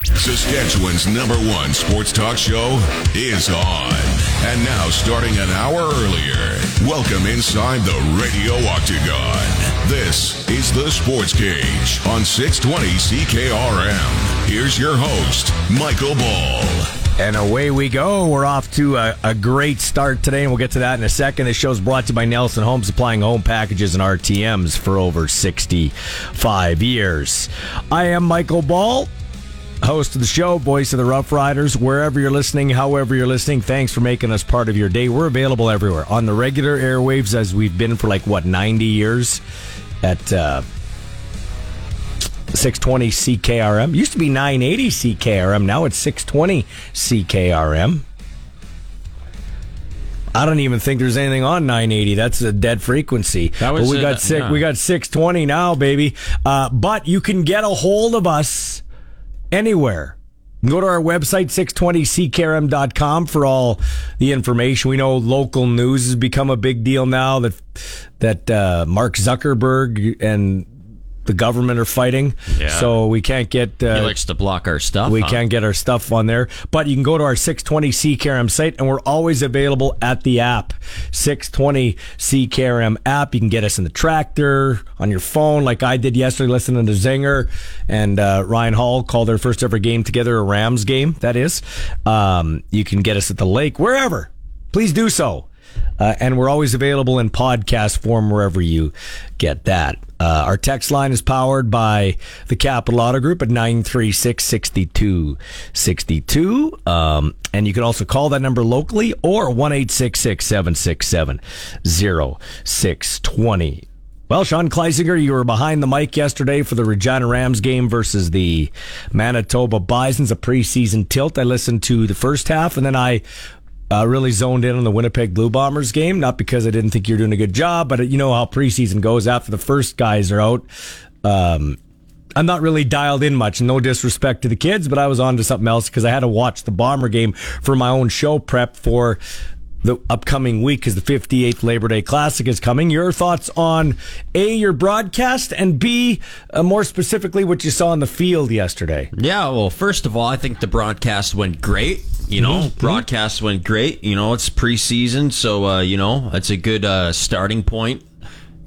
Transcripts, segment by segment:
Saskatchewan's number one sports talk show is on. And now, starting an hour earlier, welcome inside the Radio Octagon. This is the Sports Cage on 620 CKRM. Here's your host, Michael Ball. And away we go. We're off to a, a, great start today, and we'll get to that in a second. This show's brought to you by Nelson Home, supplying home packages and RTMs for over 65 years. I am Michael Ball host of the show, voice of the Rough Riders. Wherever you're listening, however you're listening, thanks for making us part of your day. We're available everywhere on the regular airwaves as we've been for like, what, 90 years at uh, 620 CKRM. Used to be 980 CKRM. Now it's 620 CKRM. I don't even think there's anything on 980. That's a dead frequency. That was but we got six. Yeah. We got 620 now, baby. Uh, but you can get a hold of us anywhere. Go to our website, 620ckrm.com for all the information. We know local news has become a big deal now that that uh, Mark Zuckerberg and the government are fighting. Yeah. So we can't get. Uh, he likes to block our stuff. We huh? can't get our stuff on there. But you can go to our 620 CKRM site, and we're always available at the app. 620 CKRM app. You can get us in the tractor, on your phone, like I did yesterday, listening to Zinger and uh, Ryan Hall call their first ever game together, a Rams game, that is. Um, you can get us at the lake, wherever. Please do so. Uh, and we're always available in podcast form wherever you get that. Uh, our text line is powered by the Capital Auto Group at 936 6262. Um, and you can also call that number locally or 1 767 0620. Well, Sean Kleisinger, you were behind the mic yesterday for the Regina Rams game versus the Manitoba Bisons, a preseason tilt. I listened to the first half and then I uh, really zoned in on the Winnipeg Blue Bombers game. Not because I didn't think you're doing a good job, but you know how preseason goes. After the first guys are out, um, I'm not really dialed in much. No disrespect to the kids, but I was on to something else because I had to watch the Bomber game for my own show prep for the upcoming week because the 58th Labor Day Classic is coming. Your thoughts on A, your broadcast, and B, uh, more specifically, what you saw on the field yesterday? Yeah, well, first of all, I think the broadcast went great. You know, mm-hmm. broadcast went great. You know, it's preseason, so, uh, you know, it's a good uh, starting point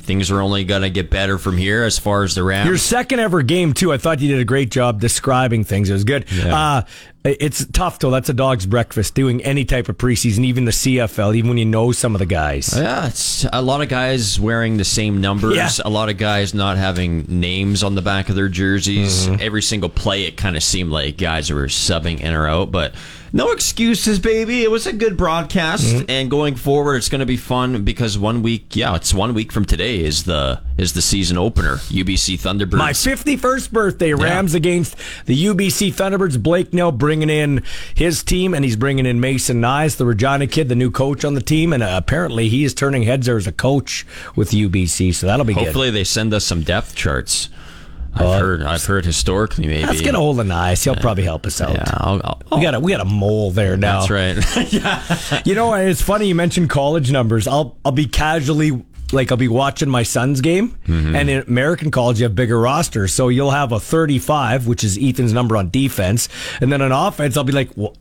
things are only going to get better from here as far as the Rams. Your second ever game, too. I thought you did a great job describing things. It was good. Yeah. Uh, it's tough, though. That's a dog's breakfast doing any type of preseason, even the CFL, even when you know some of the guys. Yeah, it's a lot of guys wearing the same numbers. Yeah. A lot of guys not having names on the back of their jerseys. Mm-hmm. Every single play, it kind of seemed like guys were subbing in or out, but no excuses, baby. It was a good broadcast, mm-hmm. and going forward, it's going to be fun because one week, yeah, it's one week from today is the is the season opener. UBC Thunderbirds. My fifty first birthday. Rams yeah. against the UBC Thunderbirds. Blake Nill bringing in his team, and he's bringing in Mason Nyes, the Regina kid, the new coach on the team, and uh, apparently he is turning heads there as a coach with UBC. So that'll be Hopefully good. they send us some depth charts. I've heard. I've heard historically maybe. Let's get a hold of Nice. He'll probably help us out. Yeah, I'll, I'll, we got a we got a mole there now. That's right. yeah. You know, it's funny you mentioned college numbers. I'll I'll be casually like I'll be watching my son's game, mm-hmm. and in American college you have bigger rosters, so you'll have a 35, which is Ethan's number on defense, and then on offense I'll be like, well,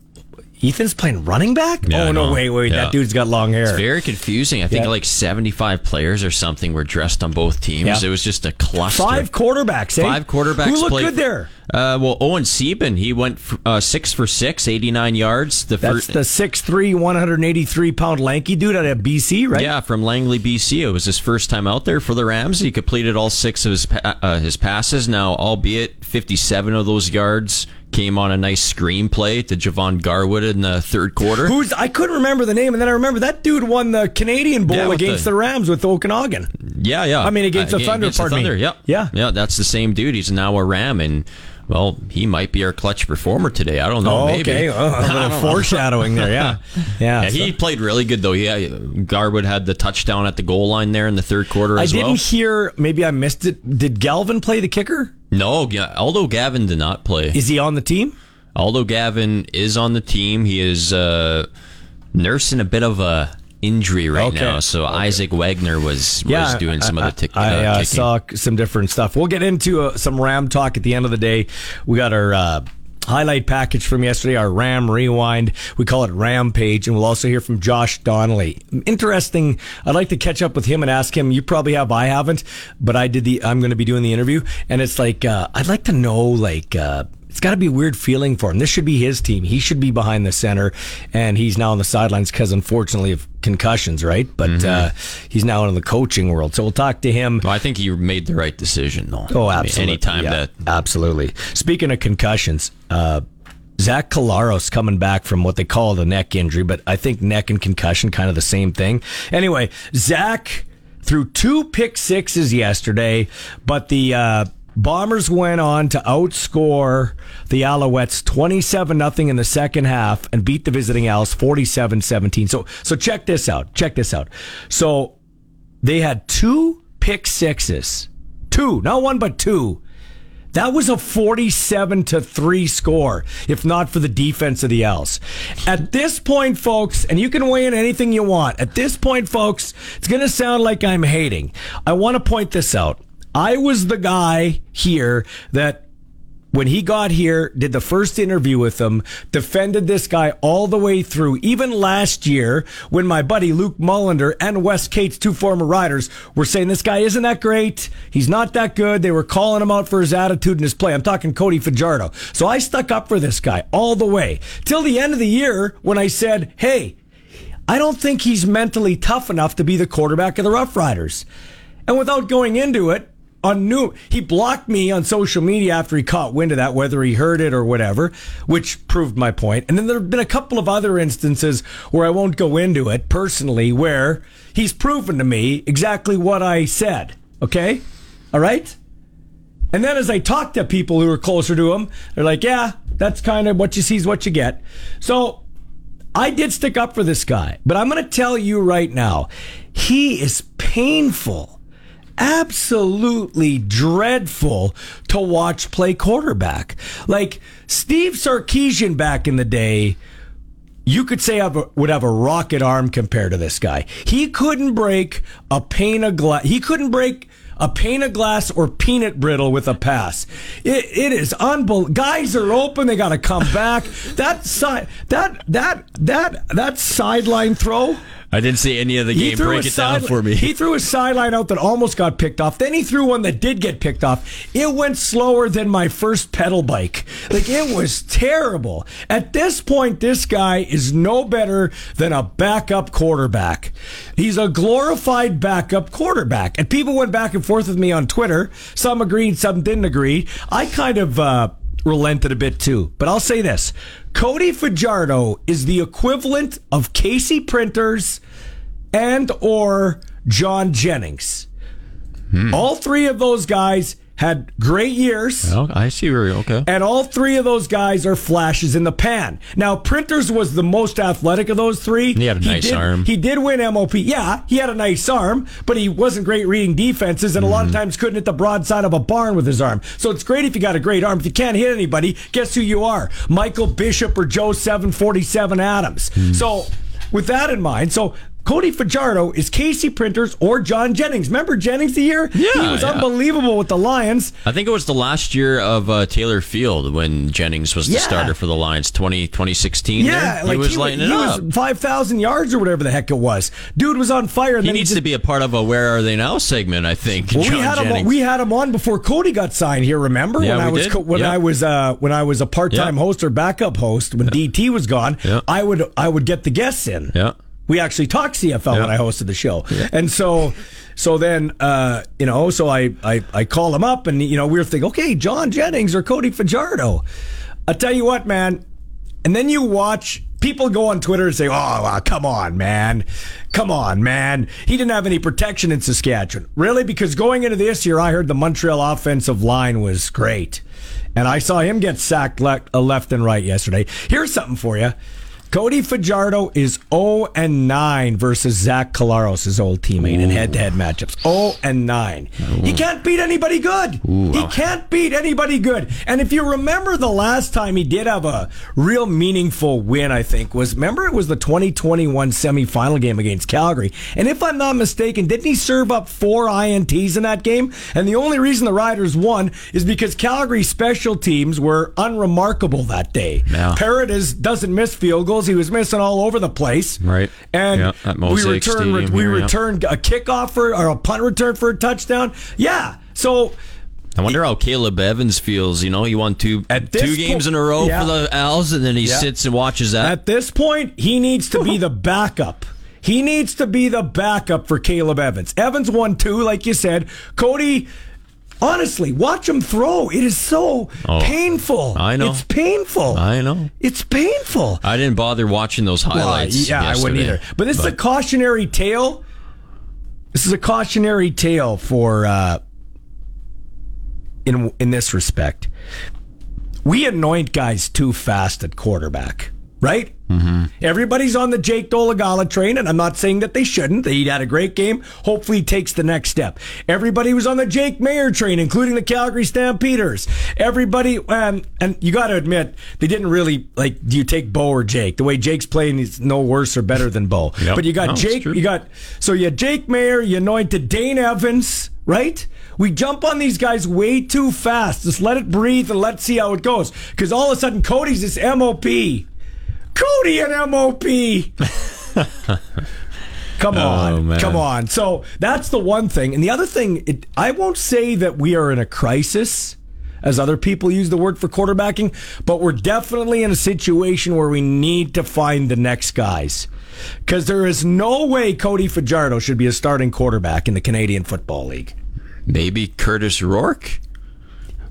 Ethan's playing running back? Yeah, oh, no, wait, wait. Yeah. That dude's got long hair. It's very confusing. I think yeah. like 75 players or something were dressed on both teams. It was just a cluster. Five quarterbacks, eh? Five quarterbacks. Who looked good there? Uh, well, Owen Sieben, he went uh, six for six, 89 yards. The That's the 6'3", 183 pound lanky dude out of BC, right? Yeah, from Langley, BC. It was his first time out there for the Rams. He completed all six of his uh, his passes. Now, albeit 57 of those yards came on a nice screenplay to Javon Garwood in the third quarter. Who's I couldn't remember the name, and then I remember that dude won the Canadian Bowl yeah, against the, the, Rams with Okanagan. Yeah, yeah. I mean against uh, the Thunder. Against the Thunder. Me. Yeah, yeah, yeah. That's the same dude. He's now a Ram, and Well, he might be our clutch performer today. I don't know. Oh, maybe. okay. A little foreshadowing there. Yeah. Yeah. Yeah, he played really good though. Yeah, Garwood had the touchdown at the goal line there in the third quarter I didn't well. hear, maybe I missed it. Did Galvin play the kicker? No, although Gavin did not play. Is he on the team? Although Gavin is on the team, he is uh, nursing a bit of a injury right Okay. now. So Isaac Wagner was was doing some I, of the tick, I, uh, uh, saw some different stuff. We'll get into uh, some Ram talk at the end of the day. We got our uh, highlight package from yesterday, our Ram rewind. We call it Rampage, and we'll also hear from Josh Donnelly. Interesting. I'd like to catch up with him and ask him. You probably have, I haven't, but I did the. I'm going to be doing the interview, and it's like uh, I'd like to know like. Uh, it's got to be a weird feeling for him. This should be his team. He should be behind the center, and he's now on the sidelines because, unfortunately, of concussions, right? But uh, he's now in the coaching world. So we'll talk to him. Well, I think he made the right decision though. Oh, I mean, absolutely. anytime Yeah, that absolutely. Speaking of concussions, uh, Zach Collaros coming back from what they call the neck injury, but I think neck and concussion kind of the same thing. Anyway, Zach threw two pick sixes yesterday, but the uh, Bombers went on to outscore the Alouettes 27 nothing in the second half and beat the visiting Owls 47-17. So so check this out. Check this out. So they had two pick sixes. Two, not one, but two. That was a 47 to 3 score, if not for the defense of the Owls. At this point, folks, and you can weigh in anything you want. At this point, folks, it's going to sound like I'm hating. I want to point this out. I was the guy here that when he got here, did the first interview with him, defended this guy all the way through. Even last year, when my buddy Luke Mullender and Wes Cates, two former riders, were saying this guy isn't that great. He's not that good. They were calling him out for his attitude and his play. I'm talking Cody Fajardo. So I stuck up for this guy all the way till the end of the year when I said, hey, I don't think he's mentally tough enough to be the quarterback of the Rough Riders. And without going into it, on new he blocked me on social media after he caught wind of that, whether he heard it or whatever, which proved my point. And then there have been a couple of other instances where I won't go into it personally, where he's proven to me exactly what I said. Okay? All right? And then as I talk to people who are closer to him, they're like, yeah, that's kind of what you see is what you get. So I did stick up for this guy, but I'm going to tell you right now, he is painful, absolutely dreadful to watch play quarterback. Like Steve Sarkisian back in the day, you could say have a, would have a rocket arm compared to this guy. He couldn't break a pane of glass. He couldn't break a pane of glass or peanut brittle with a pass. It, it is unbelievable. Guys are open. They got to come back. That side, that that that that sideline throw. I didn't see any of the game. Break it down for me. He threw a sideline out that almost got picked off. Then he threw one that did get picked off. It went slower than my first pedal bike. Like it was terrible. At this point, this guy is no better than a backup quarterback. He's a glorified backup quarterback. And people went back and forth with me on Twitter. Some agreed, some didn't agree. I kind of uh, relented a bit too. But I'll say this Cody Fajardo is the equivalent of Casey Printers and or John Jennings. Hmm. All three of those guys had great years. Oh, I see where you're okay. And all three of those guys are flashes in the pan. Now, Printers was the most athletic of those three. He had a nice did, arm. He did win MOP. Yeah, he had a nice arm, but he wasn't great reading defenses, and a Mm-hmm. lot of times couldn't hit the broadside of a barn with his arm. So it's great if you got a great arm. If you can't hit anybody, guess who you are? Michael Bishop or Joe 747 Adams. Hmm. So with that in mind, so Cody Fajardo is Casey Printers or John Jennings. Remember Jennings the year? Yeah, He was yeah. unbelievable with the Lions. I think it was the last year of uh, Taylor Field when Jennings was the Yeah. starter for the Lions, 20, 2016. Yeah, there. like he was lighting he it up. was five thousand yards or whatever the heck it was. Dude was on fire. And he needs just, to be a part of a "Where Are They Now" segment. I think. Well, John we had him. Jennings. We had him on before Cody got signed here. Remember Yeah, when I was co- when. I was uh, when I was a part time host or backup host when DT was gone. I would I would get the guests in. Yeah. We actually talked CFL when I hosted the show, and so so then uh, you know so I, I I call him up and you know we were thinking okay John Jennings or Cody Fajardo. I tell you what, man. And then you watch people go on Twitter and say, "Oh, wow, come on, man, come on, man." He didn't have any protection in Saskatchewan, really, because going into this year, I heard the Montreal offensive line was great, And I saw him get sacked le- uh, left and right yesterday. Here's something for you. Cody Fajardo is 0 and 9 versus Zach Collaros, his old teammate, in head to head matchups. 0 and 9. He can't beat anybody good. he can't beat anybody good. And if you remember the last time he did have a real meaningful win, I think, was remember it was the 2021 semifinal game against Calgary. And if I'm not mistaken, didn't he serve up four INTs in that game? And the only reason the Riders won is because Calgary's special teams were unremarkable that day. Yeah. Is, doesn't miss field goals. He was missing all over the place. Right. And Yeah, at we Mosaic returned Stadium we here, yeah. a kickoff for or a punt return for a touchdown. Yeah. So I wonder how Caleb Evans feels. You know, he won two At two games po- in a row Yeah. for the Owls, and then he Yeah. sits and watches that. at this point, he needs to be the backup. He needs to be the backup for Caleb Evans. Evans won two, like you said. Cody, honestly, watch him throw. It is so Oh, painful. I know. It's painful. I know. It's painful. I didn't bother watching those Well, highlights. yeah, I wouldn't either. But this is a cautionary tale. This is a cautionary tale for uh, in in this respect. We anoint guys too fast at quarterback, right? Mm-hmm. Everybody's on the Jake Dolegala train, and I'm not saying that they shouldn't. He had a great game. Hopefully, he takes the next step. Everybody was on the Jake Maier train, including the Calgary Stampeders. Everybody, um, and you got to admit, they didn't really like. Do you take Bo or Jake? The way Jake's playing is no worse or better than Bo. Yep. But you got No, Jake. You got so you had Jake Maier. You anointed Dane Evans. Right? We jump on these guys way too fast. Just let it breathe and let's see how it goes. Because all of a sudden, Cody's this MOP. Cody and MOP. Come oh, on. Oh. Come on. So that's the one thing. And the other thing, it, I won't say that we are in a crisis, as other people use the word for quarterbacking, but we're definitely in a situation where we need to find the next guys. Because there is no way Cody Fajardo should be a starting quarterback in the Canadian Football League. Maybe Curtis Rourke.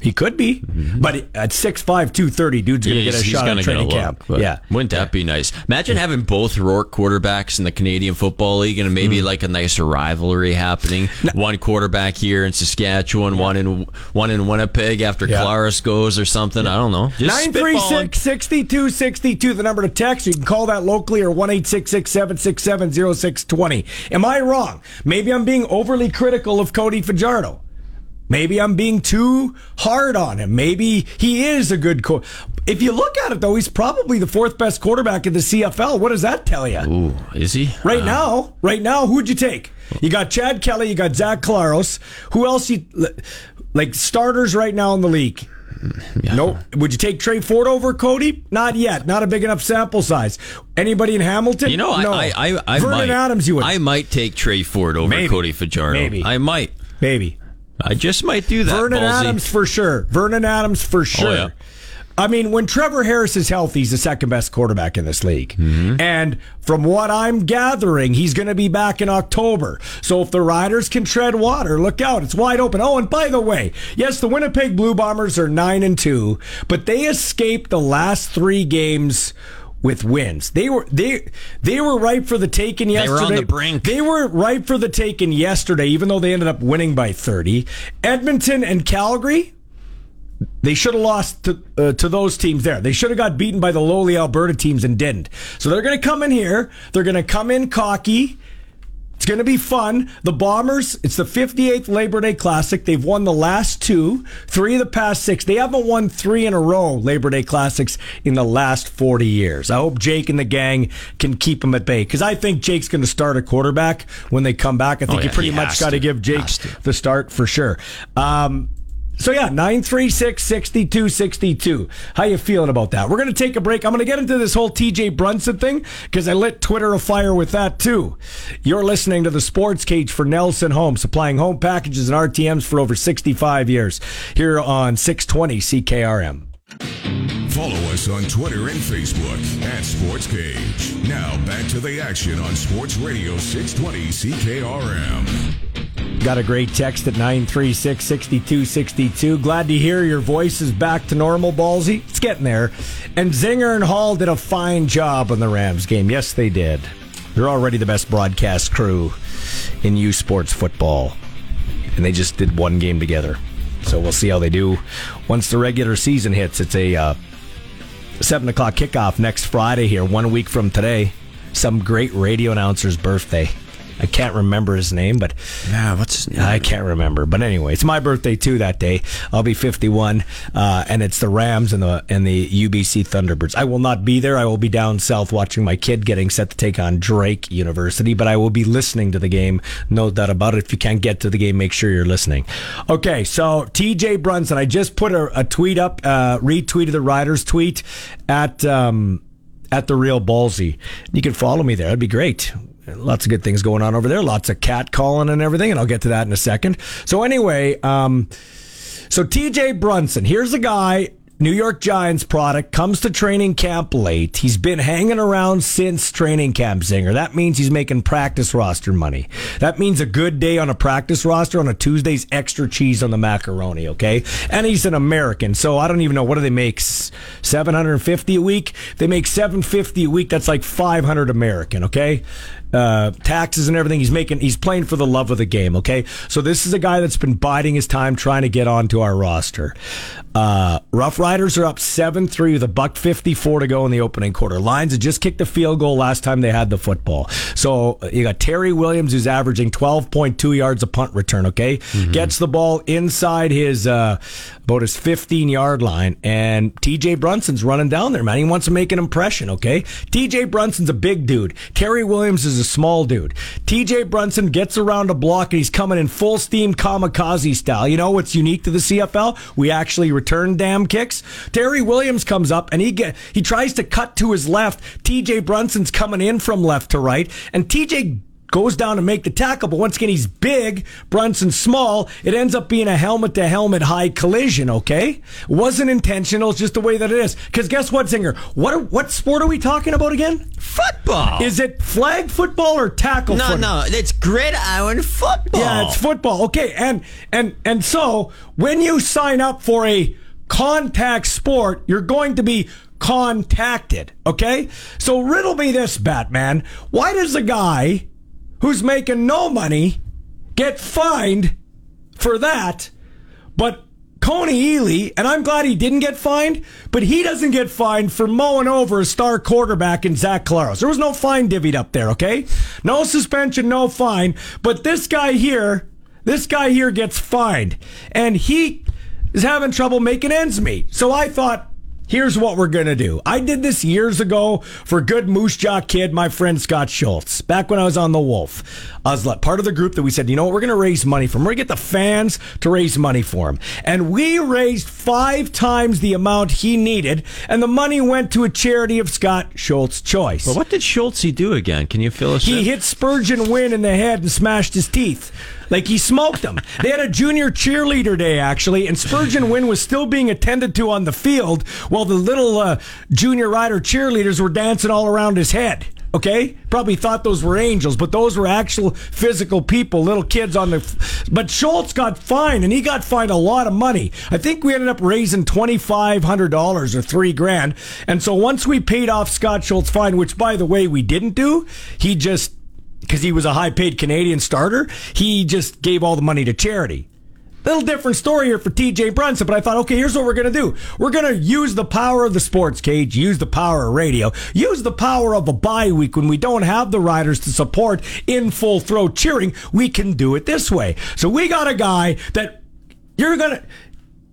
He could be, but at 6'5", 230, dude's going to get a shot at training look, camp. Yeah. Wouldn't that be nice? Imagine having both Rourke quarterbacks in the Canadian Football League and maybe Mm. like a nicer rivalry happening. One quarterback here in Saskatchewan, one in one in Winnipeg after Yeah. Collaros goes or something. I don't know. Just spitballing. 936 6262, the number to text. You can call that locally or 1 767 0620. Am I wrong? Maybe I'm being overly critical of Cody Fajardo. Maybe I'm being too hard on him. Maybe he is a good co If you look at it, though, he's probably the fourth best quarterback in the CFL. What does that tell you? Ooh, is he? Right Uh, now, right now, who'd you take? You got Chad Kelly, you got Zach Collaros. Who else you like starters right now in the league? Nope. Would you take Tre Ford over Cody? Not yet. Not a big enough sample size. Anybody in Hamilton? You know, I, no. I, I, I Vernon might. Adams, you would. I might take Tre Ford over Maybe. Cody Fajardo. Maybe. I might. Maybe. I just might do that. Vernon ballsy. Adams for sure. Vernon Adams for sure. Oh, yeah. I mean, when Trevor Harris is healthy, he's the second best quarterback in this league. Mm-hmm. And from what I'm gathering, he's going to be back in October. So if the Riders can tread water, look out. It's wide open. Oh, and by the way, yes, the Winnipeg Blue Bombers are 9 and 2, but they escaped the last 3 games with wins. They were they they were ripe for the taking yesterday. They were on the brink. They were ripe for the taking yesterday even though they ended up winning by 30. Edmonton and Calgary they should have lost to, uh, to those teams there. They should have got beaten by the lowly Alberta teams and didn't. So they're going to come in here. They're going to come in cocky. It's going to be fun. The Bombers, it's the 58th Labor Day Classic. They've won the last two, three of the past six. They haven't won three in a row Labor Day Classics in the last 40 years. I hope Jake and the gang can keep them at bay because I think Jake's going to start a quarterback when they come back. I think Oh, you pretty much got to give Jake the start for sure. Um, so yeah, 936 6262. How you feeling about that? We're going to take a break. I'm going to get into this whole TJ Brunson thing because I lit Twitter afire with that too. You're listening to the Sports Cage for Nelson Home, supplying home packages and RTMs for over 65 years here on 620 CKRM. Follow us on Twitter and Facebook at Sports Cage. Now back to the action on Sports Radio 620 CKRM. Got a great text at 936 6262. Glad to hear your voice is back to normal, Ballsy. It's getting there. And Zinger and Hall did a fine job on the Rams game. Yes, they did. They're already the best broadcast crew in U Sports football. And they just did one game together. So we'll see how they do once the regular season hits. It's a uh, seven o'clock kickoff next Friday here, one week from today. Some great radio announcer's birthday. I can't remember his name, but yeah, what's his name? I can't remember. But anyway, it's my birthday too that day. I'll be 51, uh, and it's the Rams and the and the UBC Thunderbirds. I will not be there. I will be down south watching my kid getting set to take on Drake University, but I will be listening to the game. No doubt about it. If you can't get to the game, make sure you're listening. Okay, so TJ Brunson, I just put a, a tweet up, uh, retweeted the Riders tweet at. Um, at the real ballsy. You can follow me there. That'd be great. Lots of good things going on over there. Lots of cat calling and everything, and I'll get to that in a second. So anyway, um, so TJ Brunson, here's a guy New York Giants product comes to training camp late. He's been hanging around since training camp, Zinger. That means he's making practice roster money. That means a good day on a practice roster on a Tuesday's extra cheese on the macaroni, okay? And he's an American, so I don't even know what do they make 750 a week? They make 750 a week. That's like 500 American, okay? Uh, taxes and everything. He's making, he's playing for the love of the game. Okay, so this is a guy that's been biding his time trying to get onto our roster. Uh, Rough Riders are up seven three with a buck fifty four to go in the opening quarter. Lions had just kicked a field goal last time they had the football. So uh, you got Terry Williams who's averaging twelve point two yards a punt return. Okay, mm-hmm. gets the ball inside his uh, about his fifteen yard line, and T.J. Brunson's running down there. Man, he wants to make an impression. Okay, T.J. Brunson's a big dude. Terry Williams is a small dude. TJ Brunson gets around a block and he's coming in full steam kamikaze style. You know what's unique to the CFL? We actually return damn kicks. Terry Williams comes up and he get he tries to cut to his left. TJ Brunson's coming in from left to right and TJ goes down to make the tackle, but once again, he's big, Brunson small. It ends up being a helmet to helmet high collision, okay? Wasn't intentional, it's just the way that it is. Because guess what, Zinger? What, are, what sport are we talking about again? Football. Is it flag football or tackle no, football? No, no, it's gridiron football. Yeah, it's football. Okay, and and and so when you sign up for a contact sport, you're going to be contacted, okay? So riddle me this, Batman. Why does a guy who's making no money get fined for that. But Kony Ealy, and I'm glad he didn't get fined, but he doesn't get fined for mowing over a star quarterback in Zach Collaros. There was no fine divvied up there, okay? No suspension, no fine. But this guy here, this guy here gets fined. And he is having trouble making ends meet. So I thought, Here's what we're going to do. I did this years ago for good Moose Jaw kid, my friend Scott Schultz, back when I was on The Wolf. I was part of the group that we said, you know what, we're going to raise money for him. We're going to get the fans to raise money for him. And we raised five times the amount he needed, and the money went to a charity of Scott Schultz's choice. But what did Schultz do again? Can you fill us in? He in? hit Spurgeon Wynn in the head and smashed his teeth. Like he smoked them. they had a junior cheerleader day actually, and Spurgeon Wynn was still being attended to on the field while the little uh, junior rider cheerleaders were dancing all around his head. Okay, probably thought those were angels, but those were actual physical people, little kids on the. But Schultz got fined, and he got fined a lot of money. I think we ended up raising twenty five hundred dollars or three grand. And so once we paid off Scott Schultz fine, which by the way we didn't do, he just because he was a high paid Canadian starter, he just gave all the money to charity. Little different story here for TJ Brunson, but I thought, okay, here's what we're going to do. We're going to use the power of the sports cage, use the power of radio, use the power of a bye week when we don't have the riders to support in full throat cheering. We can do it this way. So we got a guy that you're going to,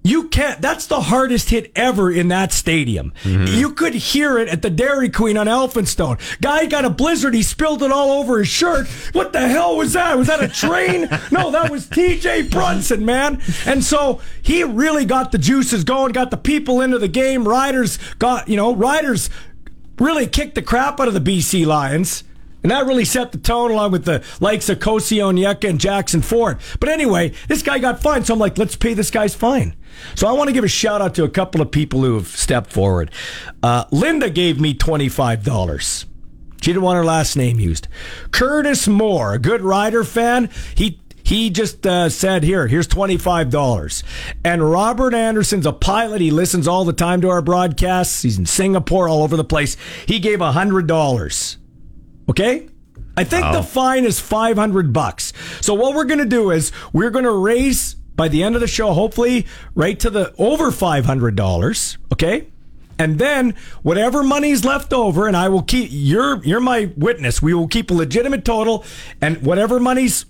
you can't. That's the hardest hit ever in that stadium. Mm-hmm. You could hear it at the Dairy Queen on Elphinstone. Guy got a blizzard. He spilled it all over his shirt. What the hell was that? Was that a train? no, that was T.J. Brunson, man. And so he really got the juices going. Got the people into the game. Riders got you know riders really kicked the crap out of the BC Lions. And that really set the tone along with the likes of Kosi Onyeka and Jackson Ford. But anyway, this guy got fined. So I'm like, let's pay this guy's fine. So I want to give a shout out to a couple of people who have stepped forward. Uh, Linda gave me $25. She didn't want her last name used. Curtis Moore, a good rider fan, he he just uh, said, "Here, here's twenty five dollars." And Robert Anderson's a pilot. He listens all the time to our broadcasts. He's in Singapore, all over the place. He gave hundred dollars. Okay, I think wow. the fine is five hundred bucks. So what we're going to do is we're going to raise by the end of the show, hopefully, right to the over $500. Okay. And then whatever money's left over, and I will keep, you're, you're my witness. We will keep a legitimate total and whatever money's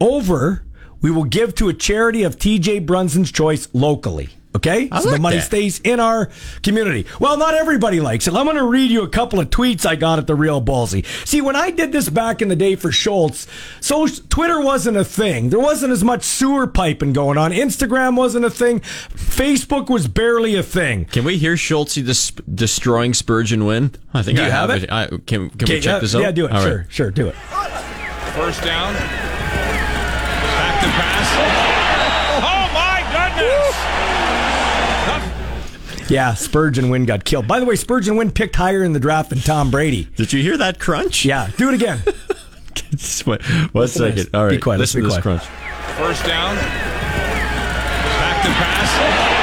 over, we will give to a charity of TJ Brunson's choice locally. Okay? I so the money that. stays in our community. Well, not everybody likes it. I'm going to read you a couple of tweets I got at the Real Ballsy. See, when I did this back in the day for Schultz, so Twitter wasn't a thing. There wasn't as much sewer piping going on. Instagram wasn't a thing. Facebook was barely a thing. Can we hear Schultz dis- destroying Spurgeon Wynn? I think Do I you have have it? I, can can Okay, we check yeah, this out? Yeah, do it. All sure, right. sure, do it. First down. Back to pass. Yeah, Spurgeon Wynn got killed. By the way, Spurgeon Wynn picked higher in the draft than Tom Brady. Did you hear that crunch? Yeah, do it again. One one Listen second. this. All right. Be quiet, let's Listen be to this quiet. crunch. First down. Back to pass.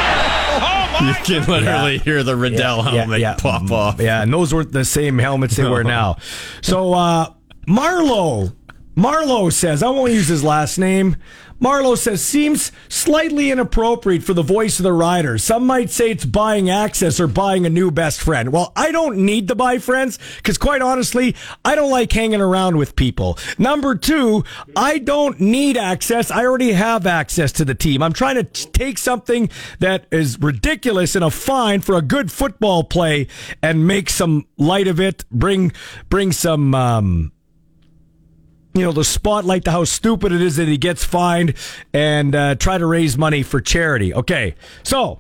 Oh my You can literally hear the Riddell helmet pop off. Yeah, and those weren't the same helmets they wear now. So uh Marlowe. Marlowe says, I won't use his last name. Marlowe says, seems slightly inappropriate for the voice of the rider. Some might say it's buying access or buying a new best friend. Well, I don't need to buy friends because, quite honestly, I don't like hanging around with people. Number two, I don't need access. I already have access to the team. I'm trying to take something that is ridiculous and a fine for a good football play and make some light of it. Bring bring some. Um, you know, the spotlight to how stupid it is that he gets fined and uh, try to raise money for charity. Okay, so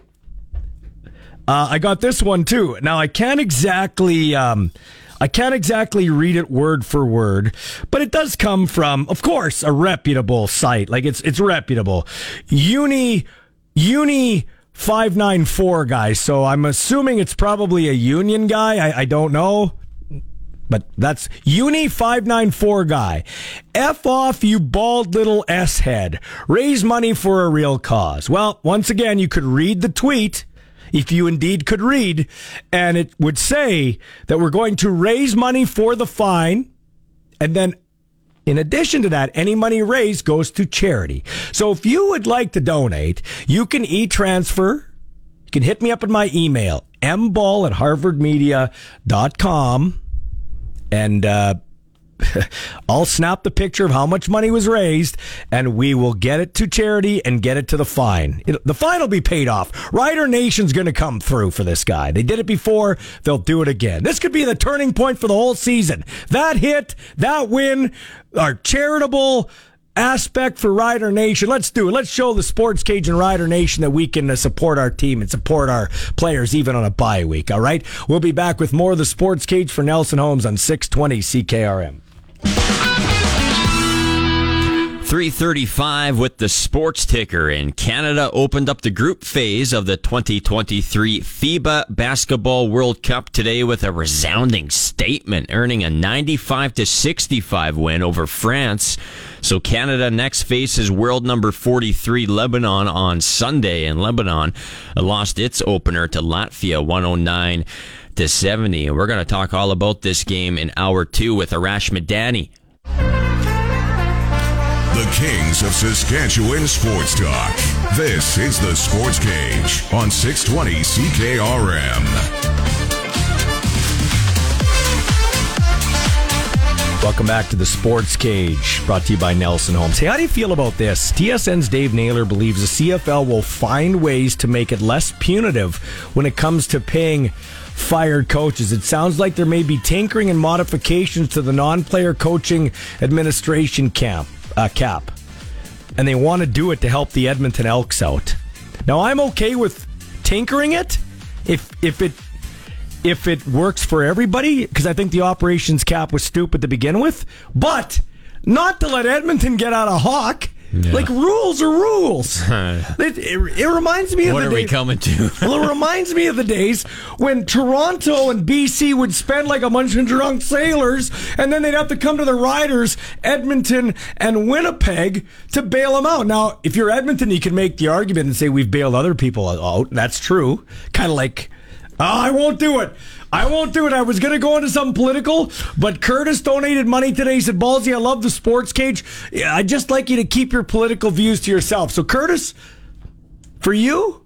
uh, I got this one too. Now I can't exactly. Um, I can't exactly read it word for word, but it does come from, of course, a reputable site. Like it's it's reputable. Uni Uni five nine four guy. So I'm assuming it's probably a union guy. I, I don't know. But that's Uni 594 guy. F off, you bald little S head. Raise money for a real cause. Well, once again, you could read the tweet if you indeed could read, and it would say that we're going to raise money for the fine, and then in addition to that, any money raised goes to charity. So if you would like to donate, you can e-transfer. You can hit me up at my email, mball at harvardmedia.com and uh, I'll snap the picture of how much money was raised, and we will get it to charity and get it to the fine. It, the fine will be paid off. Rider Nation's going to come through for this guy. They did it before; they'll do it again. This could be the turning point for the whole season. That hit, that win, our charitable aspect for Rider Nation. Let's do it. Let's show the Sports Cage and Rider Nation that we can uh, support our team and support our players even on a bye week. All right. We'll be back with more of the Sports Cage for Nelson Homes on 620 CKRM. 335 with the sports ticker and Canada opened up the group phase of the 2023 FIBA Basketball World Cup today with a resounding statement earning a 95 to 65 win over France. So Canada next faces world number 43 Lebanon on Sunday and Lebanon lost its opener to Latvia 109 to 70. We're going to talk all about this game in hour 2 with Arash Madani. The Kings of Saskatchewan Sports Talk. This is the Sports Cage on 620 CKRM. Welcome back to the Sports Cage, brought to you by Nelson Homes. Hey, how do you feel about this? TSN's Dave Naylor believes the CFL will find ways to make it less punitive when it comes to paying fired coaches. It sounds like there may be tinkering and modifications to the non-player coaching administration camp uh, cap, and they want to do it to help the Edmonton Elks out. Now, I'm okay with tinkering it if if it if it works for everybody, because I think the operations cap was stupid to begin with, but not to let Edmonton get out of hawk. Like rules are rules. it, it, it reminds me of What the are we coming to? well, it reminds me of the days when Toronto and BC would spend like a bunch of drunk sailors, and then they'd have to come to the Riders, Edmonton and Winnipeg, to bail them out. Now, if you're Edmonton, you can make the argument and say we've bailed other people out. That's true. Kind of like Oh, I won't do it. I won't do it. I was going to go into something political, but Curtis donated money today. He said, Ballsy, I love the sports cage. I'd just like you to keep your political views to yourself. So, Curtis, for you,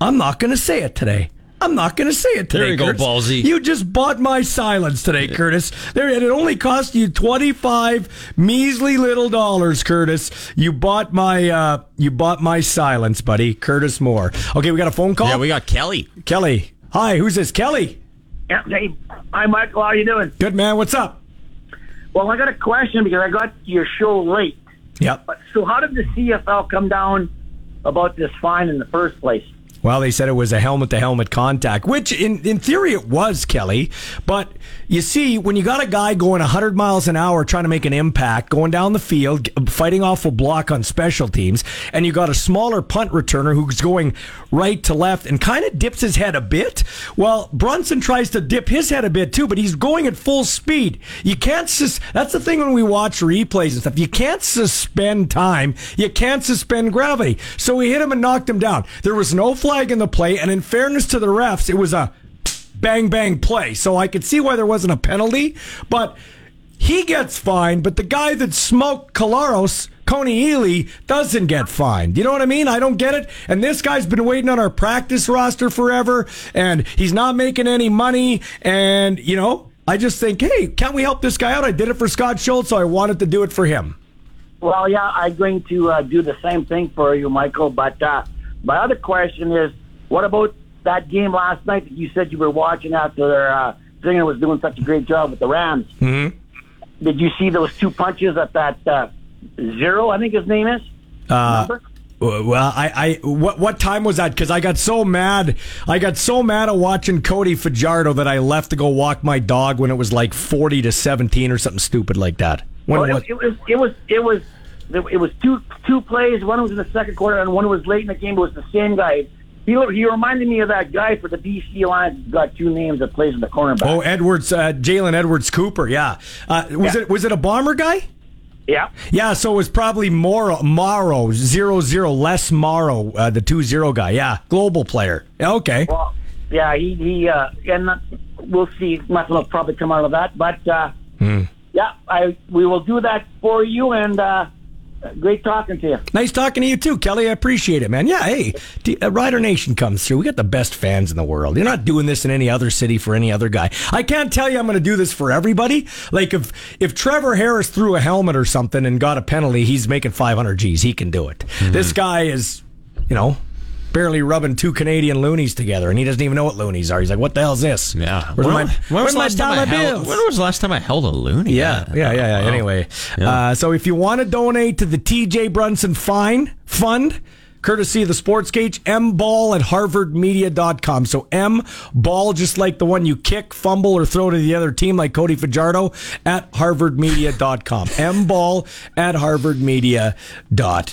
I'm not going to say it today. I'm not going to say it today. There you go, Curtis. Ballsy. You just bought my silence today, Curtis. There, and it only cost you 25 measly little dollars, Curtis. You bought my, uh, you bought my silence, buddy. Curtis Moore. Okay, we got a phone call. Yeah, we got Kelly. Kelly. Hi, who's this? Kelly. Yeah, hey, hi, Michael. How are you doing? Good man. What's up? Well, I got a question because I got your show late. Yep. But so, how did the CFL come down about this fine in the first place? Well, they said it was a helmet to helmet contact, which in, in theory it was, Kelly. But you see, when you got a guy going 100 miles an hour trying to make an impact, going down the field, fighting off a block on special teams, and you got a smaller punt returner who's going right to left and kind of dips his head a bit, well, Brunson tries to dip his head a bit too, but he's going at full speed. You can't, sus- that's the thing when we watch replays and stuff. You can't suspend time. You can't suspend gravity. So he hit him and knocked him down. There was no flag in the play, and in fairness to the refs, it was a bang bang play. So I could see why there wasn't a penalty, but he gets fined, but the guy that smoked Collaros, Kony Ealy, doesn't get fined. You know what I mean? I don't get it. And this guy's been waiting on our practice roster forever, and he's not making any money. And, you know, I just think, hey, can't we help this guy out? I did it for Scott Schultz, so I wanted to do it for him. Well, yeah, I'm going to uh, do the same thing for you, Michael. But uh, my other question is, what about that game last night that you said you were watching after uh, Zinger was doing such a great job with the Rams? Mm-hmm. Did you see those two punches at that uh, zero? I think his name is. Uh? Well, I, I, what, what time was that? Because I got so mad. I got so mad at watching Cody Fajardo that I left to go walk my dog when it was like forty to seventeen or something stupid like that. When Well, it, it was it was it was it was two two plays. One was in the second quarter, and one was late in the game. It was the same guy. He he reminded me of that guy for the BC Lions. Got two names that plays in the cornerback. oh, Edwards, uh, Jalen Edwards Cooper. Yeah, uh, was Yeah. it was it a bomber guy? yeah. Yeah, so it was probably Morrow, Morrow zero zero less Morrow, uh, the two zero guy. Yeah, global player. Yeah, okay. Well, yeah. He he uh, and uh, we'll see. Nothing will probably come out of that, but uh, Hmm. yeah, I we will do that for you. And uh, great talking to you. Nice talking to you too, Kelly. I appreciate it, man. Yeah, hey, T- uh, Rider Nation comes through. We got the best fans in the world. You're not doing this in any other city for any other guy. I can't tell you I'm going to do this for everybody. Like if if Trevor Harris threw a helmet or something and got a penalty, he's making 500 G's. He can do it. This guy is, you know. Barely rubbing two Canadian loonies together, and he doesn't even know what loonies are. He's like, "What the hell's this? Yeah. where's when, my, when where's was the my last time I dollar held, bills?" when was the last time I held a loony? Yeah, yeah, yeah, yeah. Wow. Anyway, Yeah. uh, so if you want to donate to the TJ Brunson Fine Fund, courtesy of the Sports Cage, mball at harvardmedia.com. So M ball, just like the one you kick, fumble, or throw to the other team, like Cody Fajardo, at harvardmedia.com. M ball at harvardmedia.com.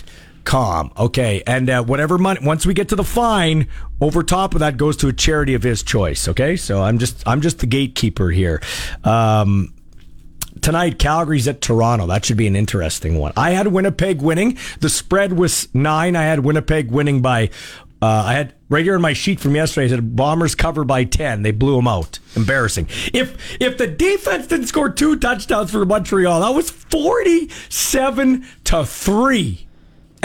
Okay, and uh, whatever money, once we get to the fine, over top of that goes to a charity of his choice. Okay, so I'm just I'm just the gatekeeper here. Um, tonight calgary's at toronto. That should be an interesting one. I had winnipeg winning. The spread was nine. I had winnipeg winning by uh, i had right here in my sheet from yesterday I said bombers cover by 10 they blew them out. Embarrassing. If if the defense didn't score two touchdowns for montreal that was 47 to 3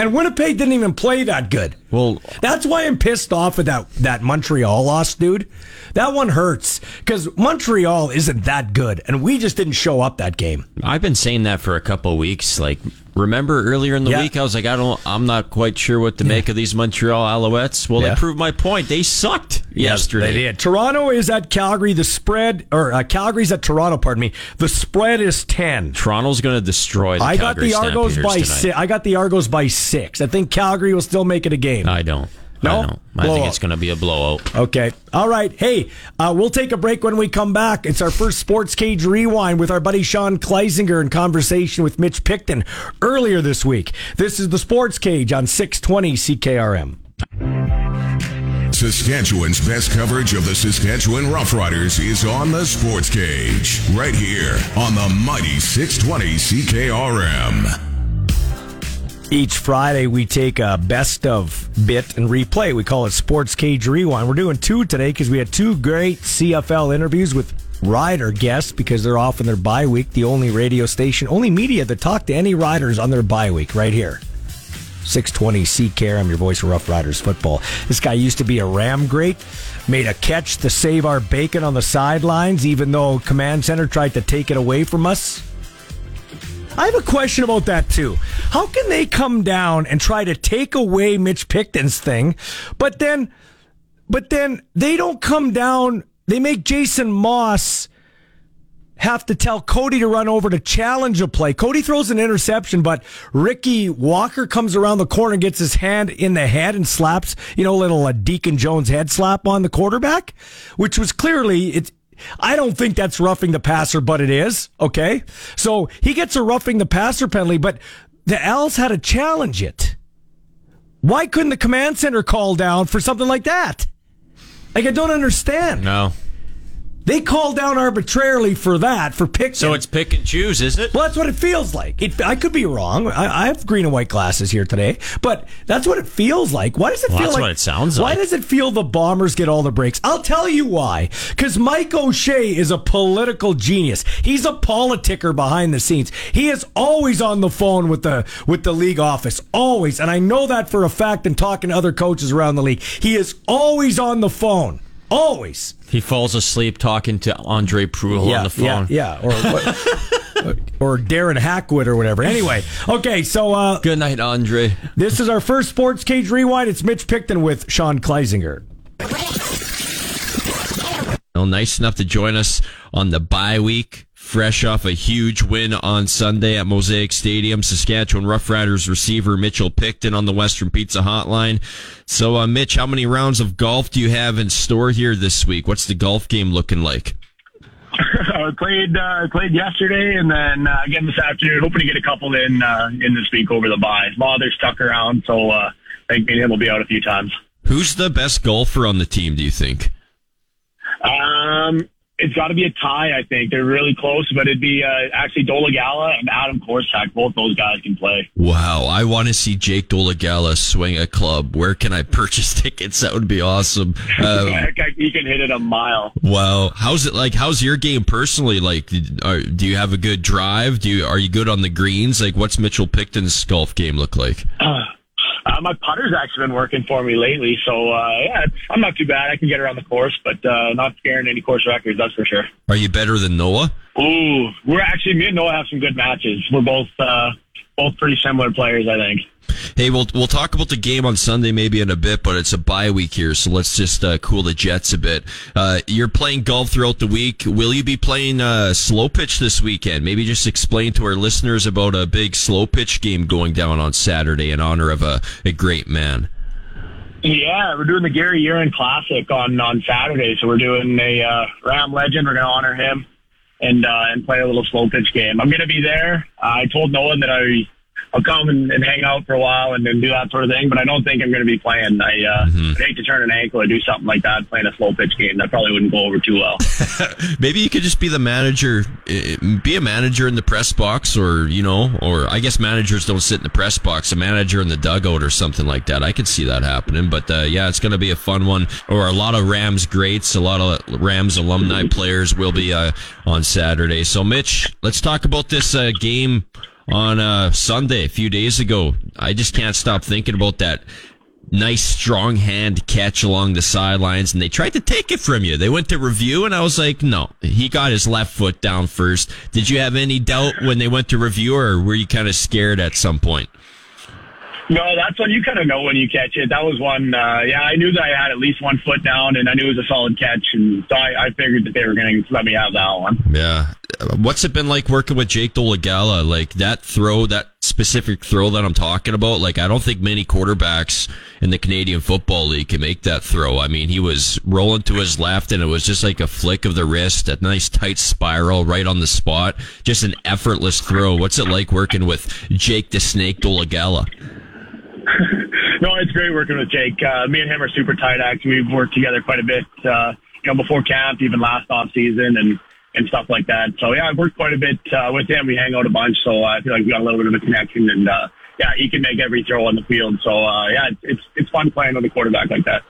and winnipeg didn't even play that good Well, that's why I'm pissed off at that that Montreal loss, dude. That one hurts because Montreal isn't that good, and we just didn't show up that game. I've been saying that for a couple of weeks. Like, remember earlier in the Yeah. week, I was like, I don't, I'm not quite sure what to make of these Montreal Alouettes. Well, Yeah. they proved my point. They sucked yesterday. They did. Toronto is at Calgary. The spread, or uh, Calgary's at Toronto. Pardon me. The spread is ten. Toronto's going to destroy the I got the Argos by six. I got the Argos by six. I think Calgary will still make it a game. I don't. No? I don't. I think it's going to be a blowout. Okay. All right. Hey, uh, we'll take a break when we come back. It's our first Sports Cage Rewind with our buddy Sean Kleisinger in conversation with Mitch Picton earlier this week. This is the Sports Cage on 620 CKRM. Saskatchewan's best coverage of the Saskatchewan Roughriders is on the Sports Cage, right here on the mighty 620 CKRM. Each Friday, we take a best of bit and replay. We call it Sports Cage Rewind. We're doing two today because we had two great CFL interviews with rider guests because they're off on their bye week. The only radio station, only media that talk to any riders on their bye week, right here. 620 CKR. I'm your voice for Rough Riders football. This guy used to be a Ram great, made a catch to save our bacon on the sidelines, even though Command Center tried to take it away from us. I have a question about that too. How can they come down and try to take away Mitch Picton's thing, but then, but then they don't come down. They make Jason Moss have to tell Cody to run over to challenge a play. Cody throws an interception, but Ricky Walker comes around the corner, gets his hand in the head and slaps, you know, a little uh, Deacon Jones head slap on the quarterback, which was clearly it's I don't think that's roughing the passer, but it is. Okay. So he gets a roughing the passer penalty, but the Als had to challenge it. Why couldn't the command center call down for something like that? Like, I don't understand. No. They call down arbitrarily for that, for pick. So it's pick and choose, is it? Well, that's what it feels like. It, I could be wrong. I, I, have green and white glasses here today, but that's what it feels like. Why does it well, feel that's like? what it sounds why like. Why does it feel the Bombers get all the breaks? I'll tell you why. Because Mike O'Shea is a political genius. He's a politicker behind the scenes. He is always on the phone with the with the league office, always, and I know that for a fact. And talking to other coaches around the league, he is always on the phone. Always. He falls asleep talking to Andre Proulx yeah, on the phone. Yeah, yeah. Or, or Darren Hackwood or whatever. Anyway, okay, so. Uh, Good night, Andre. This is our first Sports Cage Rewind. It's Mitch Picton with Sean Kleisinger. Well, nice enough to join us on the bye week fresh off a huge win on Sunday at Mosaic Stadium. Saskatchewan Roughriders receiver Mitchell Picton on the Western Pizza Hotline. So, uh, Mitch, how many rounds of golf do you have in store here this week? What's the golf game looking like? I played uh, played yesterday, and then uh, again this afternoon. Hoping to get a couple in uh, in this week over the bye. Father's stuck around, so uh, I think me and him will be out a few times. Who's the best golfer on the team? Do you think? Um, it's got to be a tie. I think they're really close, but it'd be uh, actually Dolegala and Adam Korsak. Both those guys can play. Wow, I want to see Jake Dolegala swing a club. Where can I purchase tickets? That would be awesome. Um, he can hit it a mile. Wow, how's it like? How's your game personally? Like, are, do you have a good drive? Do you are you good on the greens? Like, what's Mitchell Picton's golf game look like? Uh, uh, my putter's actually been working for me lately, so uh, yeah, I'm not too bad. I can get around the course, but uh, not scaring any course records, that's for sure. Are you better than Noah? Ooh, we're actually me and Noah have some good matches. We're both uh, both pretty similar players, I think. Hey, we'll we'll talk about the game on Sunday maybe in a bit, but it's a bye week here, so let's just uh, cool the jets a bit. Uh, you're playing golf throughout the week. Will you be playing uh, slow pitch this weekend? Maybe just explain to our listeners about a big slow pitch game going down on Saturday in honor of a, a great man. Yeah, we're doing the Gary Urin Classic on on Saturday, so we're doing a uh, Ram legend. We're going to honor him and uh, and play a little slow pitch game. I'm going to be there. I told Noah that I I'll come and, and hang out for a while and, and do that sort of thing. But I don't think I'm going to be playing. I uh, mm-hmm. hate to turn an ankle or do something like that, playing a slow pitch game. That probably wouldn't go over too well. Maybe you could just be the manager, eh, be a manager in the press box, or you know, or I guess managers don't sit in the press box. A manager in the dugout or something like that. I could see that happening. But uh, yeah, it's going to be a fun one. Or a lot of Rams greats, a lot of Rams alumni players will be uh, on Saturday. So Mitch, let's talk about this uh, game on uh, Sunday a few days ago. I just can't stop thinking about that nice strong hand catch along the sidelines and they tried to take it from you. They went to review and I was like, no, he got his left foot down first. Did you have any doubt when they went to review or were you kind of scared at some point? No, that's when you kind of know when you catch it. That was one. Uh, yeah, I knew that I had at least one foot down, and I knew it was a solid catch, and so I, I figured that they were going to let me have that one. Yeah. What's it been like working with Jake Dolegala? Like that throw, that specific throw that I'm talking about. Like I don't think many quarterbacks in the Canadian Football League can make that throw. I mean, he was rolling to his left, and it was just like a flick of the wrist, a nice tight spiral right on the spot. Just an effortless throw. What's it like working with Jake the Snake Dolegala? no, it's great working with Jake. Uh, me and him are super tight. Actually, we've worked together quite a bit, uh, you know, before camp, even last off season, and and stuff like that. So yeah, I've worked quite a bit uh, with him. We hang out a bunch, so I feel like we got a little bit of a connection, and uh, yeah, he can make every throw on the field. So uh, yeah, it's, it's it's fun playing with a quarterback like that.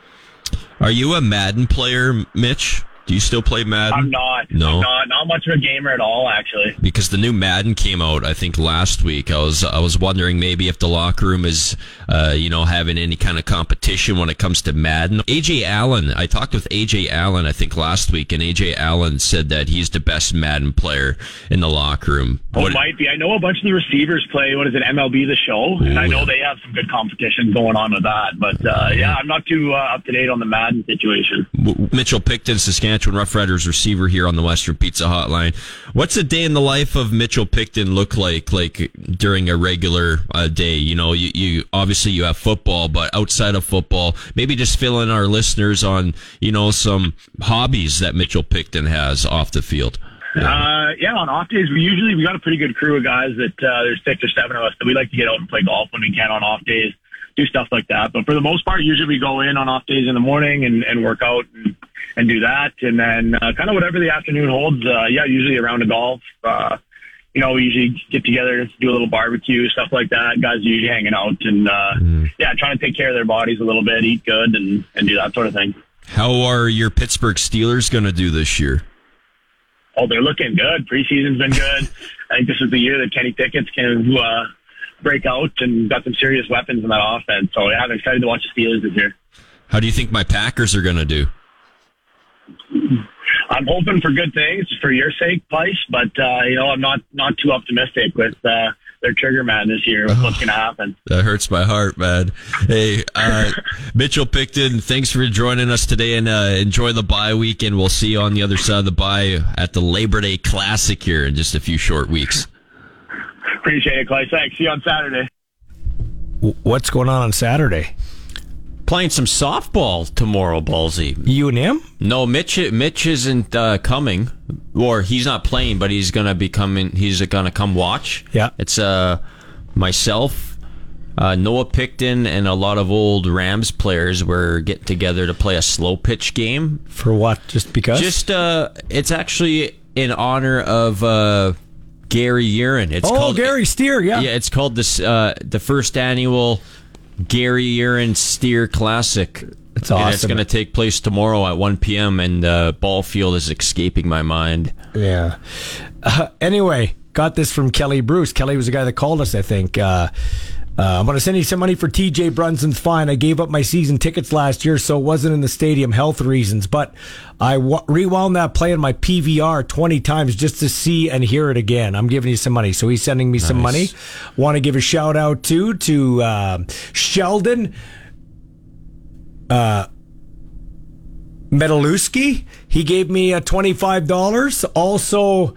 Are you a Madden player, Mitch? Do you still play Madden? I'm not. No. I'm not not much of a gamer at all, actually. because the new Madden came out, I think last week. I was I was wondering maybe if the locker room is, uh, you know, having any kind of competition when it comes to Madden. AJ Allen, I talked with AJ Allen, I think last week, and AJ Allen said that he's the best Madden player in the locker room. Oh, What- it might be. I know a bunch of the receivers play. What is it, MLB The Show? and I know they have some good competition going on with that. But uh, yeah, I'm not too uh, up to date on the Madden situation. Mitchell Picton, Saskatchewan Roughriders receiver here on the Western Pizza Hotline. What's a day in the life of Mitchell Picton look like? Like during a regular uh, day, you know, you, you obviously you have football, but outside of football, maybe just fill in our listeners on you know some hobbies that Mitchell Picton has off the field. Uh, yeah, on off days, we usually we got a pretty good crew of guys that uh, there's six or seven of us that we like to get out and play golf when we can on off days, do stuff like that. But for the most part, usually we go in on off days in the morning and, and work out and, and do that, and then uh, kind of whatever the afternoon holds. Uh, yeah, usually around a golf. Uh, you know, we usually get together, do a little barbecue, stuff like that. Guys are usually hanging out and uh, yeah, trying to take care of their bodies a little bit, eat good, and and do that sort of thing. How are your Pittsburgh Steelers going to do this year? Oh, they're looking good. Preseason's been good. I think this is the year that Kenny Pickett's can uh, break out and got some serious weapons in that offense. So yeah, I'm excited to watch the Steelers this year. How do you think my Packers are going to do? I'm hoping for good things for your sake, Pice, but uh, you know I'm not not too optimistic with uh, their trigger man this year. With what's going to happen? That hurts my heart, man. Hey, uh, Mitchell Picton, thanks for joining us today and uh, enjoy the bye week. And we'll see you on the other side of the bye at the Labor Day Classic here in just a few short weeks. Appreciate it, Clay. Thanks. See you on Saturday. W- What's going on on Saturday? Playing some softball tomorrow, Ballsy. You and him? No, Mitch. Mitch isn't uh, coming, or he's not playing, but he's gonna be coming. He's gonna come watch. Yeah. it's uh myself, uh, Noah Picton, and a lot of old Rams players were getting together to play a slow pitch game. For what? Just because? Just uh, it's actually in honor of uh, Gary Urin. It's oh, called Gary Steer, yeah. Yeah, it's called this uh, the first annual Gary Urin Steer Classic. It's And it's going to take place tomorrow at 1 p.m. and uh, ball field is escaping my mind. Yeah. Uh, anyway, got this from Kelly Bruce. Kelly was the guy that called us, I think. Uh, uh, I'm going to send you some money for TJ Brunson's fine. I gave up my season tickets last year, so it wasn't in the stadium, health reasons. But I w- rewound that play in my PVR 20 times just to see and hear it again. I'm giving you some money. So he's sending me some money. Want to give a shout out too to uh, Sheldon. Metalewski. He gave me uh, $25. Also,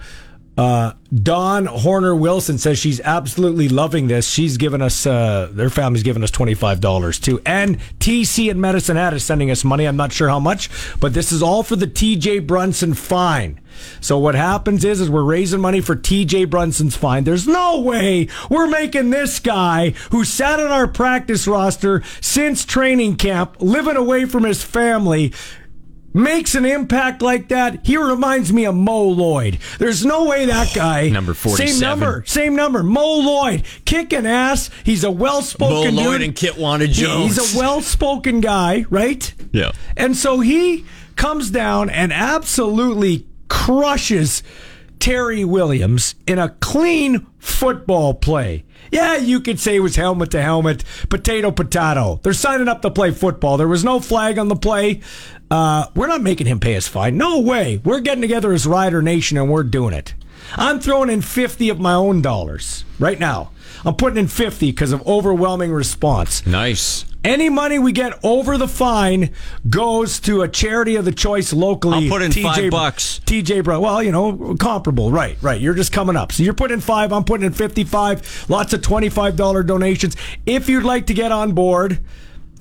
uh, Dawn Horner Wilson says she's absolutely loving this. She's given us, uh, their family's given us $25 too. And TC at Medicine Hat is sending us money. I'm not sure how much, but this is all for the TJ Brunson fine. So what happens is, is we're raising money for TJ Brunson's fine. There's no way we're making this guy who sat on our practice roster since training camp, living away from his family, makes an impact like that, he reminds me of Mo Lloyd. There's no way that guy. Number 47. Same number. Same number. Mo Lloyd. Kicking ass. He's a well spoken Mo Lloyd dude. and Kitwana He- Jones. He's a well spoken guy, right? Yeah. And so he comes down and absolutely crushes Terry Williams in a clean football play. Yeah, you could say it was helmet to helmet, potato potato. They're signing up to play football. There was no flag on the play. Uh, we're not making him pay his fine. No way. We're getting together as Rider Nation and we're doing it. I'm throwing in 50 of my own dollars right now. I'm putting in 50 because of overwhelming response. Nice. Any money we get over the fine goes to a charity of the choice locally. I'll put in five bucks. TJ Brown. Well, you know, comparable. Right, right. You're just coming up. So you're putting in five. I'm putting in 55. Lots of $25 donations. If you'd like to get on board,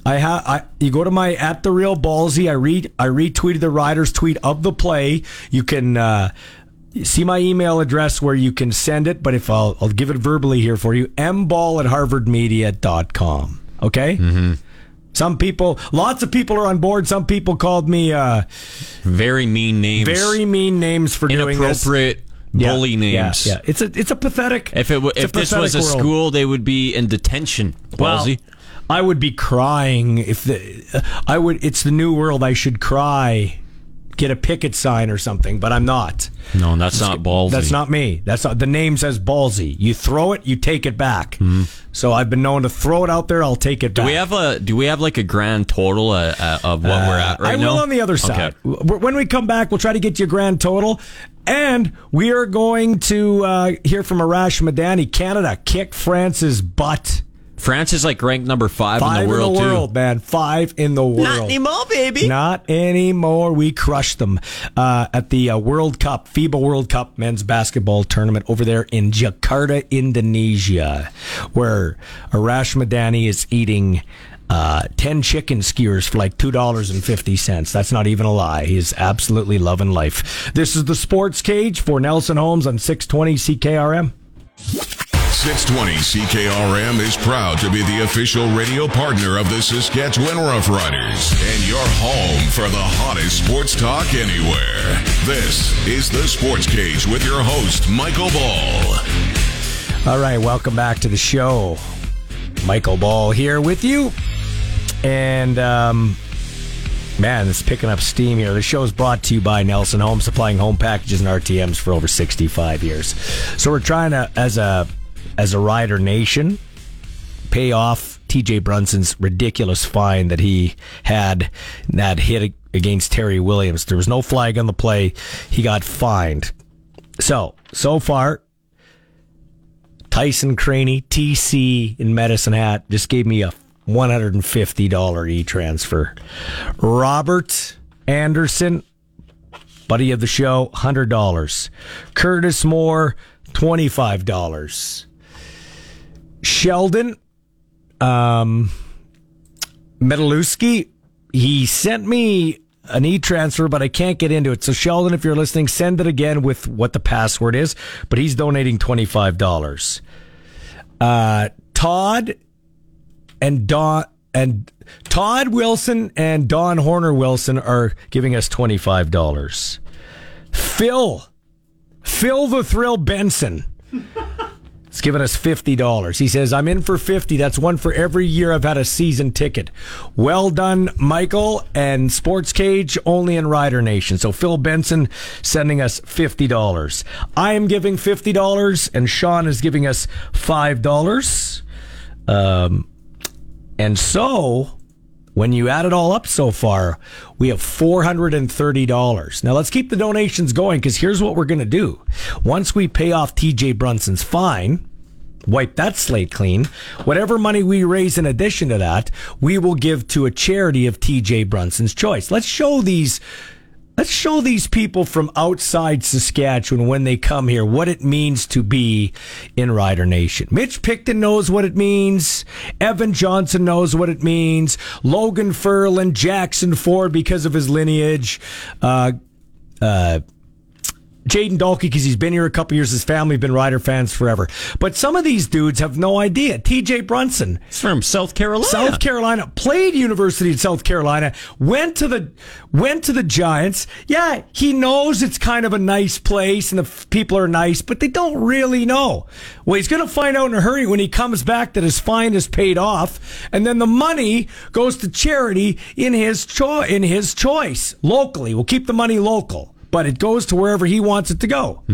I have. I you go to my at the real ballsy. I read. I retweeted the riders tweet of the play. You can. Uh, See my email address where you can send it, but if I'll, I'll give it verbally here for you, mball at harvardmedia.com. Okay? Mm-hmm. Some people, lots of people are on board. Some people called me uh, Very mean names. very mean names for doing this. inappropriate Yeah, bully names. Yeah, yeah. it's a it's a pathetic. If it w- if this was a world. school, they would be in detention. Ballsy. Well, I would be crying if the I would. It's the new world. I should cry, get a picket sign or something, but I'm not. no, that's not ballsy. That's not me. That's not the name says ballsy. You throw it, you take it back. So I've been known to throw it out there. I'll take it Do back. we have a do we have like a grand total uh, uh, of what we're at right I now? I will on the other side. Okay. When we come back, we'll try to get you a grand total. And we are going to uh, hear from Arash Madani. Canada kick France's butt. France is like ranked number five, Five in the world, world, man. Five in the world. Not anymore, baby. Not anymore. We crushed them uh, at the uh, World Cup, FIBA World Cup men's basketball tournament over there in Jakarta, Indonesia, where Arash Madani is eating uh, 10 chicken skewers for like $2.50. That's not even a lie. He is absolutely loving life. This is the Sports Cage for Nelson Homes on 620 CKRM. 620 CKRM is proud to be the official radio partner of the Saskatchewan Roughriders and your home for the hottest sports talk anywhere. This is the Sports Cage with your host, Michael Ball. All right, welcome back to the show. Michael Ball here with you. And, um, man, it's picking up steam here. The show is brought to you by Nelson Home, supplying home packages and RTMs for over 65 years. So we're trying to, as a, as a rider nation, pay off TJ Brunson's ridiculous fine that he had that hit against Terry Williams. There was no flag on the play. He got fined. So, so far, Tyson Craney, TC in Medicine Hat, just gave me a $150 e transfer. Robert Anderson, buddy of the show, $100. Curtis Moore, $25. Sheldon, um, Metalewski, he sent me an e transfer, but I can't get into it. So, Sheldon, if you're listening, send it again with what the password is. But he's donating $25. Uh, Todd and Don and Todd Wilson and Don Horner Wilson are giving us $25. Phil, Phil the Thrill Benson. It's given us $50. He says, I'm in for 50. That's one for every year I've had a season ticket. Well done, Michael. And Sports Cage only in Rider Nation. So Phil Benson sending us $50. I am giving $50 and Sean is giving us $5. Um, and so when you add it all up so far, we have $430. Now let's keep the donations going because here's what we're going to do. Once we pay off TJ Brunson's fine, wipe that slate clean, whatever money we raise in addition to that, we will give to a charity of TJ Brunson's choice. Let's show these Let's show these people from outside Saskatchewan when they come here what it means to be in Rider Nation. Mitch Picton knows what it means. Evan Johnson knows what it means. Logan Furlan, Jackson Ford because of his lineage. Uh, uh, Jaden Dalkey because he's been here a couple years. His family have been Rider fans forever. But some of these dudes have no idea. TJ Brunson. It's from South Carolina. South Carolina played University of South Carolina. Went to the went to the Giants. Yeah, he knows it's kind of a nice place and the people are nice, but they don't really know. Well, he's going to find out in a hurry when he comes back that his fine is paid off, and then the money goes to charity in his cho- in his choice locally. We'll keep the money local, but it goes to wherever he wants it to go.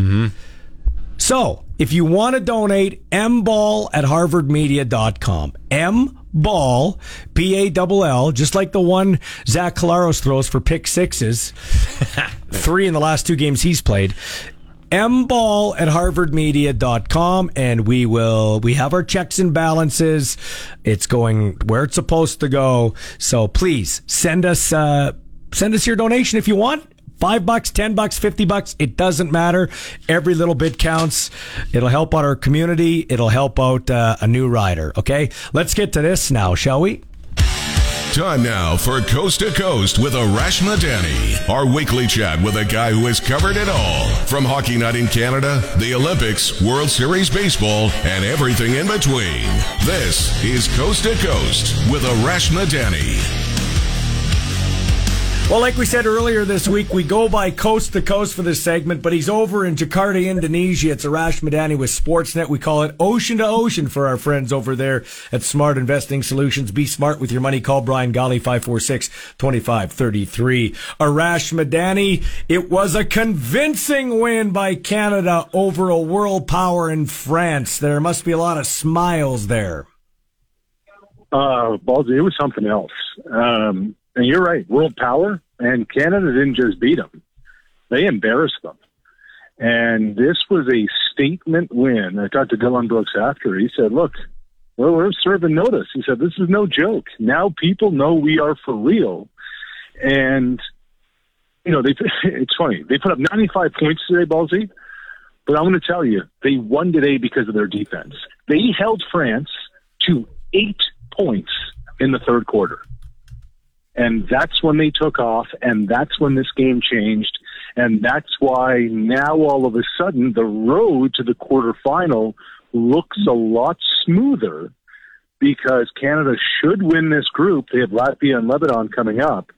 So, if you want to donate, mball at harvardmedia.com. M ball, B A L L, just like the one Zach Collaros throws for pick sixes, three in the last two games he's played. mball at harvardmedia.com and we will we have our checks and balances it's going where it's supposed to go so please send us uh send us your donation if you want Five bucks, ten bucks, fifty bucks, it doesn't matter. Every little bit counts. It'll help out our community. It'll help out uh, a new rider. Okay, let's get to this now, shall we? Time now for Coast to Coast with Arash Madani, our weekly chat with a guy who has covered it all from Hockey Night in Canada, the Olympics, World Series Baseball, and everything in between. This is Coast to Coast with Arash Madani. Well, like we said earlier this week, we go by coast to coast for this segment, but he's over in Jakarta, Indonesia. It's Arash Madani with Sportsnet. We call it ocean to ocean for our friends over there at Smart Investing Solutions. Be smart with your money. Call Brian Golly, 546-2533. Arash Madani, it was a convincing win by Canada over a world power in France. There must be a lot of smiles there. Uh, Ballsy, it was something else. Um, and you're right, world power, and Canada didn't just beat them; they embarrassed them. And this was a statement win. I talked to Dillon Brooks after. He said, "Look, well, we're serving notice." He said, "This is no joke. Now people know we are for real." And you know, they it's funny. They put up 95 points today, Ballsy. But I'm going to tell you, they won today because of their defense. They held France to eight points in the third quarter. And that's when they took off, and that's when this game changed. And that's why now all of a sudden the road to the quarterfinal looks a lot smoother because Canada should win this group. They have Latvia and Lebanon coming up.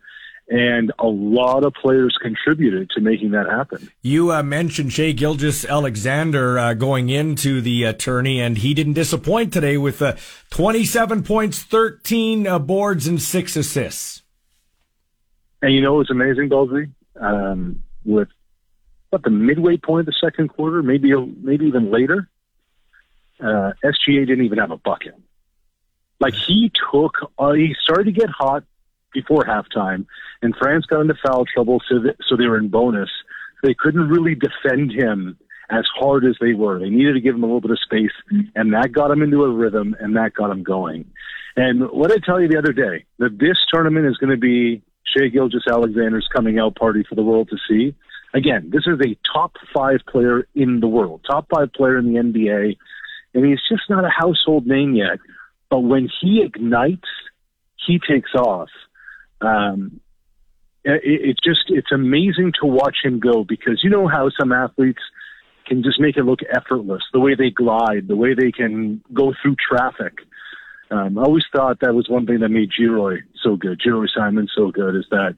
And a lot of players contributed to making that happen. You uh, mentioned Shai Gilgeous-Alexander uh, going into the uh, tourney, and he didn't disappoint today with uh, 27 points, 13 uh, boards, and six assists. And you know what's amazing, Ballsy? Um, with what the midway point of the second quarter, maybe maybe even later, uh, SGA didn't even have a bucket. Like he took, uh, he started to get hot before halftime, and France got into foul trouble, so that, so they were in bonus. They couldn't really defend him as hard as they were. They needed to give him a little bit of space, and that got him into a rhythm, and that got him going. And what I tell you the other day, that this tournament is going to be Shai Gilgeous-Alexander's coming out party for the world to see. Again, this is a top five player in the world, top five player in the NBA, and he's just not a household name yet. But when he ignites, he takes off. Um, it, it's just it's amazing to watch him go because you know how some athletes can just make it look effortless, the way they glide, the way they can go through traffic. Um, I always thought that was one thing that made Geroy so good, Geroy Simon so good, is that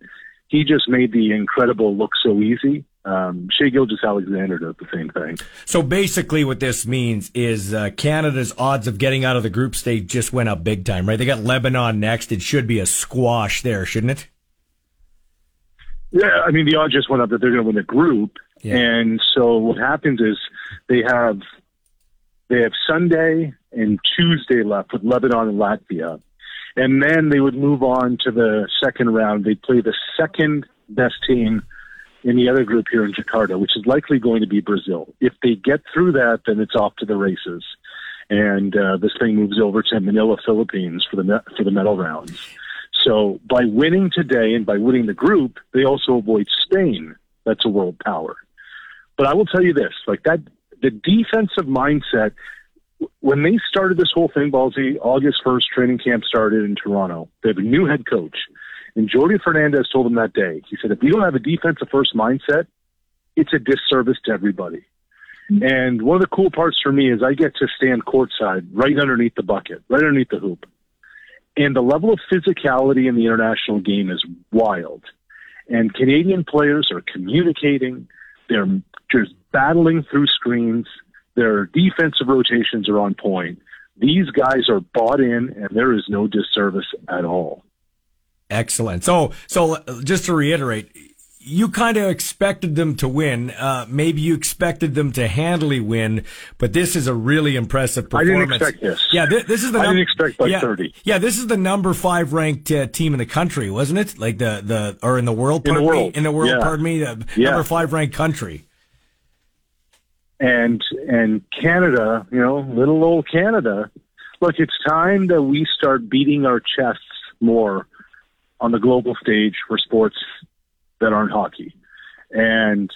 he just made the incredible look so easy. Um, Shai Gilgeous-Alexander did the same thing. So basically, what this means is uh, Canada's odds of getting out of the group stage just went up big time, right? They got Lebanon next. It should be a squash there, shouldn't it? Yeah, I mean the odds just went up that they're going to win the group, yeah. and so what happens is they have they have Sunday and Tuesday left with Lebanon and Latvia. And then they would move on to the second round. They'd play the second best team in the other group here in Jakarta, which is likely going to be Brazil. If they get through that, then it's off to the races. And uh, this thing moves over to Manila, Philippines for the for the medal rounds. So by winning today and by winning the group, they also avoid Spain. That's a world power. But I will tell you this: like that, the defensive mindset when they started this whole thing, Ballsy, August 1st, training camp started in Toronto. They have a new head coach. And Jordi Fernandez told them that day, he said, if you don't have a defensive first mindset, it's a disservice to everybody. Mm-hmm. And one of the cool parts for me is I get to stand courtside right underneath the bucket, right underneath the hoop. And the level of physicality in the international game is wild. And Canadian players are communicating. They're just battling through screens. Their defensive rotations are on point. These guys are bought in, and there is no disservice at all. Excellent. So, so just to reiterate, you kind of expected them to win. Uh, maybe you expected them to handily win, but this is a really impressive performance. I didn't expect this. Yeah, th- this is the. Num- I didn't expect like yeah, thirty. Yeah, this is the number five ranked uh, team in the country, wasn't it? Like the the or in the world? In the world. Me, in the world. Yeah. Pardon me. The yeah. number five ranked country and and Canada, you know, little old Canada. Look, it's time that we start beating our chests more on the global stage for sports that aren't hockey and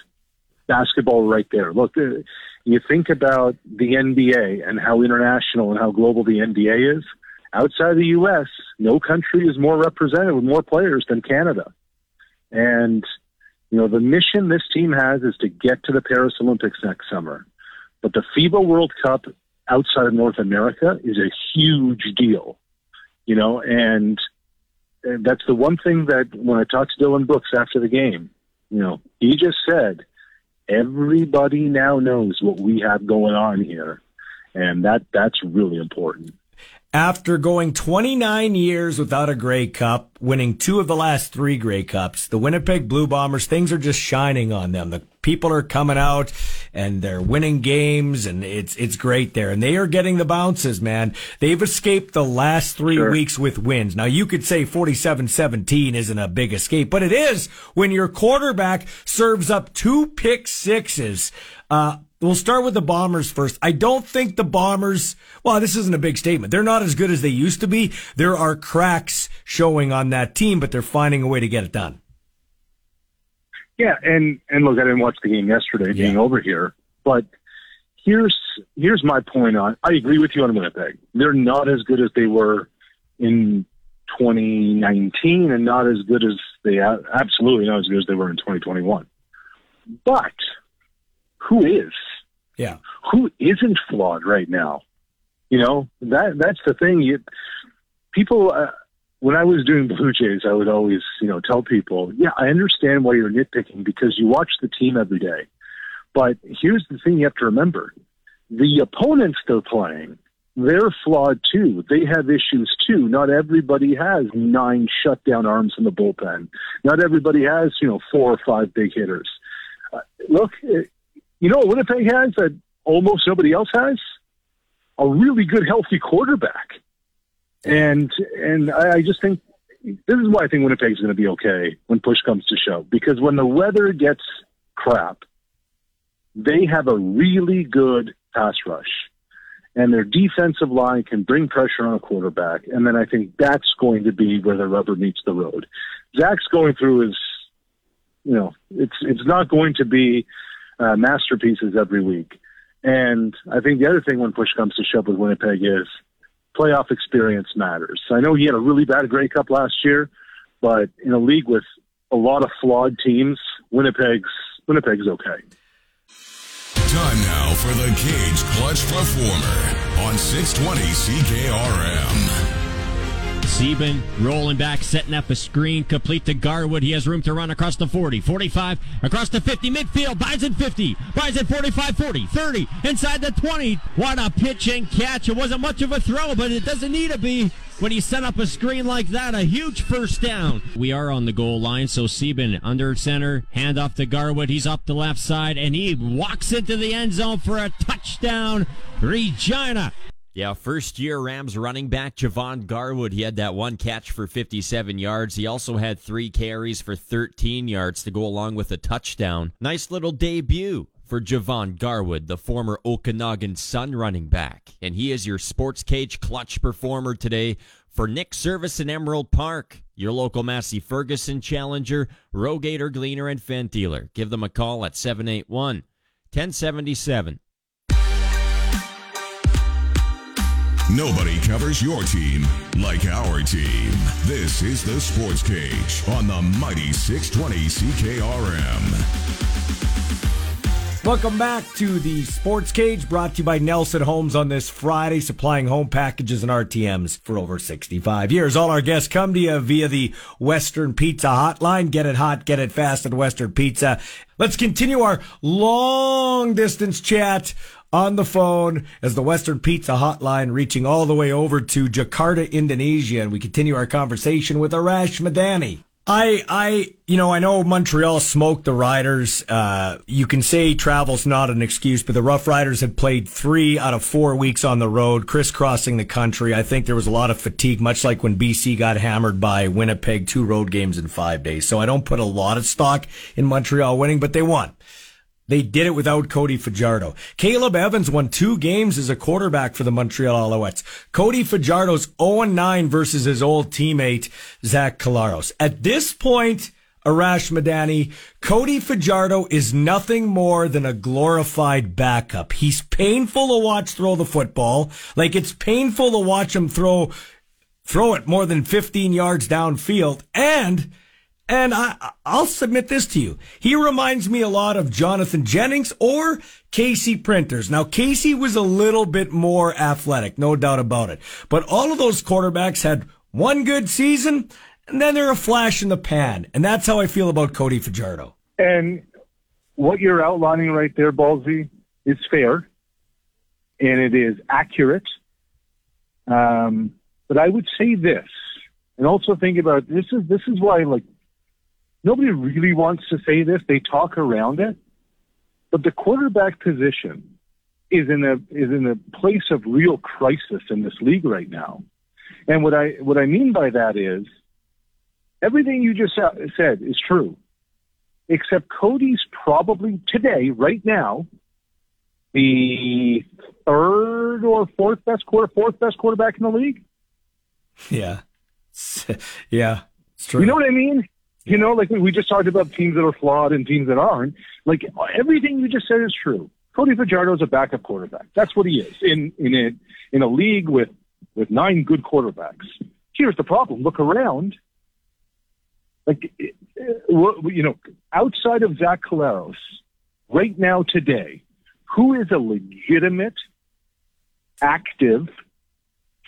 basketball. Right there. Look, uh, you think about the NBA and how international and how global the NBA is. Outside the U.S., no country is more represented with more players than Canada, and you know, the mission this team has is to get to the Paris Olympics next summer. But the FIBA World Cup outside of North America is a huge deal, you know, and and that's the one thing that when I talked to Dillon Brooks after the game, you know, he just said, everybody now knows what we have going on here. And that, that's really important. After going 29 years without a Grey Cup, winning two of the last three Grey Cups, the Winnipeg Blue Bombers, things are just shining on them. The people are coming out and they're winning games and it's, it's great there. And they are getting the bounces, man. They've escaped the last three sure. weeks with wins. Now you could say 47-17 isn't a big escape, but it is when your quarterback serves up two pick sixes. Uh, We'll start with the Bombers first. I don't think the Bombers, well, this isn't a big statement. They're not as good as they used to be. There are cracks showing on that team, but they're finding a way to get it done. Yeah, and and look, I didn't watch the game yesterday, yeah. being over here, but here's here's my point on. I agree with you on Winnipeg. They're not as good as they were in 2019, and not as good as they absolutely not as good as they were in 2021. But who is? Yeah, who isn't flawed right now? You know that that's the thing. You people. Uh, when I was doing Blue Jays, I would always, you know, tell people, yeah, I understand why you're nitpicking because you watch the team every day. But here's the thing you have to remember. The opponents they're playing, they're flawed too. They have issues too. Not everybody has nine shutdown arms in the bullpen. Not everybody has, you know, four or five big hitters. Uh, look, you know what Winnipeg has that almost nobody else has? A really good, healthy quarterback. And and I, I just think this is why I think Winnipeg's going to be okay when push comes to shove. Because when the weather gets crap, they have a really good pass rush. And their defensive line can bring pressure on a quarterback. And then I think that's going to be where the rubber meets the road. Zach's going through his, you know, it's, it's not going to be uh, masterpieces every week. And I think the other thing when push comes to shove with Winnipeg is playoff experience matters. I know he had a really bad Grey Cup last year, but in a league with a lot of flawed teams, Winnipeg's Winnipeg's okay. Time now for the Cage Clutch Performer on 620 CKRM. Sieben rolling back, setting up a screen, complete to Garwood. He has room to run across the 40, 45, across the 50, midfield, at 50, buys at 45, 40, 30, inside the 20. What a pitch and catch. It wasn't much of a throw, but it doesn't need to be when you set up a screen like that. A huge first down. We are on the goal line, so Sieben under center, hand off to Garwood. He's up the left side, and he walks into the end zone for a touchdown. Regina yeah, first year Rams running back Javon Garwood. He had that one catch for 57 yards. He also had three carries for 13 yards to go along with a touchdown. Nice little debut for Javon Garwood, the former Okanagan Sun running back. And he is your sports cage clutch performer today for Nick Service in Emerald Park, your local Massey Ferguson challenger, Rogator Gleaner, and Fendt dealer. Give them a call at 781 1077. Nobody covers your team like our team. This is the Sports Cage on the mighty 620 CKRM. Welcome back to the Sports Cage, brought to you by Nelson Homes on this Friday, supplying home packages and RTMs for over 65 years. All our guests come to you via the Western Pizza Hotline. Get it hot, get it fast at Western Pizza. Let's continue our long distance chat on the phone as the Western Pizza Hotline reaching all the way over to Jakarta, Indonesia. And we continue our conversation with Arash Madani. I, I, you know, I know Montreal smoked the Riders. Uh, you can say travel's not an excuse, but the Rough Riders had played three out of four weeks on the road, crisscrossing the country. I think there was a lot of fatigue, much like when BC got hammered by Winnipeg, two road games in five days. So I don't put a lot of stock in Montreal winning, but they won. They did it without Cody Fajardo. Caleb Evans won two games as a quarterback for the Montreal Alouettes. Cody Fajardo's 0-9 versus his old teammate, Zach Collaros. At this point, Arash Madani, Cody Fajardo is nothing more than a glorified backup. He's painful to watch throw the football. Like it's painful to watch him throw, throw it more than 15 yards downfield. And and I, I'll submit this to you. He reminds me a lot of Jonathan Jennings or Casey Printers. Now, Casey was a little bit more athletic, no doubt about it. But all of those quarterbacks had one good season and then they're a flash in the pan. And that's how I feel about Cody Fajardo. And what you're outlining right there, Ballsy, is fair and it is accurate. Um, but I would say this, and also think about this is this is why like nobody really wants to say this. They talk around it, but the quarterback position is in a is in a place of real crisis in this league right now. And what I what I mean by that is everything you just said is true, except Cody's probably today, right now, the third or fourth best quarter, fourth best quarterback in the league. Yeah, yeah, it's true. You know what I mean? You know, like we just talked about teams that are flawed and teams that aren't. Like everything you just said is true. Cody Fajardo is a backup quarterback. That's what he is in in a in a league with with nine good quarterbacks. Here's the problem: look around. Like uh, you know, outside of Zach Collaros, right now today, who is a legitimate, active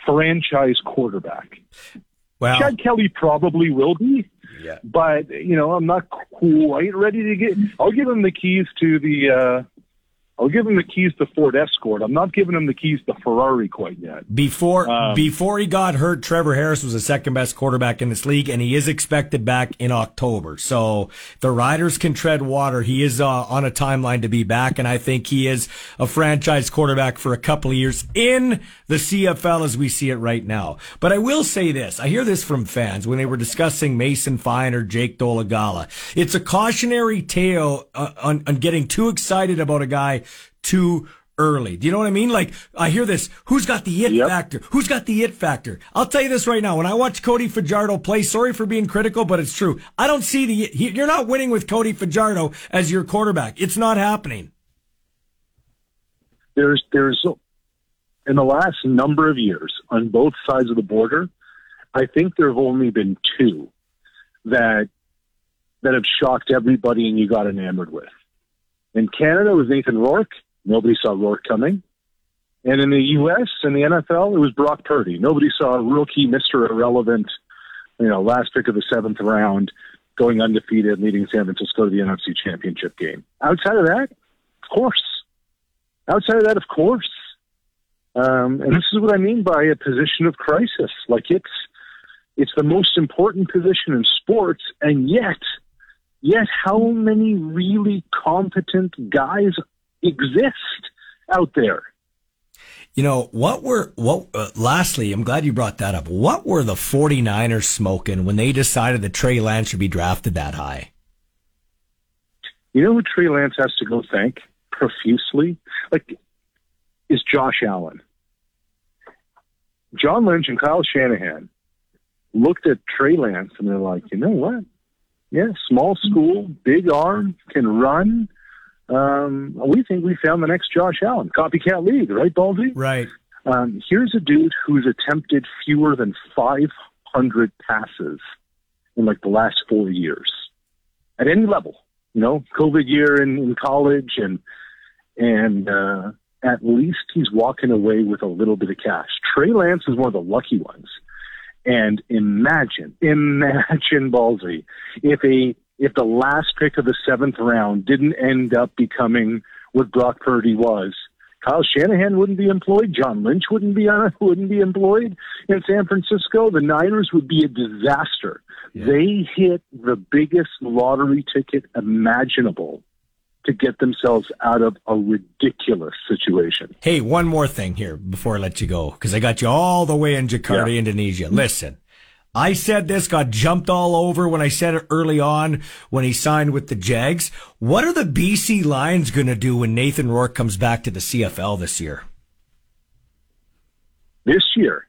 franchise quarterback? Well, Chad Kelly probably will be. Yeah. But you know, I'm not quite ready to get. I'll give him the keys to the uh, I'll give him the keys to Ford Escort. I'm not giving him the keys to Ferrari quite yet. Before um, before he got hurt, Trevor Harris was the second best quarterback in this league, and he is expected back in October. So the Riders can tread water. He is uh, on a timeline to be back, and I think he is a franchise quarterback for a couple of years in the CFL as we see it right now. But I will say this: I hear this from fans when they were discussing Mason Fine or Jake Dolegala. It's a cautionary tale uh, on, on getting too excited about a guy too early. Do you know what I mean? Like, I hear this. Who's got the it yep. factor? Who's got the it factor? I'll tell you this right now. When I watch Cody Fajardo play, sorry for being critical, but it's true. I don't see the, he, you're not winning with Cody Fajardo as your quarterback. It's not happening. There's, there's, in the last number of years on both sides of the border, I think there have only been two that, that have shocked everybody and you got enamored with. In Canada, was Nathan Rourke. Nobody saw Rourke coming. And in the U.S. and the NFL, it was Brock Purdy. Nobody saw a rookie, Mr. Irrelevant, you know, last pick of the seventh round, going undefeated, leading San Francisco to the NFC Championship game. Outside of that, of course. Outside of that, of course. Um, and this is what I mean by a position of crisis. Like it's it's the most important position in sports, and yet Yet, how many really competent guys exist out there? You know, what were, what, uh, lastly, I'm glad you brought that up. What were the 49ers smoking when they decided that Trey Lance should be drafted that high? You know who Trey Lance has to go thank profusely? Like, is Josh Allen. John Lynch and Kyle Shanahan looked at Trey Lance and they're like, you know what? Yeah, small school, big arm, can run. Um, we think we found the next Josh Allen, copycat league, right, Baldy? Right. Um, here's a dude who's attempted fewer than 500 passes in like the last four years at any level. You know, COVID year in, in college, and and uh, at least he's walking away with a little bit of cash. Trey Lance is one of the lucky ones. And imagine, imagine Ballsy, if a if the last pick of the seventh round didn't end up becoming what Brock Purdy was, Kyle Shanahan wouldn't be employed. John Lynch wouldn't be on, wouldn't be employed in San Francisco. The Niners would be a disaster. Yeah. They hit the biggest lottery ticket imaginable to get themselves out of a ridiculous situation. Hey, one more thing here before I let you go, because I got you all the way in Jakarta, yeah. Indonesia. Listen, I said this, got jumped all over when I said it early on when he signed with the Jags. What are the BC Lions going to do when Nathan Rourke comes back to the CFL this year? This year?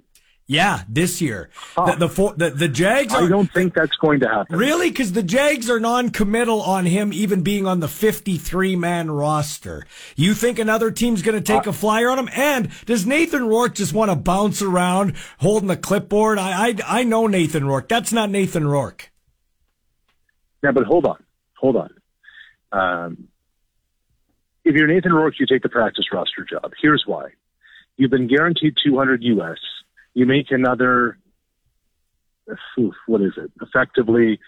Yeah, this year. Huh. The, the, the the Jags. Are, I don't think that's going to happen. Really, because the Jags are non-committal on him even being on the 53-man roster. You think another team's going to take uh, a flyer on him? And does Nathan Rourke just want to bounce around holding the clipboard? I, I I know Nathan Rourke. That's not Nathan Rourke. Yeah, but hold on, hold on. Um, if you're Nathan Rourke, you take the practice roster job. Here's why: you've been guaranteed 200 US you make another what is it? Effectively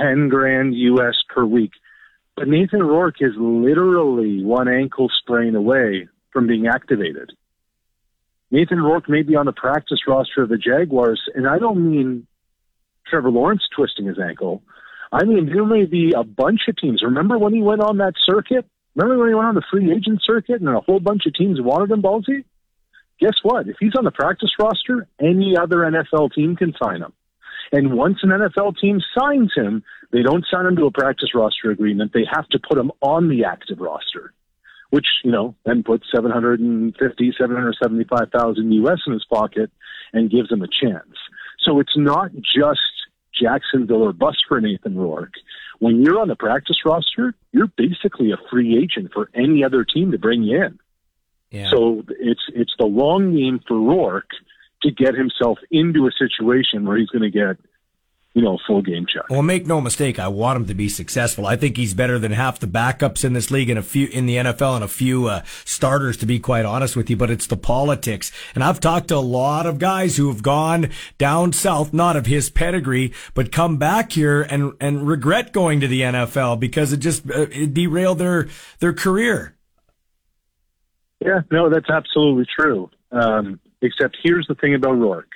10 grand US per week. But Nathan Rourke is literally one ankle sprain away from being activated. Nathan Rourke may be on the practice roster of the Jaguars, and I don't mean Trevor Lawrence twisting his ankle. I mean, there may be a bunch of teams. Remember when he went on that circuit? Remember when he went on the free agent circuit and a whole bunch of teams wanted him, Ballsy? Guess what? If he's on the practice roster, any other NFL team can sign him. And once an NFL team signs him, they don't sign him to a practice roster agreement. They have to put him on the active roster, which, you know, then puts 750, 775,000 US in his pocket and gives him a chance. So it's not just Jacksonville or bust for Nathan Rourke. When you're on the practice roster, you're basically a free agent for any other team to bring you in. Yeah. So it's it's the long game for Rourke to get himself into a situation where he's going to get you know, a full game check. Well, make no mistake, I want him to be successful. I think he's better than half the backups in this league and a few in the NFL and a few uh, starters, to be quite honest with you. But it's the politics, and I've talked to a lot of guys who have gone down south, not of his pedigree, but come back here and and regret going to the NFL because it just uh, it derailed their their career. Yeah, no, that's absolutely true. Um, except here's the thing about Rourke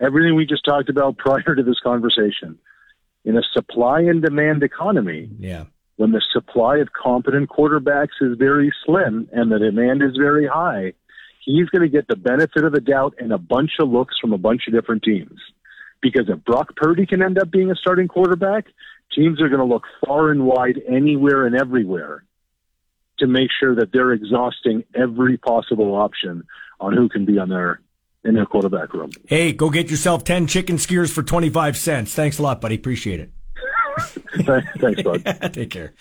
everything we just talked about prior to this conversation. In a supply and demand economy, yeah. when the supply of competent quarterbacks is very slim and the demand is very high, he's going to get the benefit of the doubt and a bunch of looks from a bunch of different teams. Because if Brock Purdy can end up being a starting quarterback, teams are going to look far and wide anywhere and everywhere to make sure that they're exhausting every possible option on who can be on their in their quarterback room. Hey, go get yourself 10 chicken skewers for 25 cents. Thanks a lot, buddy. Appreciate it. Thanks, bud. Take care.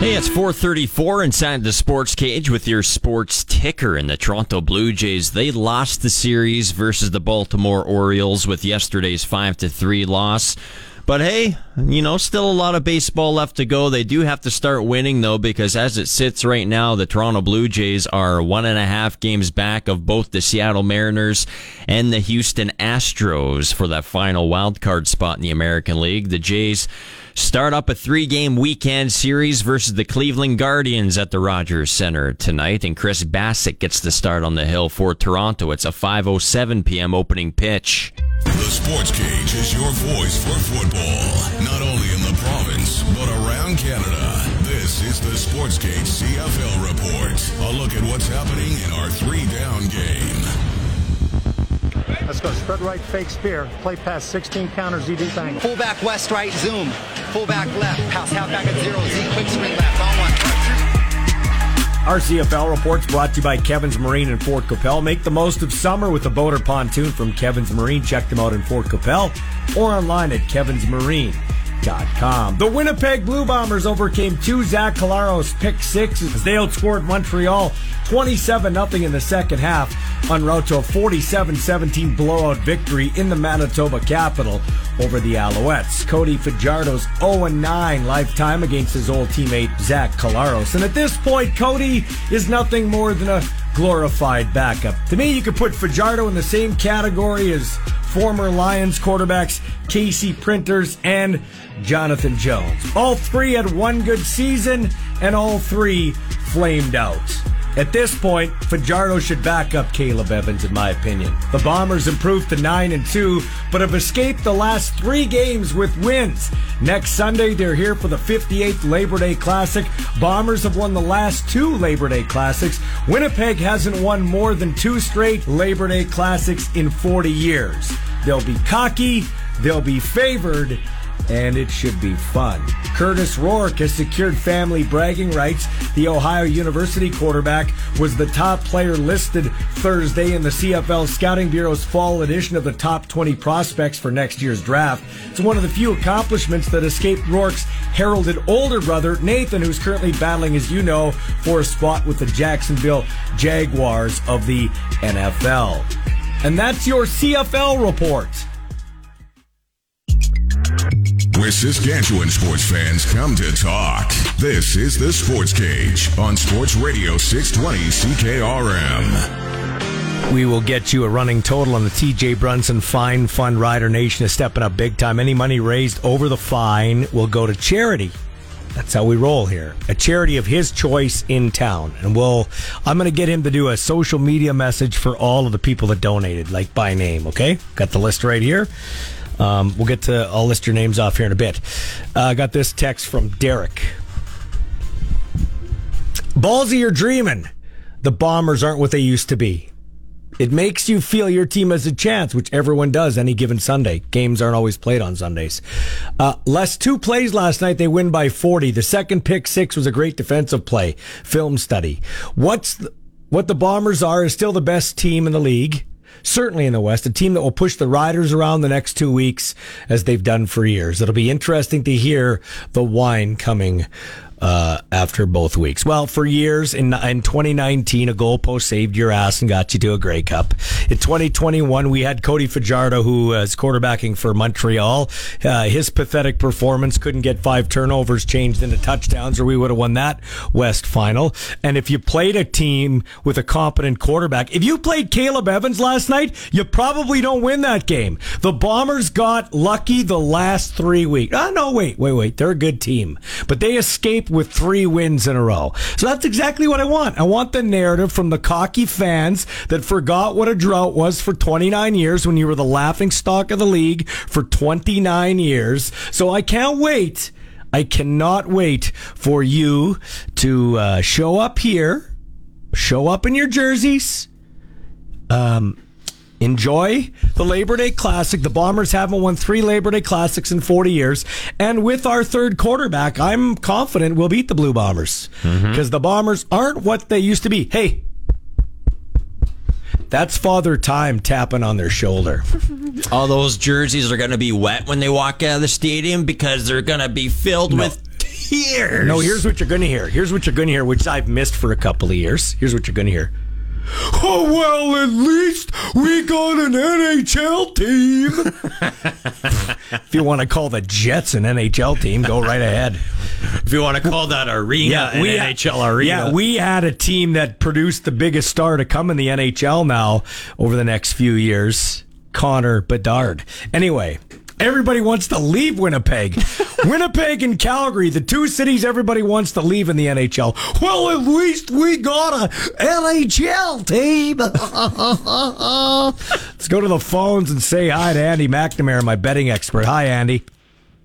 Hey, it's 434 inside the sports cage with your sports ticker and the Toronto Blue Jays. They lost the series versus the Baltimore Orioles with yesterday's 5 to 3 loss. But hey, you know, still a lot of baseball left to go. They do have to start winning though, because as it sits right now, the Toronto Blue Jays are one and a half games back of both the Seattle Mariners and the Houston Astros for that final wild card spot in the American League. The Jays start up a three game weekend series versus the Cleveland Guardians at the Rogers Center tonight. And Chris Bassitt gets the start on the hill for Toronto. It's a 5.07 p.m. opening pitch. The Sports Cage is your voice for football, not only in the province, but around Canada. This is the Sports Cage CFL Report. A look at what's happening in our three down game. Let's go. Spread right, fake spear. Play pass 16 counters, Z deep angle. Full back west right, zoom. Full back left. Pass half back at zero. Z quick swing left. On one. Our CFL reports brought to you by Kevin's Marine in Fort Qu'Appelle. Make the most of summer with a boat or pontoon from Kevin's Marine. Check them out in Fort Qu'Appelle or online at kevinsmarine.com. The Winnipeg Blue Bombers overcame two Zach Collaros pick sixes as they outscored Montreal 27 0 in the second half en route to a 47 17 blowout victory in the Manitoba capital over the Alouettes. Cody Fajardo's 0 9 lifetime against his old teammate Zach Collaros. And at this point, Cody is nothing more than a glorified backup. To me, you could put Fajardo in the same category as former Lions quarterbacks Casey Printers and Jonathan Jones. All three had one good season, and all three flamed out. At this point, Fajardo should back up Caleb Evans, in my opinion. The Bombers improved to 9 and 2, but have escaped the last three games with wins. Next Sunday, they're here for the 58th Labor Day Classic. Bombers have won the last two Labor Day Classics. Winnipeg hasn't won more than two straight Labor Day Classics in 40 years. They'll be cocky, they'll be favored, and it should be fun. Curtis Rourke has secured family bragging rights. The Ohio University quarterback was the top player listed Thursday in the CFL Scouting Bureau's fall edition of the top 20 prospects for next year's draft. It's one of the few accomplishments that escaped Rourke's heralded older brother, Nathan, who's currently battling, as you know, for a spot with the Jacksonville Jaguars of the NFL. And that's your CFL report. Where Saskatchewan sports fans come to talk. This is the Sports Cage on Sports Radio 620 CKRM. We will get you a running total on the TJ Brunson Fine Fund. Rider Nation is stepping up big time. Any money raised over the fine will go to charity. That's how we roll here. A charity of his choice in town. And we'll, I'm to get him to do a social media message for all of the people that donated, like by name, okay? Got the list right here. Um, we'll get to, I'll list your names off here in a bit. Uh, I uh, got this text from Derek. Ballsy, you're dreaming. The Bombers aren't what they used to be. It makes you feel your team has a chance, which everyone does any given Sunday. Games aren't always played on Sundays. Uh, less two plays last night, they win by 40. The second pick six was a great defensive play. Film study. What's the, what the Bombers are is still the best team in the league. Certainly in the West, a team that will push the Riders around the next two weeks as they've done for years. It'll be interesting to hear the wine coming uh, after both weeks. Well, for years in, in 2019, a goalpost saved your ass and got you to a Grey Cup. In 2021, we had Cody Fajardo, who is quarterbacking for Montreal. Uh, his pathetic performance couldn't get five turnovers changed into touchdowns, or we would have won that West final. And if you played a team with a competent quarterback, if you played Caleb Evans last night, you probably don't win that game. The Bombers got lucky the last three weeks. Oh, no, wait, wait, wait. They're a good team, but they escaped with three wins in a row. So that's exactly what I want. I want the narrative from the cocky fans that forgot what a drought was for 29 years when you were the laughing stock of the league for 29 years. So I can't wait. I cannot wait for you to uh, show up here, show up in your jerseys. Um, enjoy the Labor Day Classic. The Bombers haven't won three Labor Day Classics in 40 years. And with our third quarterback, I'm confident we'll beat the Blue Bombers because mm-hmm. the Bombers aren't what they used to be. Hey, that's Father Time tapping on their shoulder. All those jerseys are going to be wet when they walk out of the stadium because they're going to be filled no. with tears. No, here's what you're going to hear. Here's what you're going to hear, which I've missed for a couple of years. Here's what you're going to hear. Oh, well, at least we got an NHL team. if you want to call the Jets an NHL team, go right ahead. If you want to call that arena yeah, an NHL had, arena. Yeah, we had a team that produced the biggest star to come in the NHL now over the next few years. Connor Bedard. Anyway, Everybody wants to leave Winnipeg. Winnipeg and Calgary, the two cities everybody wants to leave in the NHL. Well, at least we got a NHL team. Let's go to the phones and say hi to Andy McNamara, my betting expert. Hi, Andy.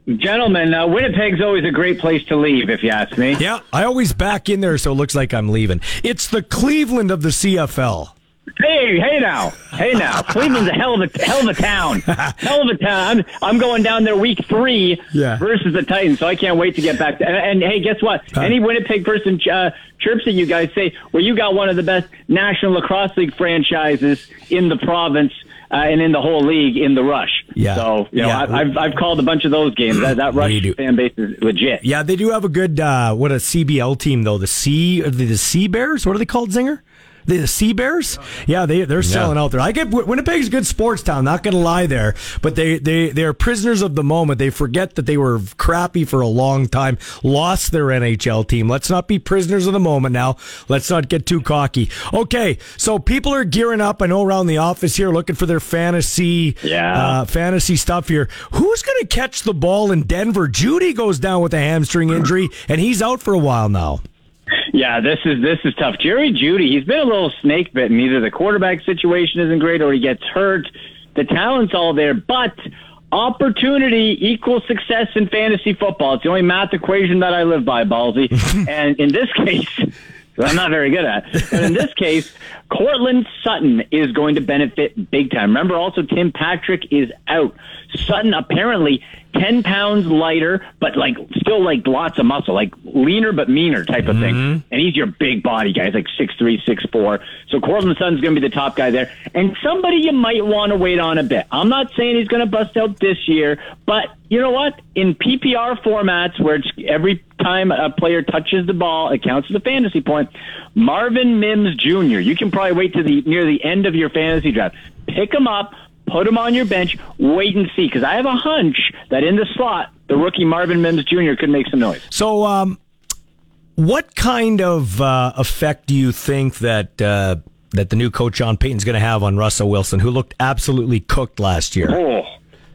Gentlemen, uh, Winnipeg's always a great place to leave, if you ask me. Yeah, I always back in there, so it looks like I'm leaving. It's the Cleveland of the CFL. Hey, hey now, hey now. Cleveland's a hell of a hell of a town, hell of a town. I'm, I'm going down there week three yeah. versus the Titans, so I can't wait to get back. To, and, and hey, guess what? Huh? Any Winnipeg person uh, chirps at you guys, say, "Well, you got one of the best National Lacrosse League franchises in the province." Uh, and in the whole league in the rush. Yeah. So, you know, yeah. I, have I've called a bunch of those games. That, that rush fan base is legit. Yeah, they do have a good, uh, what a CBL team, though. The C, the, the Sea Bears? What are they called, Zinger? The Sea Bears. Yeah, they they're selling yeah. out there. I get Winnipeg's a good sports town. Not going to lie there, but they they they're prisoners of the moment. They forget that they were crappy for a long time. Lost their NHL team. Let's not be prisoners of the moment now. Let's not get too cocky. Okay, so people are gearing up. I know around the office here looking for their fantasy yeah. uh, fantasy stuff here. Who's going to catch the ball in Denver? Jeudy goes down with a hamstring injury, and he's out for a while now. Yeah, this is this is tough. Jerry Jeudy, he's been a little snake bitten. Either the quarterback situation isn't great, or he gets hurt. The talent's all there, but opportunity equals success in fantasy football. It's the only math equation that I live by, Ballsy. and in this case, I'm not very good at. But in this case, Courtland Sutton is going to benefit big time. Remember, also Tim Patrick is out. Sutton apparently 10 pounds lighter, but like still like lots of muscle, like leaner but meaner type of thing. Mm-hmm. And he's your big body guy. He's like six three, six four. So Courtland Sutton's going to be the top guy there. And somebody you might want to wait on a bit. I'm not saying he's going to bust out this year, but you know what? In PPR formats where it's every time a player touches the ball, it counts as a fantasy point. Marvin Mims Jr. You can probably wait to the near the end of your fantasy draft. Pick him up put him on your bench, wait and see. Because I have a hunch that in the slot, the rookie Marvin Mims Jr. could make some noise. So, um, what kind of uh, effect do you think that uh, that the new coach Sean Payton's going to have on Russell Wilson, who looked absolutely cooked last year. Oh,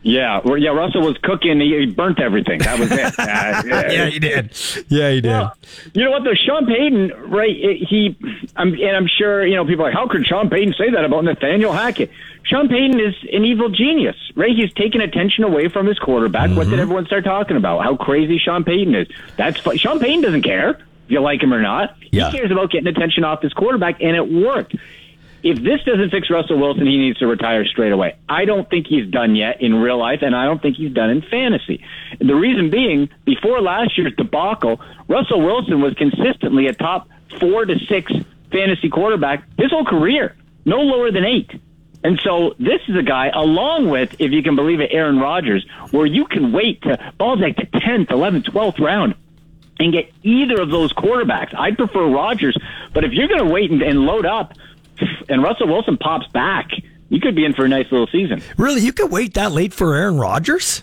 yeah. Well, yeah, Russell was cooking. He, he burnt everything. That was it. Uh, yeah, he did. Yeah, he did. Well, you know what, though? Sean Payton, right? He, I'm, and I'm sure, you know, people are like, how could Sean Payton say that about Nathaniel Hackett? Sean Payton is an evil genius, right? He's taken attention away from his quarterback. What Mm-hmm. did everyone start talking about? How crazy Sean Payton is. That's fu- Sean Payton doesn't care if you like him or not. Yeah. He cares about getting attention off his quarterback, and it worked. If this doesn't fix Russell Wilson, he needs to retire straight away. I don't think he's done yet in real life, and I don't think he's done in fantasy. The reason being, before last year's debacle, Russell Wilson was consistently a top four to six fantasy quarterback his whole career, no lower than eight. And so this is a guy, along with, if you can believe it, Aaron Rodgers, where you can wait to balls like the 10th, 11th, 12th round and get either of those quarterbacks. I'd prefer Rodgers, but if you're going to wait and, and load up and Russell Wilson pops back, you could be in for a nice little season. Really, you could wait that late for Aaron Rodgers?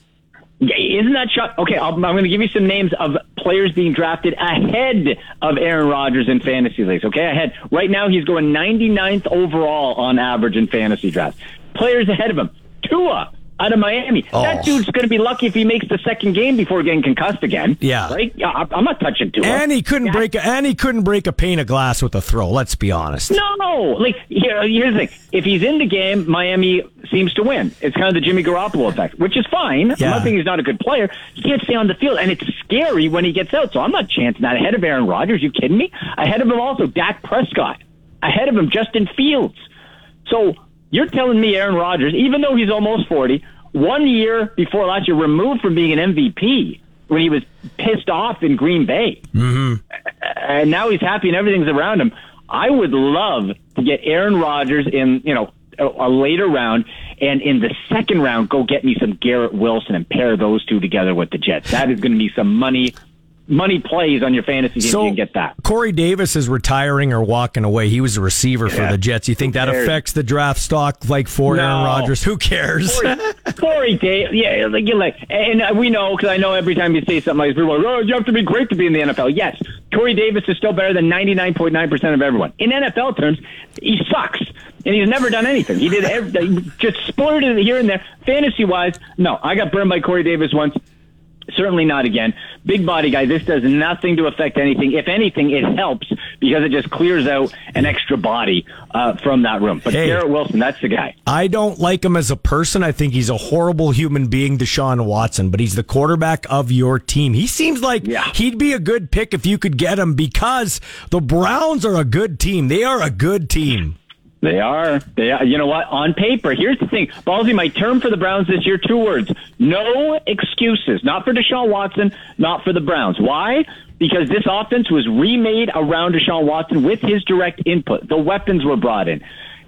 Isn't that shock? Okay, I'll, I'm going to give you some names of players being drafted ahead of Aaron Rodgers in fantasy leagues. Okay, ahead. Right now, he's going 99th overall on average in fantasy drafts. Players ahead of him: Tua out of Miami. That oh. dude's going to be lucky if he makes the second game before getting concussed again. Yeah. right. Yeah, I'm not touching Tua. And he couldn't break a, and he couldn't break a pane of glass with a throw. Let's be honest. No, like here, here's the thing: if he's in the game, Miami seems to win. It's kind of the Jimmy Garoppolo effect, which is fine. I'm not saying he's not a good player. He can't stay on the field, and it's scary when he gets out. So I'm not chancing that ahead of Aaron Rodgers. You kidding me? Ahead of him also Dak Prescott. Ahead of him Justin Fields. So you're telling me Aaron Rodgers, even though he's almost 40, one year before last year, removed from being an MVP when he was pissed off in Green Bay Mm-hmm. and now he's happy and everything's around him. I would love to get Aaron Rodgers in, you know, a, a later round, and in the second round, go get me some Garrett Wilson and pair those two together with the Jets. That is going to be some money, money plays on your fantasy team. So- you can get that. Corey Davis is retiring or walking away. He was a receiver for the Jets. You think that affects the draft stock like for No. Aaron Rodgers? Who cares? Corey, Corey Davis, yeah, like, you're like, and uh, we know because I know every time you say something like, this, people are like, oh, you have to be great to be in the NFL. Yes, Corey Davis is still better than 99.9 percent of everyone in NFL terms. He sucks, and he's never done anything. He did every, he just splurted it here and there. Fantasy wise, no, I got burned by Corey Davis once. Certainly not again. Big body guy. This does nothing to affect anything. If anything, it helps because it just clears out an extra body uh, from that room. But Hey. Garrett Wilson, that's the guy. I don't like him as a person. I think he's a horrible human being, Deshaun Watson, but he's the quarterback of your team. He seems like he'd be a good pick if you could get him because the Browns are a good team. They are a good team. They are. They are. You know what? On paper, here's the thing. Ballsy, my term for the Browns this year, two words. No excuses. Not for Deshaun Watson, not for the Browns. Why? Because this offense was remade around Deshaun Watson with his direct input. The weapons were brought in.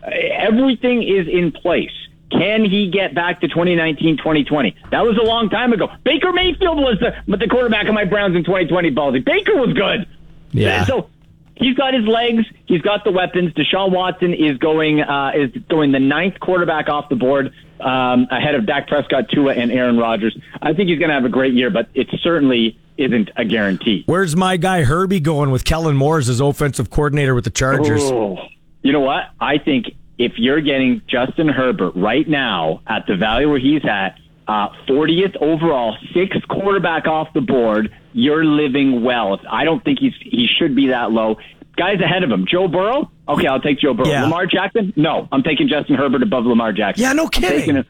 Everything is in place. Can he get back to 2019, 2020? That was a long time ago. Baker Mayfield was the, but the quarterback of my Browns in 2020, Ballsy. Baker was good. Yeah. So he's got his legs. He's got the weapons. Deshaun Watson is going uh, is going the ninth quarterback off the board um, ahead of Dak Prescott, Tua, and Aaron Rodgers. I think he's going to have a great year, but it certainly isn't a guarantee. Where's my guy Herbie going with Kellen Moore as his offensive coordinator with the Chargers? Oh, you know what? I think if you're getting Justin Herbert right now at the value where he's at, uh, 40th overall, sixth quarterback off the board, you're living well. I don't think he's he should be that low. Guys ahead of him, Joe Burrow. Okay, I'll take Joe Burrow. Yeah. Lamar Jackson. No, I'm taking Justin Herbert above Lamar Jackson. Yeah, no kidding.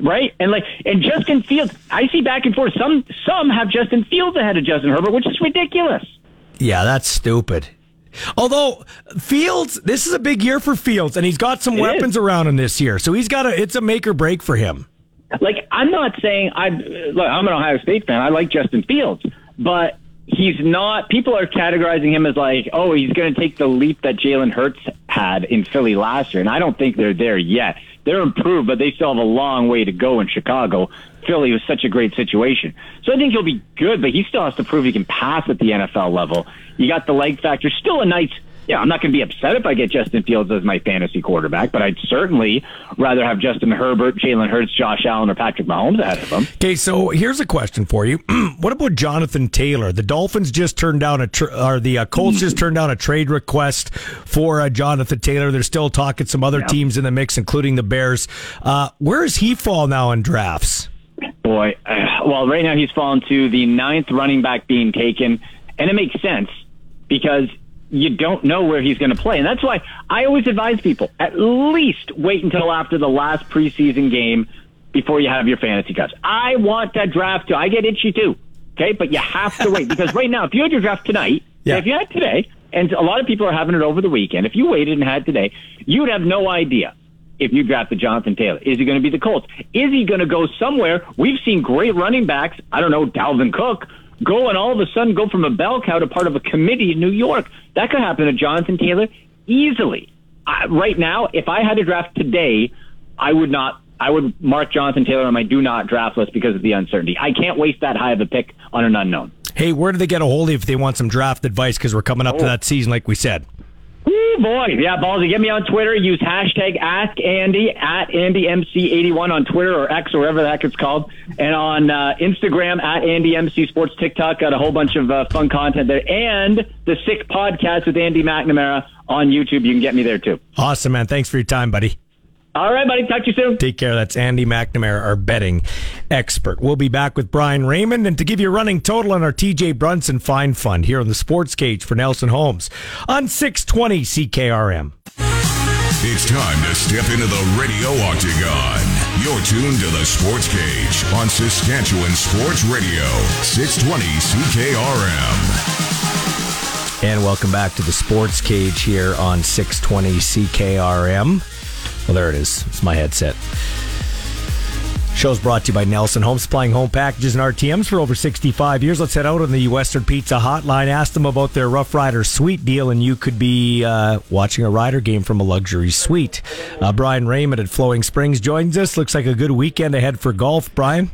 Right and like and Justin Fields, I see back and forth. Some some have Justin Fields ahead of Justin Herbert, which is ridiculous. Yeah, that's stupid. Although Fields, this is a big year for Fields, and he's got some It weapons around him this year, so he's got a. It's a make or break for him. Like I'm not saying I look. I'm an Ohio State fan. I like Justin Fields, but he's not. People are categorizing him as like, oh, he's going to take the leap that Jalen Hurts had in Philly last year, and I don't think they're there yet. They're improved, but they still have a long way to go in Chicago. Philly was such a great situation, so I think he'll be good, but he still has to prove he can pass at the NFL level. You got the leg factor, still a nice yeah, I'm not going to be upset if I get Justin Fields as my fantasy quarterback, but I'd certainly rather have Justin Herbert, Jalen Hurts, Josh Allen, or Patrick Mahomes ahead of him. Okay, so here's a question for you. what about Jonathan Taylor? The Dolphins just turned down a, tr- or the uh, Colts just turned down a trade request for uh, Jonathan Taylor. They're still talking some other Yeah. teams in the mix, including the Bears. Uh, where does he fall now in drafts? Boy, uh, well, right now he's fallen to the ninth running back being taken, and it makes sense because you don't know where he's going to play. And that's why I always advise people at least wait until after the last preseason game before you have your fantasy drafts. I want that draft too. I get itchy too. Okay. But you have to wait because right now, if you had your draft tonight, Yeah. if you had today, and a lot of people are having it over the weekend, if you waited and had today, you would have no idea if you drafted Jonathan Taylor. Is he going to be the Colts? Is he going to go somewhere? We've seen great running backs. I don't know, Dalvin Cook go and all of a sudden go from a bell cow to part of a committee in New York. That could happen to Jonathan Taylor easily. I, right now, if I had to draft today, I would not. I would mark Jonathan Taylor on my do not draft list because of the uncertainty. I can't waste that high of a pick on an unknown. Hey, where do they get a hold of you if they want some draft advice? Because we're coming up to Oh. that season, like we said. Woo, boy. Yeah, Ballsy, get me on Twitter. Use hashtag Ask Andy at AndyMC81 on Twitter or X or whatever the heck it's called. And on uh, Instagram at AndyMC Sports TikTok. Got a whole bunch of uh, fun content there. And the Sick Podcast with Andy McNamara on YouTube. You can get me there too. Awesome, man. Thanks for your time, buddy. All right, buddy. Talk to you soon. Take care. That's Andy McNamara, our betting expert. We'll be back with Brian Raymond and to give you a running total on our TJ Brunson Fine Fund here on the Sports Cage for Nelson Homes on 620 CKRM. It's time to step into the radio octagon. You're tuned to the Sports Cage on Saskatchewan Sports Radio, 620 CKRM. And welcome back to the Sports Cage here on 620 CKRM. Well, there it is. It's my headset. Show's brought to you by Nelson Home, supplying home packages and RTMs for over 65 years. Let's head out on the Western Pizza Hotline. Ask them about their Rough Rider Suite deal, and you could be uh, watching a Rider game from a luxury suite. Uh, Brian Raymond at Flowing Springs joins us. Looks like a good weekend ahead for golf, Brian.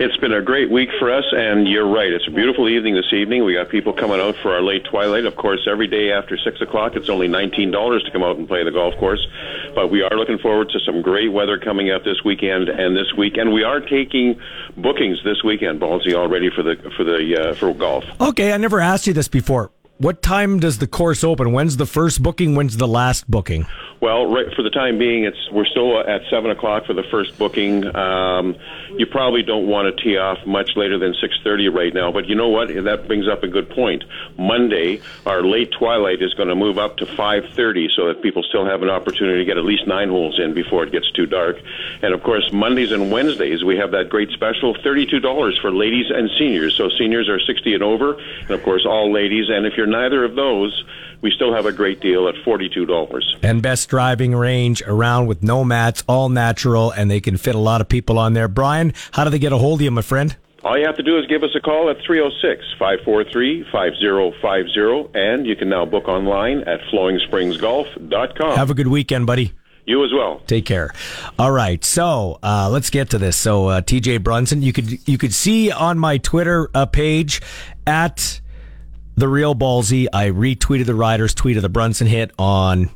It's been a great week for us, and you're right. It's a beautiful evening this evening. We got people coming out for our late twilight. Of course, every day after six o'clock, it's only nineteen dollars to come out and play the golf course. But we are looking forward to some great weather coming up this weekend and this week, and we are taking bookings this weekend. Ballsy all ready for the for the uh, for golf. Okay, I never asked you this before. What time does the course open? When's the first booking? When's the last booking? Well, right for the time being, it's we're still at seven o'clock for the first booking. Um, you probably don't want to tee off much later than six thirty right now. But you know what? That brings up a good point. Monday, our late twilight is going to move up to five thirty, so that people still have an opportunity to get at least nine holes in before it gets too dark. And of course, Mondays and Wednesdays we have that great special, thirty-two dollars for ladies and seniors. So seniors are sixty and over, and of course all ladies. And if you're neither of those, we still have a great deal at forty-two dollars. And best driving range around with no mats, all natural, and they can fit a lot of people on there. Brian, how do they get a hold of you, my friend? All you have to do is give us a call at 306 543 5050, and you can now book online at flowingspringsgolf.com. Have a good weekend, buddy. You as well. Take care. All right, so uh, let's get to this. So uh, TJ Brunson, you could you could see on my Twitter uh, page at the real ballsy. I retweeted the Riders tweet of the Brunson hit on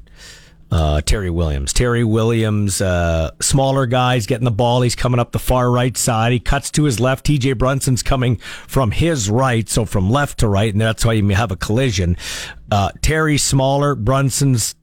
uh, Terry Williams. Terry Williams, uh, smaller guys getting the ball. He's coming up the far right side. He cuts to his left. TJ Brunson's coming from his right, so from left to right, and that's why you have a collision. Uh, Terry smaller, Brunson's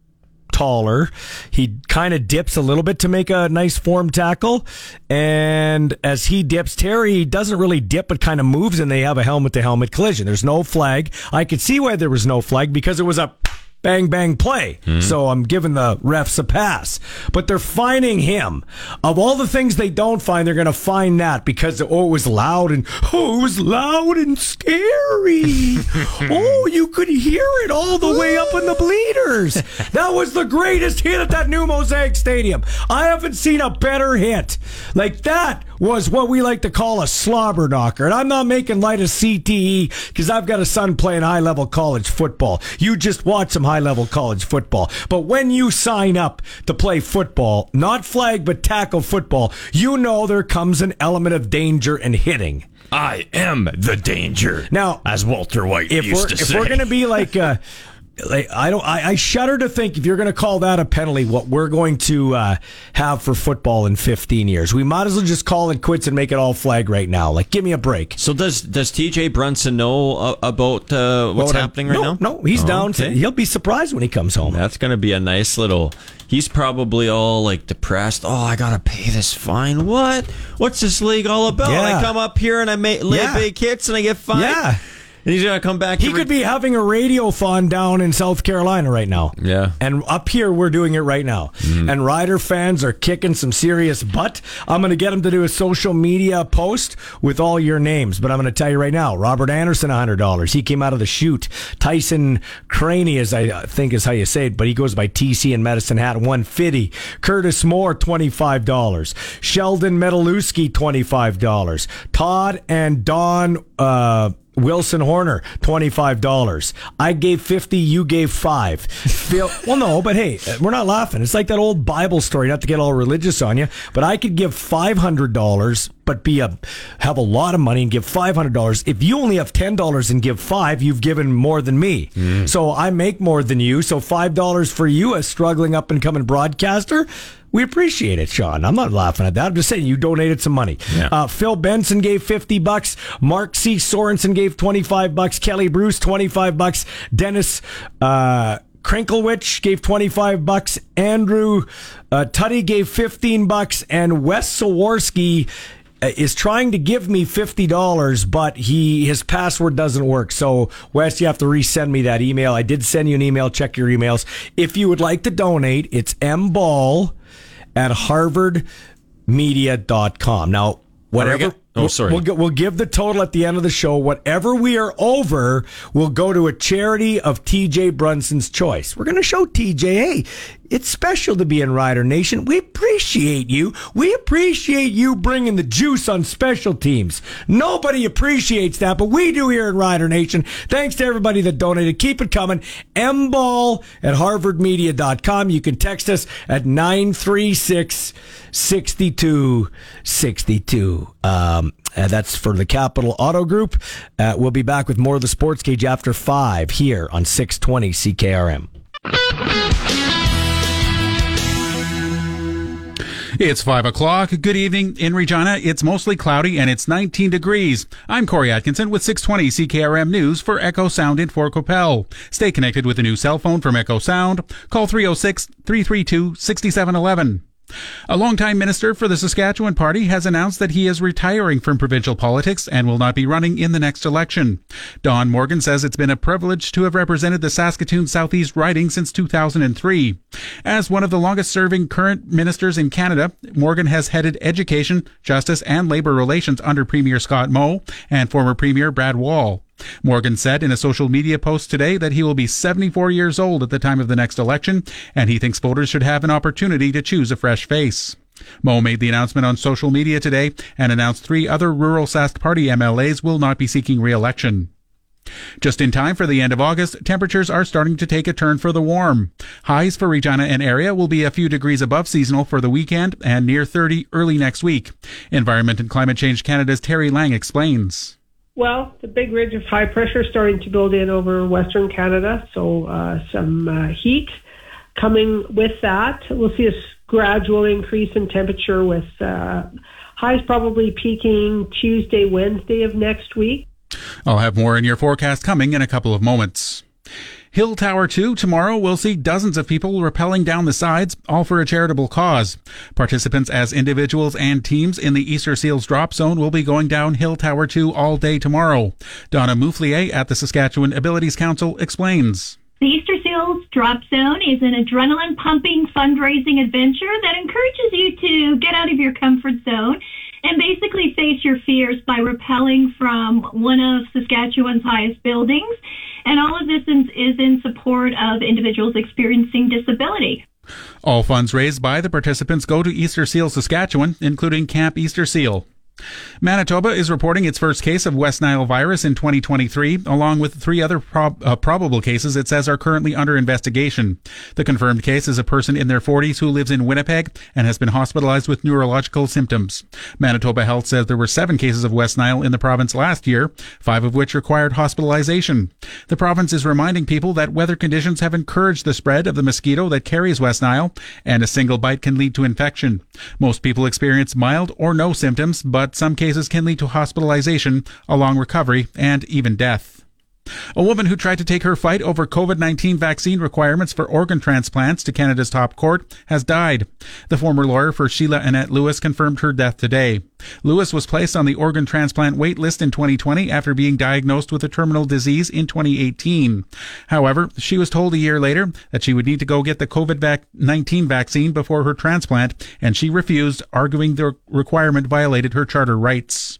taller. He kind of dips a little bit to make a nice form tackle. And as he dips, Terry doesn't really dip, but kind of moves, and they have a helmet to helmet collision. There's no flag. I could see why there was no flag because it was a bang bang play. Mm-hmm. So I'm giving the refs a pass. But they're fining him. Of all the things they don't find, they're going to find that because oh, it was loud and oh, it was loud and scary. oh, you could hear it all the way up in the bleeders. That was the greatest hit at that new Mosaic Stadium. I haven't seen a better hit. Like that was what we like to call a slobber knocker. And I'm not making light of CTE because I've got a son playing high level college football. You just watch some high level college football. But when you sign up to play football, not flag but tackle football, you know there comes an element of danger and hitting. I am the danger. Now, as Walter White if used to if say. we're gonna be like uh, like, I don't. I, I, shudder to think if you're going to call that a penalty, what we're going to uh, have for football in 15 years. We might as well just call it quits and make it all flag right now. Like, give me a break. So does does TJ Brunson know uh, about uh, what's well, happening right no, now? No, he's oh, down. Okay. To, he'll be surprised when he comes home. That's going to be a nice little. He's probably all like depressed. Oh, I gotta pay this fine. What? What's this league all about? Yeah. I come up here and I make lay yeah. big hits and I get fined. Yeah. And he's gonna come back. He could be having a radiothon down in South Carolina right now. Yeah. And up here, we're doing it right now. Mm. And Rider fans are kicking some serious butt. I'm gonna get him to do a social media post with all your names. But I'm gonna tell you right now, Robert Anderson, hundred dollars. He came out of the chute. Tyson Craney, as I think is how you say it, but he goes by TC and Medicine Hat, one fifty. Curtis Moore, twenty five dollars. Sheldon Metalewski, twenty five dollars. Todd and Don. Uh, Wilson Horner, $25. I gave 50, you gave 5. Phil, well, no, but hey, we're not laughing. It's like that old Bible story, not to get all religious on you, but I could give $500 but be a have a lot of money and give five hundred dollars. If you only have ten dollars and give five, you've given more than me. Mm. So I make more than you. So five dollars for you, a struggling up and coming broadcaster. We appreciate it, Sean. I'm not laughing at that. I'm just saying you donated some money. Yeah. Uh, Phil Benson gave 50 bucks. Mark C. Sorensen gave 25 bucks. Kelly Bruce, 25 bucks. Dennis, uh, Krinklewich gave 25 bucks. Andrew uh, Tuddy gave 15 bucks. And Wes Sawarski uh, is trying to give me fifty dollars, but he his password doesn't work. So Wes, you have to resend me that email. I did send you an email. Check your emails. If you would like to donate, it's mball at harvardmedia.com. Now, whatever Oh, sorry. We'll, we'll, give the total at the end of the show. Whatever we are over, we'll go to a charity of TJ Brunson's choice. We're going to show TJ, hey, it's special to be in Rider Nation. We appreciate you. We appreciate you bringing the juice on special teams. Nobody appreciates that, but we do here in Rider Nation. Thanks to everybody that donated. Keep it coming. mball at harvardmedia.com. You can text us at 936 6262. Um, that's for the Capital Auto Group. Uh, we'll be back with more of the Sports Cage after 5 here on 620 CKRM. It's 5 o'clock. Good evening in Regina. It's mostly cloudy and it's 19 degrees. I'm Corey Atkinson with 620 CKRM News for Echo Sound in Fort Qu'Appelle. Stay connected with a new cell phone from Echo Sound. Call 306 332 6711. A longtime minister for the Saskatchewan Party has announced that he is retiring from provincial politics and will not be running in the next election. Don Morgan says it's been a privilege to have represented the Saskatoon Southeast riding since 2003. As one of the longest serving current ministers in Canada, Morgan has headed education, justice, and labor relations under Premier Scott Moe and former Premier Brad Wall. Morgan said in a social media post today that he will be 74 years old at the time of the next election, and he thinks voters should have an opportunity to choose a fresh face. Moe made the announcement on social media today and announced three other rural Sask Party MLAs will not be seeking re-election. Just in time for the end of August, temperatures are starting to take a turn for the warm. Highs for Regina and area will be a few degrees above seasonal for the weekend and near 30 early next week. Environment and Climate Change Canada's Terri Lang explains. Well, the big ridge of high pressure starting to build in over Western Canada, so uh, some uh, heat coming with that. We'll see a gradual increase in temperature with uh, highs probably peaking Tuesday, Wednesday of next week. I'll have more in your forecast coming in a couple of moments. Hill Tower 2 tomorrow will see dozens of people rappelling down the sides, all for a charitable cause. Participants as individuals and teams in the Easter Seals drop zone will be going down Hill Tower 2 all day tomorrow. Donna Mouflier at the Saskatchewan Abilities Council explains. The Easter Seals Drop Zone is an adrenaline pumping fundraising adventure that encourages you to get out of your comfort zone and basically face your fears by rappelling from one of Saskatchewan's highest buildings. And all of this is in support of individuals experiencing disability. All funds raised by the participants go to Easter Seal Saskatchewan, including Camp Easter Seal. Manitoba is reporting its first case of West Nile virus in 2023, along with three other prob- uh, probable cases it says are currently under investigation. The confirmed case is a person in their 40s who lives in Winnipeg and has been hospitalized with neurological symptoms. Manitoba Health says there were seven cases of West Nile in the province last year, five of which required hospitalization. The province is reminding people that weather conditions have encouraged the spread of the mosquito that carries West Nile, and a single bite can lead to infection. Most people experience mild or no symptoms, but some cases can lead to hospitalization, a long recovery, and even death. A woman who tried to take her fight over COVID-19 vaccine requirements for organ transplants to Canada's top court has died. The former lawyer for Sheila Annette Lewis confirmed her death today. Lewis was placed on the organ transplant wait list in 2020 after being diagnosed with a terminal disease in 2018. However, she was told a year later that she would need to go get the COVID-19 vaccine before her transplant, and she refused, arguing the requirement violated her charter rights.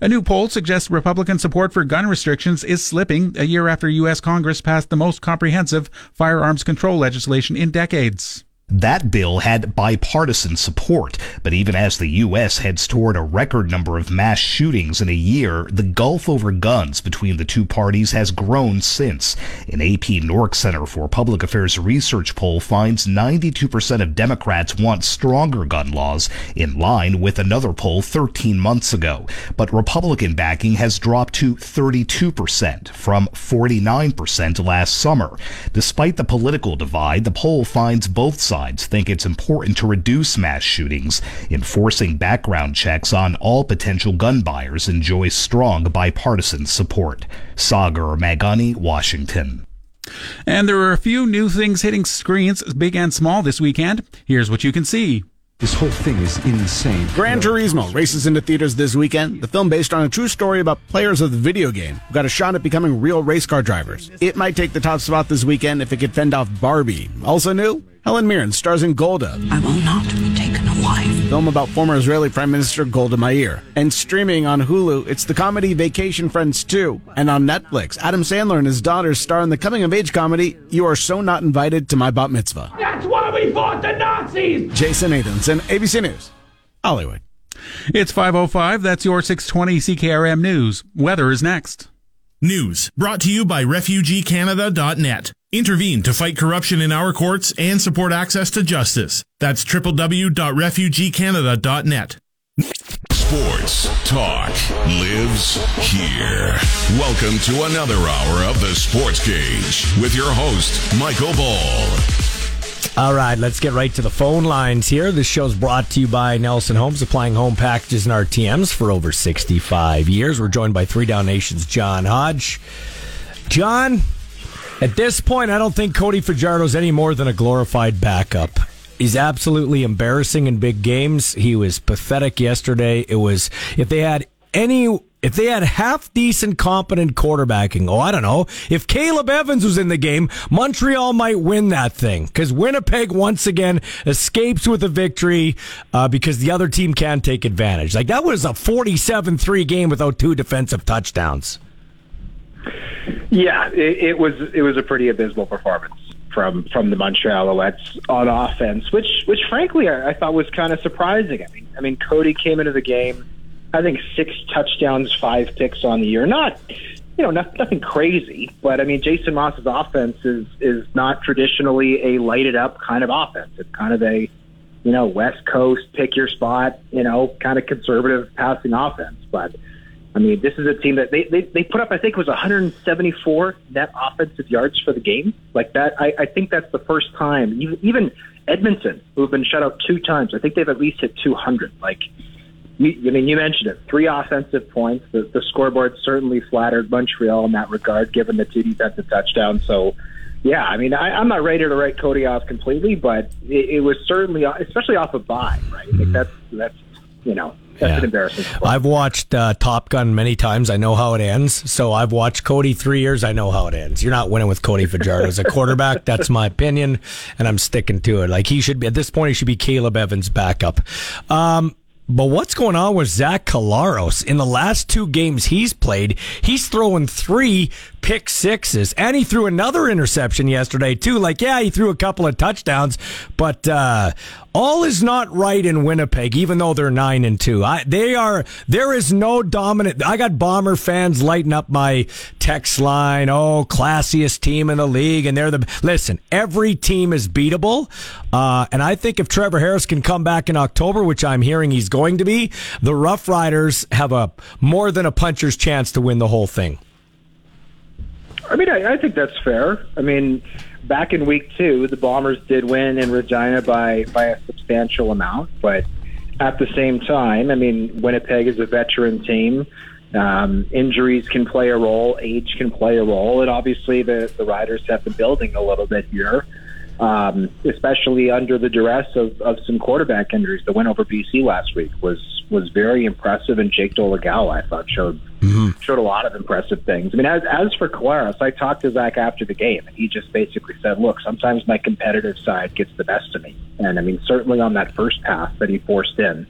A new poll suggests Republican support for gun restrictions is slipping a year after U.S. Congress passed the most comprehensive firearms control legislation in decades. That bill had bipartisan support, but even as the U.S. heads toward a record number of mass shootings in a year, the gulf over guns between the two parties has grown since. An AP NORC Center for Public Affairs research poll finds 92% of Democrats want stronger gun laws, in line with another poll 13 months ago. But Republican backing has dropped to 32% from 49% last summer. Despite the political divide, the poll finds both sides sides think it's important to reduce mass shootings. Enforcing background checks on all potential gun buyers enjoys strong bipartisan support. Sagar Meghani, Washington. And there are a few new things hitting screens, big and small, this weekend. Here's what you can see. This whole thing is insane. Gran Turismo races into theaters this weekend. The film based on a true story about players of the video game who got a shot at becoming real race car drivers. It might take the top spot this weekend if it could fend off Barbie. Also new, Helen Mirren stars in Golda. I will not be taken alive. Film about former Israeli Prime Minister Golda Meir. And streaming on Hulu, it's the comedy Vacation Friends 2. And on Netflix, Adam Sandler and his daughters star in the coming of age comedy You Are So Not Invited to My Bat Mitzvah. That's why we fought the Nazis! Jason Nathanson, ABC News, Hollywood. It's 505. That's your 620 CKRM News. Weather is next. News brought to you by RefugeeCanada.net. Intervene to fight corruption in our courts and support access to justice. That's www.refugeecanada.net. Sports talk lives here. Welcome to another hour of the Sports Cage with your host, Michael Ball. All right, let's get right to the phone lines here. This show's brought to you by Nelson Homes, supplying home packages and RTMs for over 65 years. We're joined by Three Down Nation's John Hodge. John, at this point, I don't think Cody Fajardo's any more than a glorified backup. He's absolutely embarrassing in big games. He was pathetic yesterday. It was, if they had any if they had half decent, competent quarterbacking, oh, I don't know. If Caleb Evans was in the game, Montreal might win that thing because Winnipeg once again escapes with a victory uh, because the other team can't take advantage. Like that was a 47 3 game without two defensive touchdowns. Yeah, it, it was it was a pretty abysmal performance from from the Montreal Alouettes on offense, which which frankly I, I thought was kind of surprising. I mean, I mean Cody came into the game I think six touchdowns, five picks on the year. Not, you know, not, nothing crazy, but I mean, Jason Maas's offense is is not traditionally a lighted up kind of offense. It's kind of a, you know, West Coast pick your spot, you know, kind of conservative passing offense. But I mean, this is a team that they they, they put up. I think it was 174 net offensive yards for the game. Like that, I, I think that's the first time. Even, Edmonton, who have been shut out two times, I think they've at least hit 200. Like you, I mean, you mentioned it. Three offensive points. The, the scoreboard certainly flattered Montreal in that regard, given the two defensive touchdowns. So, yeah, I mean, I, I'm not ready to write Cody off completely, but it, it was certainly, especially off a of bye, right? Like that's that's you know that's yeah. an embarrassing. I've watched uh, Top Gun many times. I know how it ends. So I've watched Cody three years. I know how it ends. You're not winning with Cody Fajardo as a quarterback. That's my opinion, and I'm sticking to it. Like he should be at this point. He should be Caleb Evans' backup. Um, but what's going on with Zach Collaros? In the last two games he's played, he's throwing three pick sixes, and he threw another interception yesterday too. Like, yeah, he threw a couple of touchdowns, but uh, all is not right in Winnipeg, even though they're nine and two. I, they are. There is no dominant. I got Bomber fans lighting up my text line. Oh, classiest team in the league, and they're the listen. Every team is beatable, uh, and I think if Trevor Harris can come back in October, which I'm hearing he's going to be, the Rough Riders have a more than a puncher's chance to win the whole thing. I mean, I, I think that's fair. I mean, back in week two, the Bombers did win in Regina by by a substantial amount, but at the same time, I mean, Winnipeg is a veteran team. Um, injuries can play a role, age can play a role, and obviously the the Riders have been building a little bit here, um, especially under the duress of, of some quarterback injuries. The win over BC last week was was very impressive, and Jake Dolegala I thought showed mm-hmm. showed a lot of impressive things. I mean, as as for Collaros, I talked to Zach after the game, and he just basically said, "Look, sometimes my competitive side gets the best of me." And I mean, certainly on that first pass that he forced in,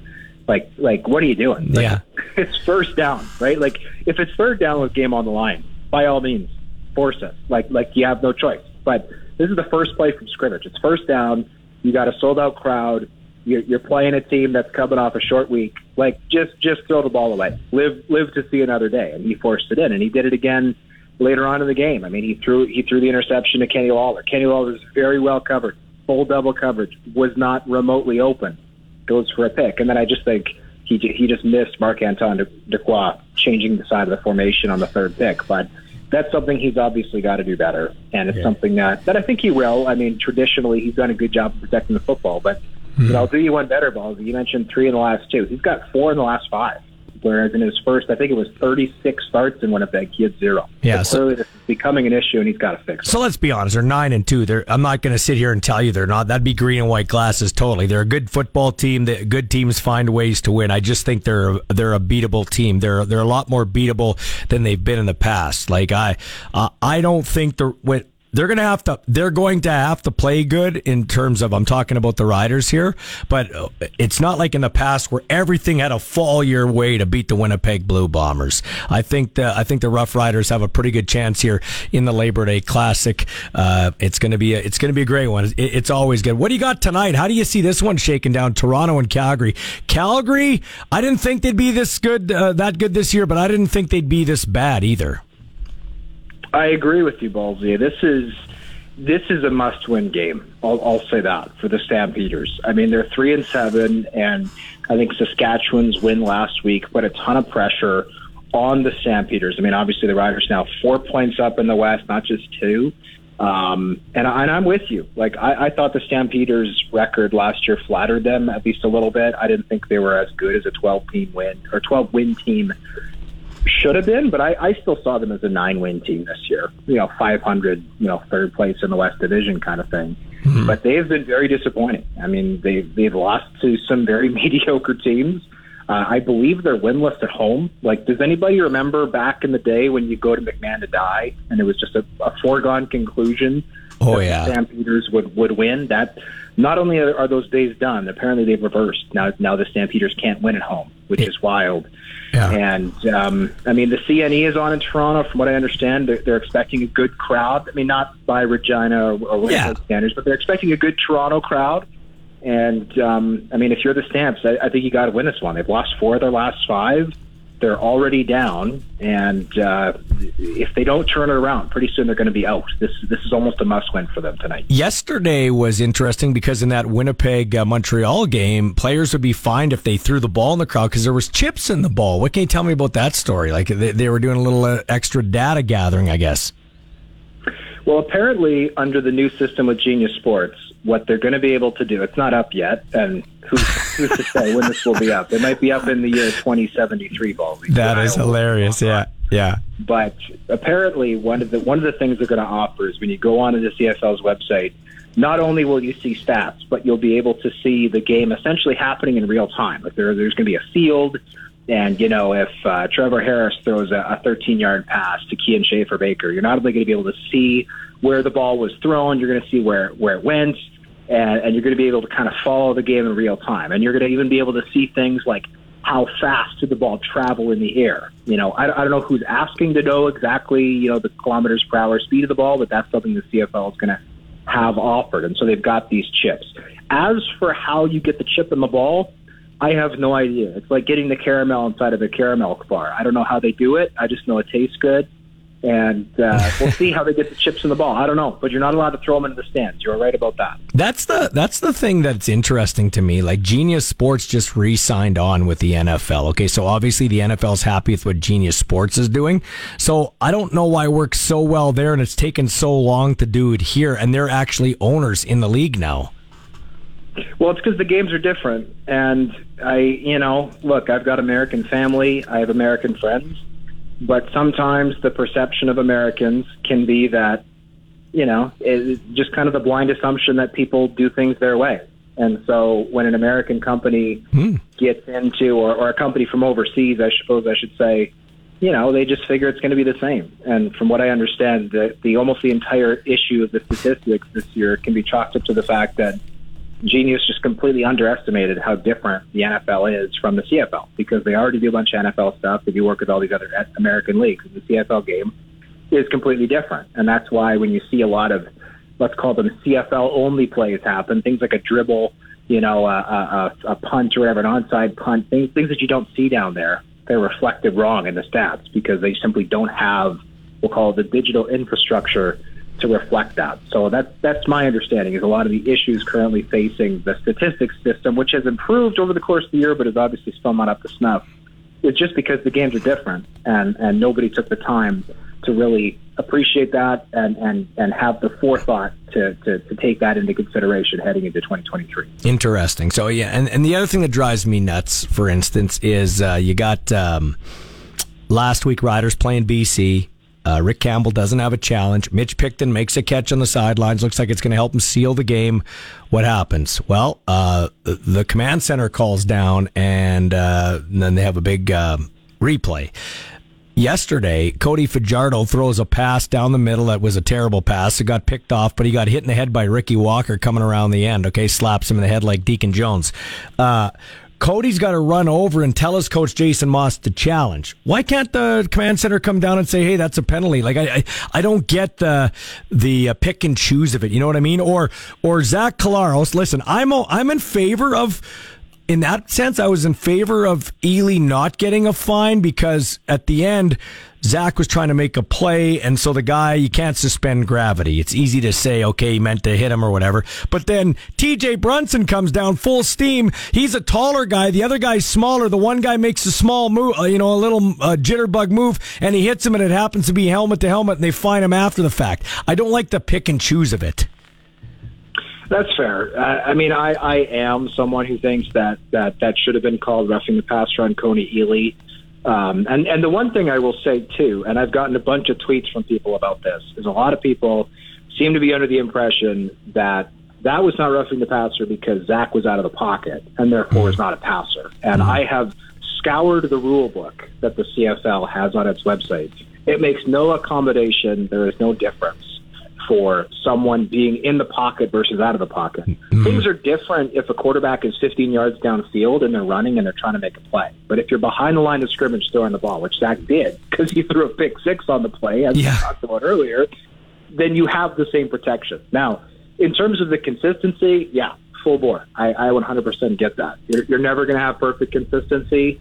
like like what are you doing? Like, yeah, it's first down, right? Like if it's third down with game on the line, by all means, force it. Like like you have no choice. But this is the first play from scrimmage. It's first down. You got a sold out crowd you're, you're playing a team that's coming off a short week. Like just just throw the ball away. Live live to see another day. And he forced it in, and he did it again later on in the game. I mean, he threw he threw the interception to Kenny Lawler. Kenny Lawler was very well covered, full double coverage, was not remotely open. Goes for a pick, and then I just think he he just missed Marc-Antoine Dequoy changing the side of the formation on the third pick, but. That's something he's obviously got to do better, and it's yeah. something that, that I think he will. I mean, traditionally he's done a good job of protecting the football, but Mm-hmm. But I'll do you one better, Balls. You mentioned three in the last two. He's got four in the last five. Whereas in his first, I think it was 36 starts in Winnipeg, he had zero. Yeah, so, so clearly this is becoming an issue, and he's got to fix it. So let's be honest, they're nine and two. They're, I'm not going to sit here and tell you they're not. That'd be green and white glasses totally. They're a good football team. The good teams find ways to win. I just think they're they're a beatable team. They're they're a lot more beatable than they've been in the past. Like I uh, I don't think the they're going to have to they're going to have to play good in terms of I'm talking about the riders here, but uh, it's not like in the past where everything had to fall your way to beat the Winnipeg Blue Bombers. I think the I think the Rough Riders have a pretty good chance here in the Labor Day Classic. Uh, it's going to be a, it's going to be a great one. It, it's always good. What do you got tonight? How do you see this one shaking down? Toronto and Calgary. Calgary, I didn't think they'd be this good uh, that good this year, but I didn't think they'd be this bad either. I agree with you, Ballsy. This is this is a must-win game. I'll, I'll say that for the Stampeders. I mean, they're three and seven, and I think Saskatchewan's win last week put a ton of pressure on the Stampeders. I mean, obviously the Riders now four points up in the West, not just two. Um, and, and I'm with you. Like I, I thought the Stampeders' record last year flattered them at least a little bit. I didn't think they were as good as a 12 team win or 12 win team should have been, but I, I still saw them as a nine win team this year. You know, 500, you know, third place in the West Division kind of thing. Mm-hmm. But they've been very disappointing. I mean, they've, they've lost to some very mediocre teams. Uh, I believe they're winless at home. Like, does anybody remember back in the day when you go to McMahon to die and it was just a, a foregone conclusion? Oh yeah, the Stampeders would would win. That not only are, are those days done, apparently they've reversed. Now now the Stampeders can't win at home, which is wild. Yeah. And um, I mean, the CNE is on in Toronto. From what I understand, they're, they're expecting a good crowd. I mean, not by Regina or, or yeah. standards, but they're expecting a good Toronto crowd. And um, I mean, if you're the Stamps, I, I think you got to win this one. They've lost four of their last five. They're already down, and uh, if they don't turn it around, pretty soon they're going to be out. This this is almost a must win for them tonight. Yesterday was interesting because in that Winnipeg uh, Montreal game, players would be fined if they threw the ball in the crowd because there was chips in the ball. What can you tell me about that story? Like they, they were doing a little uh, extra data gathering, I guess. Well, apparently, under the new system with Genius Sports, what they're going to be able to do, it's not up yet, and who's, who's to say when this will be up? It might be up in the year 2073, Ball. That is hilarious. Yeah. Yeah. But apparently, one of the one of the things they're going to offer is when you go onto the CFL's website, not only will you see stats, but you'll be able to see the game essentially happening in real time. Like there, there's going to be a field, and you know if uh, Trevor Harris throws a, a 13 yard pass to Kian Schaffer Baker, you're not only going to be able to see where the ball was thrown, you're going to see where where it went and, and you're going to be able to kind of follow the game in real time, and you're going to even be able to see things like how fast did the ball travel in the air. You know, I, I don't know who's asking to know exactly, you know, the kilometers per hour speed of the ball, but that's something the CFL is going to have offered, and so they've got these chips. As for how you get the chip in the ball, I have no idea. It's like getting the caramel inside of a caramel bar. I don't know how they do it. I just know it tastes good and uh, we'll see how they get the chips in the ball. I don't know, but you're not allowed to throw them into the stands. You're right about that. That's the that's the thing that's interesting to me. Like Genius Sports just re-signed on with the NFL. Okay, so obviously the NFL's happy with what Genius Sports is doing. So I don't know why it works so well there, and it's taken so long to do it here, and they're actually owners in the league now. Well, it's because the games are different, and I, you know, look, I've got American family, I have American friends but sometimes the perception of Americans can be that, you know, it's just kind of the blind assumption that people do things their way. And so when an American company hmm. gets into, or, or a company from overseas, I suppose I should say, you know, they just figure it's going to be the same. And from what I understand, the, the almost the entire issue of the statistics this year can be chalked up to the fact that Genius just completely underestimated how different the NFL is from the CFL because they already do a bunch of NFL stuff. They do work with all these other American leagues. The CFL game is completely different, and that's why when you see a lot of let's call them CFL only plays happen, things like a dribble, you know, a, a, a punt or whatever, an onside punt, things things that you don't see down there, they're reflected wrong in the stats because they simply don't have we'll call it the digital infrastructure to reflect that. So that's that's my understanding is a lot of the issues currently facing the statistics system, which has improved over the course of the year, but is obviously still not up to snuff. It's just because the games are different, and and nobody took the time to really appreciate that and and and have the forethought to to, to take that into consideration heading into 2023. Interesting. So yeah, and and the other thing that drives me nuts, for instance, is uh, you got. Um, last week Riders playing BC. Uh, Rick Campbell doesn't have a challenge. Mitch Picton makes a catch on the sidelines. Looks like it's going to help him seal the game. What happens? Well, uh, the command center calls down, and, uh, and then they have a big uh, replay. Yesterday, Cody Fajardo throws a pass down the middle that was a terrible pass. It got picked off, but he got hit in the head by Ricky Walker coming around the end. Okay, slaps him in the head like Deacon Jones. Cody's got to run over and tell his coach Jason Maas to challenge. Why can't the command center come down and say, "Hey, that's a penalty"? Like I, I, I don't get the the uh, pick and choose of it. You know what I mean? Or or Zach Collaros. Listen, I'm a, I'm in favor of in that sense, I was in favor of Ealy not getting a fine because at the end, Zach was trying to make a play, and so the guy, you can't suspend gravity. It's easy to say, okay, he meant to hit him or whatever. But then TJ Brunson comes down full steam. He's a taller guy. The other guy's smaller. The one guy makes a small move, uh, you know, a little uh, jitterbug move, and he hits him, and it happens to be helmet to helmet, and they fine him after the fact. I don't like the pick and choose of it. That's fair. Uh, I mean, I, I am someone who thinks that, that that should have been called roughing the passer on Kony Ealy. Um, and, and the one thing I will say, too, and I've gotten a bunch of tweets from people about this, is a lot of people seem to be under the impression that that was not roughing the passer because Zach was out of the pocket and therefore is not a passer. And I have scoured the rule book that the CFL has on its website. It makes no accommodation. There is no difference for someone being in the pocket versus out of the pocket. Mm-hmm. Things are different if a quarterback is 15 yards downfield and they're running and they're trying to make a play. But if you're behind the line of scrimmage throwing the ball, which Zach did because he threw a pick six on the play, as yeah. we talked about earlier, then you have the same protection. Now, in terms of the consistency, yeah, full bore. I, I 100% get that. You're, you're never going to have perfect consistency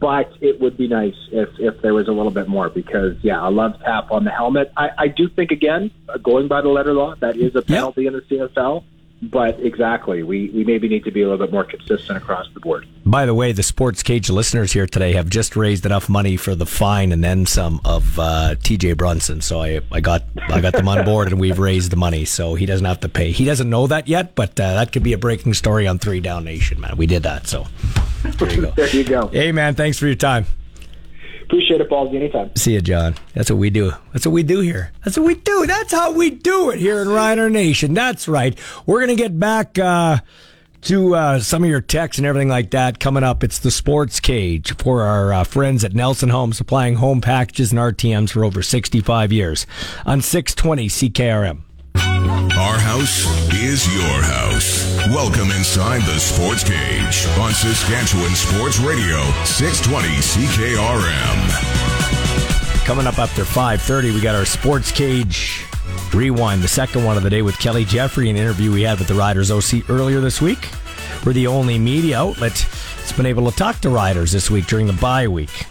but it would be nice if, if there was a little bit more because yeah, a love tap on the helmet. I, I do think again, uh, going by the letter law, that is a penalty yep. in the CFL. But exactly, we, we maybe need to be a little bit more consistent across the board. By the way, the Sports Cage listeners here today have just raised enough money for the fine and then some of uh, T.J. Brunson. So I, I got I got them on board and we've raised the money, so he doesn't have to pay. He doesn't know that yet, but uh, that could be a breaking story on Three Down Nation, man. We did that, so there you go. there you go. Hey, man, thanks for your time. Appreciate it, Ballsy. Anytime. See you, John. That's what we do. That's what we do here. That's what we do. That's how we do it here in Rider Nation. That's right. We're going to get back uh, to uh, some of your texts and everything like that coming up. It's the Sports Cage for our uh, friends at Nelson Home, supplying home packages and RTMs for over 65 years on 620 CKRM. Our house is your house. Welcome inside the Sports Cage on Saskatchewan Sports Radio, 620 CKRM. Coming up after 5.30, we got our Sports Cage Rewind, the second one of the day with Kelly Jeffrey, an interview we had with the Riders OC earlier this week. We're the only media outlet that's been able to talk to riders this week during the bye week.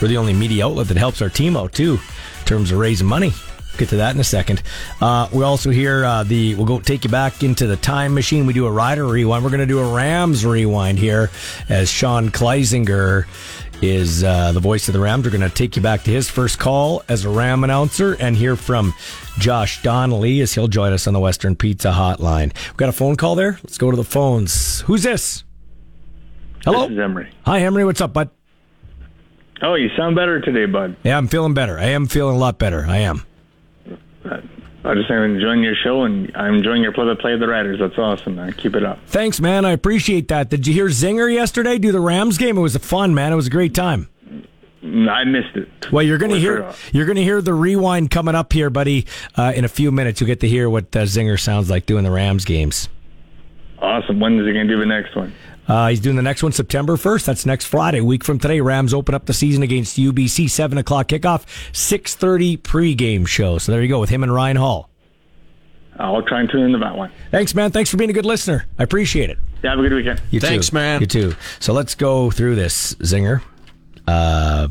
We're the only media outlet that helps our team out, too, in terms of raising money. Get to that in a second. Uh, we also hear uh, the. We'll go take you back into the time machine. We do a rider rewind. We're going to do a Rams rewind here, as Sean Kleisinger is uh, the voice of the Rams. We're going to take you back to his first call as a Ram announcer and hear from Josh Donnelly as he'll join us on the Western Pizza Hotline. We've got a phone call there. Let's go to the phones. Who's this? Hello, This is Emery. Hi, Emery. What's up, bud? Oh, you sound better today, bud. Yeah, I'm feeling better. I am feeling a lot better. I am. I just am enjoying your show, and I'm enjoying your play-by-play of the Riders. That's awesome, man. Keep it up. Thanks, man. I appreciate that. Did you hear Zinger yesterday do the Rams game? It was a fun, man. It was a great time. Mm, I missed it. Well, you're going to hear you're going to hear the rewind coming up here, buddy. Uh, in a few minutes, you'll get to hear what uh, Zinger sounds like doing the Rams games. Awesome. When is he going to do the next one? Uh, he's doing the next one September 1st. That's next Friday, week from today. Rams open up the season against UBC, 7 o'clock kickoff, 6.30 pregame show. So there you go with him and Ryan Hall. I'll try and tune into that one. Thanks, man. Thanks for being a good listener. I appreciate it. Yeah, have a good weekend. You too. Man. You too. So let's go through this, Zinger. Uh,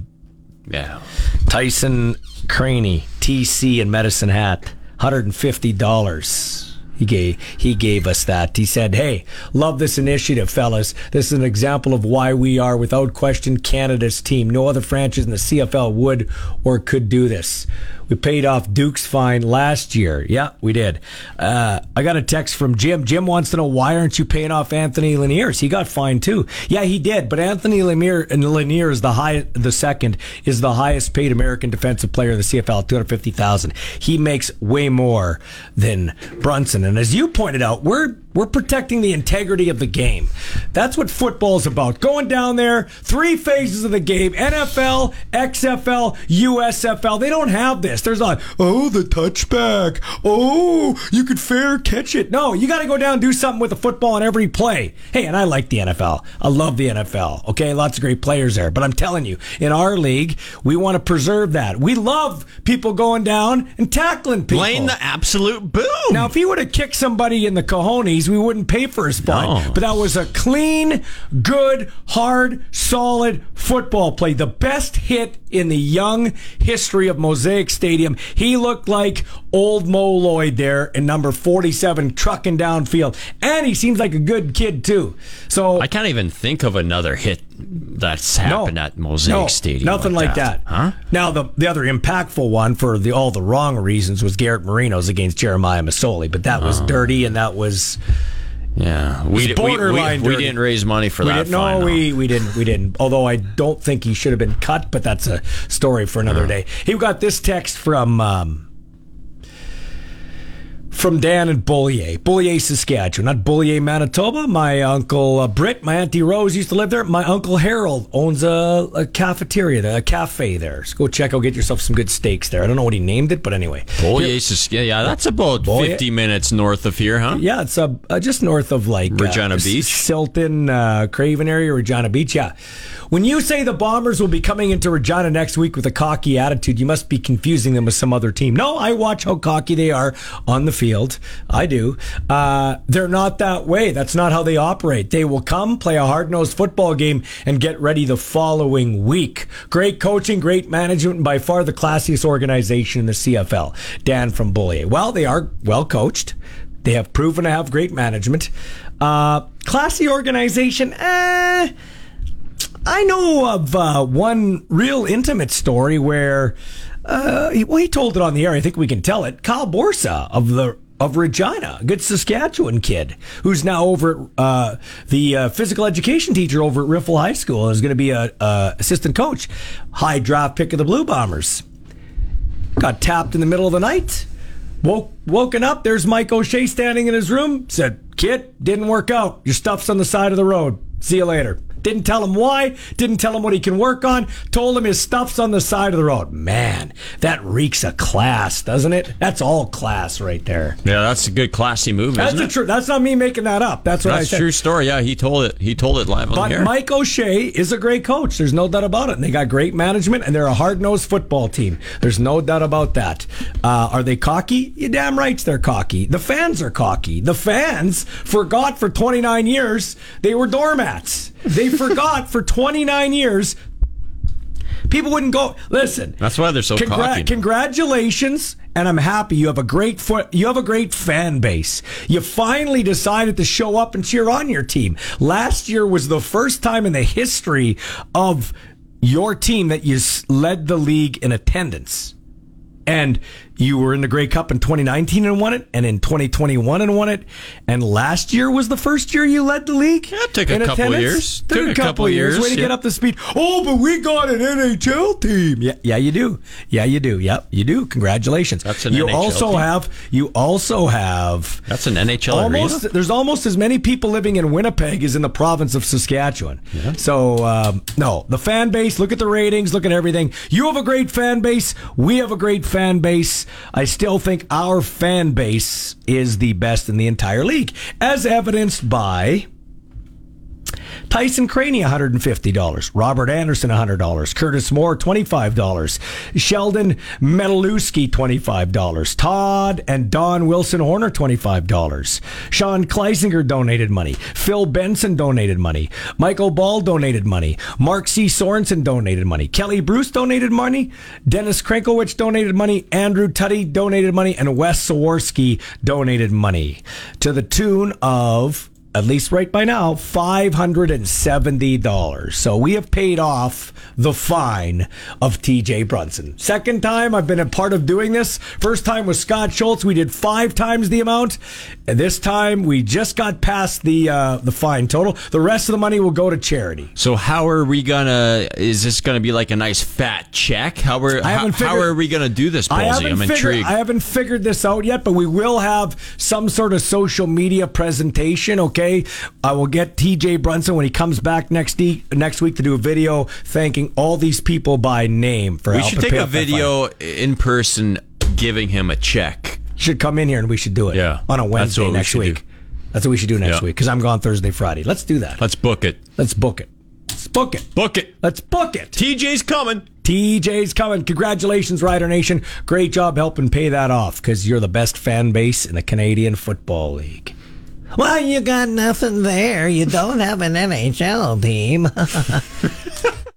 yeah. Tyson Craney, TC and Medicine Hat, $150. He gave he gave us that. He said, "Hey, love this initiative, fellas. This is an example of why we are without question Canada's team. No other franchise in the CFL would or could do this. We paid off Duke's fine last year. Yeah, we did. Uh, I got a text from Jim. Jim wants to know why aren't you paying off Anthony Laniers? He got fined too. Yeah, he did. But Anthony Lanier and the high, the second is the highest paid American defensive player in the CFL, two hundred fifty thousand. He makes way more than Brunson. And as you pointed out, we're we're protecting the integrity of the game. That's what football's about. Going down there, three phases of the game: NFL, XFL, USFL. They don't have this. There's not, oh, the touchback. Oh, you could fair catch it. No, you got to go down and do something with the football on every play. Hey, and I like the NFL. I love the NFL. Okay, lots of great players there. But I'm telling you, in our league, we want to preserve that. We love people going down and tackling people. Blame the absolute boom. Now, if he would have kicked somebody in the cojones, we wouldn't pay for his fine. No. But that was a clean, good, hard, solid football play. The best hit in the young history of Mosaic Stadium. He looked like old Mo Lloyd there in number 47 trucking downfield. And he seems like a good kid, too. So I can't even think of another hit that's happened at Mosaic no, Stadium. Nothing like, that. Huh? Now the the other impactful one for the all the wrong reasons was Garrett Marino's against Jeremiah Masoli, but that was Oh. dirty and that was Yeah, we, we, borderline we, we dirty. didn't raise money for we that. Didn't, no, we we didn't. We didn't. Although I don't think he should have been cut, but that's a story for another day. He got this text from. Um, from Dan and Bulyea, Bulyea, Saskatchewan, not Bullier, Manitoba. My uncle uh, Britt, my auntie Rose used to live there. My uncle Harold owns a, a cafeteria, there, a cafe there. So go check out, get yourself some good steaks there. I don't know what he named it, but anyway. Boyer, Sask- yeah, that's about Boyer- 50 minutes north of here, huh? Yeah, it's uh, uh, just north of like Regina uh, Beach? Silton, uh, Craven area, Regina Beach. Yeah. When you say the Bombers will be coming into Regina next week with a cocky attitude, you must be confusing them with some other team. No, I watch how cocky they are on the field. I do. Uh, they're not that way. That's not how they operate. They will come, play a hard nosed football game, and get ready the following week. Great coaching, great management, and by far the classiest organization in the CFL. Dan from Bulyea. Well, they are well coached. They have proven to have great management. Uh, classy organization, eh. I know of uh, one real intimate story where, uh, well, he told it on the air. I think we can tell it. Kyle Borsa of the of Regina, a good Saskatchewan kid who's now over at uh, the uh, physical education teacher over at Riffel High School is going to be a, a assistant coach. High draft pick of the Blue Bombers. Got tapped in the middle of the night. Woke, woken up. There's Mike O'Shea standing in his room. Said, "Kid, didn't work out. Your stuff's on the side of the road. See you later." Didn't tell him why. Didn't tell him what he can work on. Told him his stuff's on the side of the road. Man, that reeks of class, doesn't it? That's all class right there. Yeah, that's a good classy move. That's isn't the truth. That's not me making that up. That's what That's I said. true story. Yeah, he told it. He told it live on But the air. But Mike O'Shea is a great coach. There's no doubt about it. And they got great management, and they're a hard nosed football team. There's no doubt about that. Uh, are they cocky? You damn right they're cocky. The fans are cocky. The fans forgot for 29 years they were doormats. They forgot for 29 years. People wouldn't go. Listen, That's why they're so Congra- cocky. Congratulations, and I'm happy you have a great. You have a great fan base. You finally decided to show up and cheer on your team. Last year was the first time in the history of your team that you led the league in attendance. And you were in the Grey Cup in 2019 and won it, and in 2021 and won it. And last year was the first year you led the league. Yeah, took a couple years. Took, a couple, of years. Way to yeah. get up to speed. Oh, but we got an NHL team. Yeah, yeah, you do. Yeah, you do. Yep, you do. Congratulations. That's an you NHL also team. have. You also have. That's an NHL almost. arena. There's almost as many people living in Winnipeg as in the province of Saskatchewan. Yeah. So um, no, the fan base. Look at the ratings. Look at everything. You have a great fan base. We have a great fan base. I still think our fan base is the best in the entire league, as evidenced by. Tyson Craney, $150. Robert Anderson, $100. Curtis Moore, $25. Sheldon Metalewski, $25. Todd and Don Wilson Horner, $25. Sean Kleisinger donated money. Phil Benson donated money. Michael Ball donated money. Mark C. Sorensen donated money. Kelly Bruce donated money. Dennis Krenkowicz donated money. Andrew Tutty donated money. And Wes Sawarski donated money to the tune of at least right by now, $570. So we have paid off the fine of TJ Brunson. Second time I've been a part of doing this. First time was Scott Schultz. We did five times the amount. And this time we just got past the uh, the fine total. The rest of the money will go to charity. So how are we gonna? Is this gonna be like a nice fat check? How are how, haven't how figured- are we gonna do this, I Ballsy? I'm figured, intrigued. I haven't figured this out yet, but we will have some sort of social media presentation. Okay, I will get TJ Brunson when he comes back next week. Next week to do a video thanking all these people by name for we should take a video in person, giving him a check. Should come in here and we should do it. Yeah, on a Wednesday we next should week. do. That's what we should do next Yeah. week because I'm gone Thursday, Friday. Let's do that. Let's book it. Let's book it. Let's book it. Book it. Let's book it. TJ's coming. TJ's coming. Congratulations, Rider Nation. Great job helping pay that off because you're the best fan base in the Canadian Football League. Well, you got nothing there. You don't have an NHL team.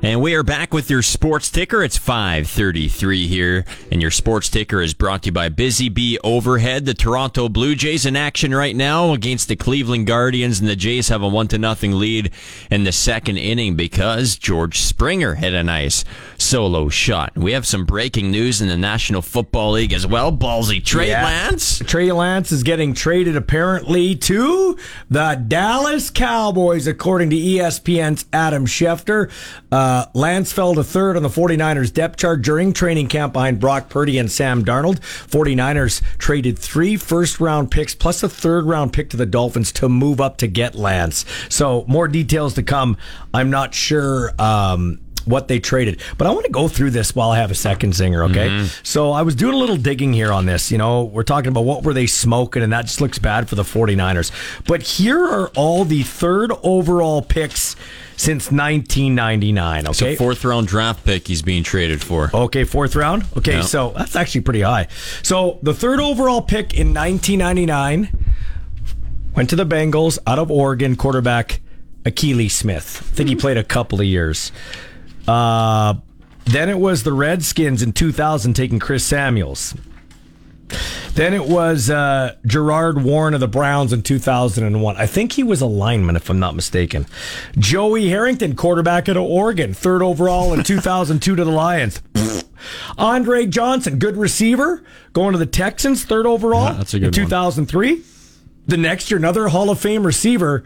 And we are back with your sports ticker. It's 533 here. And your sports ticker is brought to you by Busy Bee Overhead. The Toronto Blue Jays in action right now against the Cleveland Guardians. And the Jays have a one to nothing lead in the second inning because George Springer hit a nice solo shot. We have some breaking news in the National Football League as well. Ballsy Trey Yeah. Lance. Trey Lance is getting traded apparently to the Dallas Cowboys, according to ESPN's Adam Schefter. Uh, Lance fell to third on the 49ers depth chart during training camp behind Brock Purdy and Sam Darnold. 49ers traded three first round picks plus a third round pick to the Dolphins to move up to get Lance. So more details to come. I'm not sure. Um, what they traded. But I want to go through this while I have a second Zinger, okay? Mm-hmm. So I was doing a little digging here on this. You know, we're talking about what were they smoking, and that just looks bad for the 49ers. But here are all the third overall picks since 1999, It's a okay? fourth round draft pick he's being traded for. Okay, fourth round. Okay, Yeah. so that's actually pretty high. So the third overall pick in 1999 went to the Bengals out of Oregon, quarterback Akili Smith. I think he mm-hmm. played a couple of years. Uh, then it was the Redskins in 2000 taking Chris Samuels. Then it was uh, Gerard Warren of the Browns in 2001. I think he was a lineman, if I'm not mistaken. Joey Harrington, quarterback of Oregon, third overall in 2002 to the Lions. Andre Johnson, good receiver, going to the Texans, third overall Yeah, that's a good in one. 2003. The next year, another Hall of Fame receiver,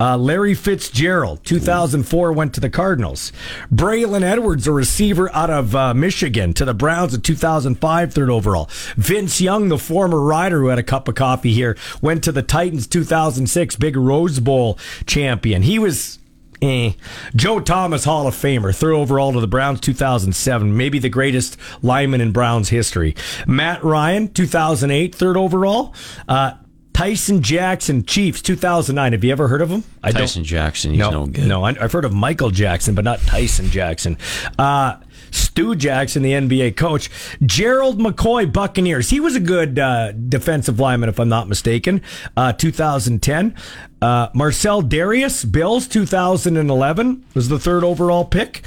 Uh, Larry Fitzgerald, 2004, went to the Cardinals. Braylon Edwards, a receiver out of uh, Michigan, to the Browns in 2005, third overall. Vince Young, the former rider who had a cup of coffee here, went to the Titans 2006, big Rose Bowl champion. He was Eh. Joe Thomas, Hall of Famer, third overall to the Browns 2007, maybe the greatest lineman in Browns history. Matt Ryan, 2008, third overall. Uh, Tyson Jackson, Chiefs, 2009. Have you ever heard of him? I Tyson Jackson, he's no, no good. No, I've heard of Michael Jackson, but not Tyson Jackson. Uh, Stu Jackson, the NBA coach. Gerald McCoy, Buccaneers. He was a good uh, defensive lineman, if I'm not mistaken. Uh, 2010. Uh, Marcell Dareus, Bills, 2011 was the third overall pick.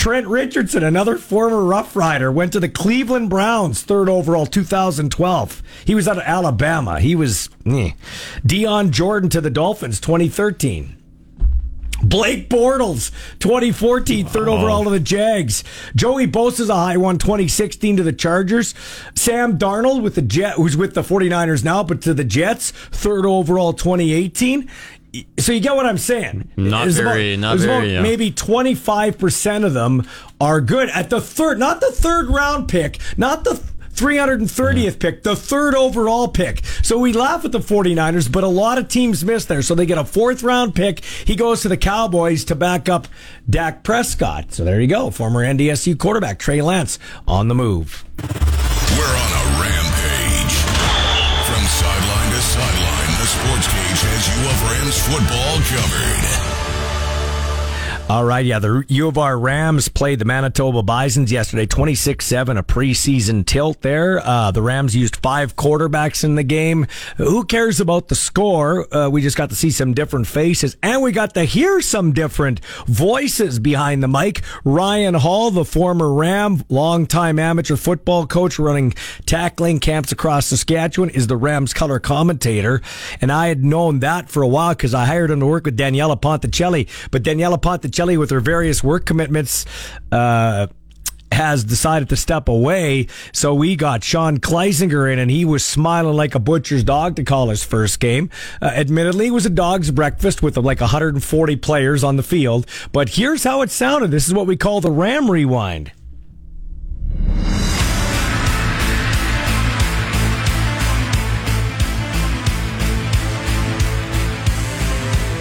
Trent Richardson, another former Rough Rider, went to the Cleveland Browns, third overall, 2012. He was out of Alabama. He was eh. Dion Jordan to the Dolphins, 2013. Blake Bortles, 2014, third wow. overall to the Jags. Joey Bosa's a high one, 2016 to the Chargers. Sam Darnold with the Jet, who's with the 49ers now, but to the Jets, third overall 2018. So you get what I'm saying? Not it's very, about, not very. Yeah. Maybe 25% of them are good at the third, not the third round pick, not the 330th pick, the third overall pick. So we laugh at the 49ers, but a lot of teams miss there. So they get a fourth round pick. He goes to the Cowboys to back up Dak Prescott. So there you go. Former NDSU quarterback Trey Lance on the move. We're on a rampage. Football covered. All right, yeah, the U of R Rams played the Manitoba Bisons yesterday, 26-7, a preseason tilt there. Uh, the Rams used five quarterbacks in the game. Who cares about the score? Uh, we just got to see some different faces, and we got to hear some different voices behind the mic. Ryan Hall, the former Ram, longtime amateur football coach running tackling camps across Saskatchewan, is the Rams color commentator, and I had known that for a while because I hired him to work with Daniela Ponticelli, but Daniela Ponticelli Kelly, with her various work commitments, uh, has decided to step away. So we got Sean Kleisinger in, and he was smiling like a butcher's dog to call his first game. Uh, admittedly, it was a dog's breakfast with like 140 players on the field. But here's how it sounded. This is what we call the Ram Rewind.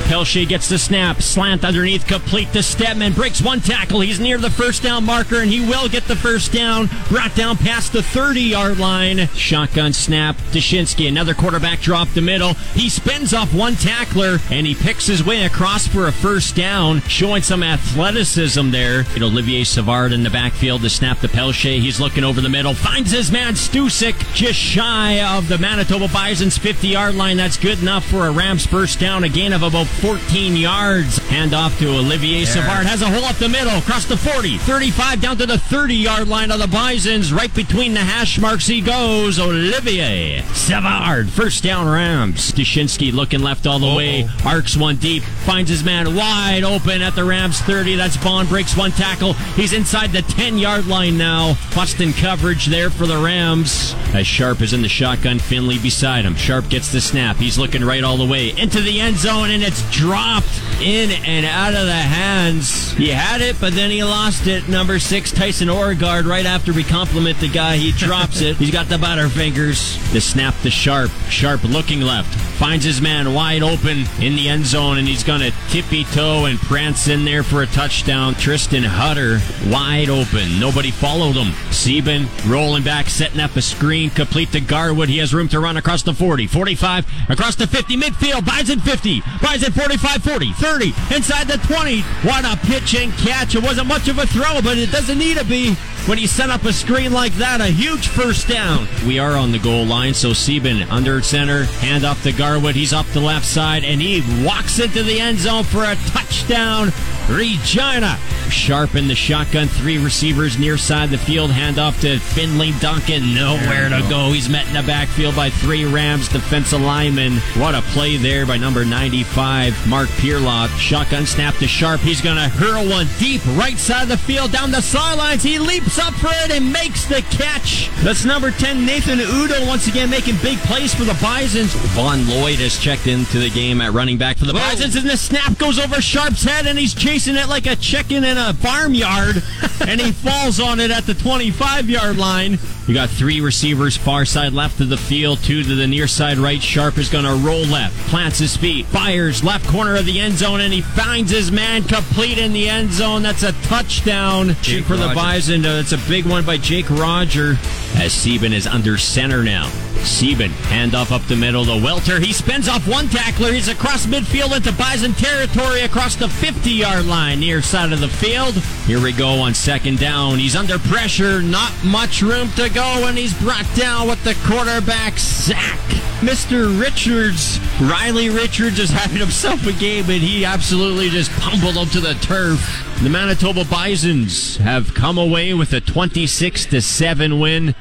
Pelche gets the snap, slant underneath, complete to Stedman, breaks one tackle. He's near the first down marker, and he will get the first down. Brought down past the 30 yard line. Shotgun snap, Dushinski, another quarterback drop the middle. He spins off one tackler, and he picks his way across for a first down, showing some athleticism there. Know, Olivier Savard in the backfield to snap the Pelche. He's looking over the middle, finds his man Stusik just shy of the Manitoba Bison's 50 yard line. That's good enough for a Rams first down, a gain of about 14 yards. Hand off to Olivier Savard. Has a hole up the middle, across the 40, 35 down to the 30 yard line of the Bisons. Right between the hash marks he goes. Olivier Savard. First down Rams. Dushinski looking left all the Uh-oh. way. Arcs one deep. Finds his man wide open at the Rams 30. That's Bond. Breaks one tackle. He's inside the 10 yard line now. Boston coverage there for the Rams. As Sharp is in the shotgun. Finley beside him. Sharp gets the snap. He's looking right all the way into the end zone, and it's dropped in and out of the hands. He had it, but then he lost it. Number six, Tyson Oregard, right after we compliment the guy, he drops it. He's got the butter fingers. The snap the Sharp. Sharp looking left. Finds his man wide open in the end zone, and he's going to tippy toe and prance in there for a touchdown. Tristan Hutter wide open. Nobody followed him. Sieben rolling back, setting up a screen, complete to Garwood. He has room to run across the 40, 45, across the 50, midfield. Bison 50, Bison 45, 40, 30, inside the 20. What a pitch and catch. It wasn't much of a throw, but it doesn't need to be when you set up a screen like that. A huge first down. We are on the goal line, so Sieben under center, hand off to Garwood. He's up the left side, and he walks into the end zone for a touchdown. Regina. Sharp in the shotgun, three receivers near side the field, hand off to Finley Duncan. Nowhere to go. He's met in the backfield by three Rams defensive linemen. What a play there by number 95, Mark Pierlot. Shotgun snap to Sharp. He's going to hurl one deep right side of the field down the sidelines. He leaps steps up for it and makes the catch. That's number 10, Nathan Udo, once again making big plays for the Bisons. Vaughn Lloyd has checked into the game at running back for the Bisons, and the snap goes over Sharp's head, and he's chasing it like a chicken in a farmyard, and he falls on it at the 25 yard line. You got three receivers far side left of the field, two to the near side right. Sharp is going to roll left, plants his feet, fires left corner of the end zone, and he finds his man complete in the end zone. That's a touchdown Jake for the Bison. That's a big one by Jake Roger as Sieben is under center now. Sieben, handoff up the middle to Welter. He spins off one tackler. He's across midfield into Bison territory across the 50 yard line, near side of the field. Here we go on second down. He's under pressure, not much room to go, and he's brought down with the quarterback sack. Mr. Richards, Riley Richards is having himself a game, and he absolutely just pummeled him to the turf. The Manitoba Bisons have come away with a 26 7 win.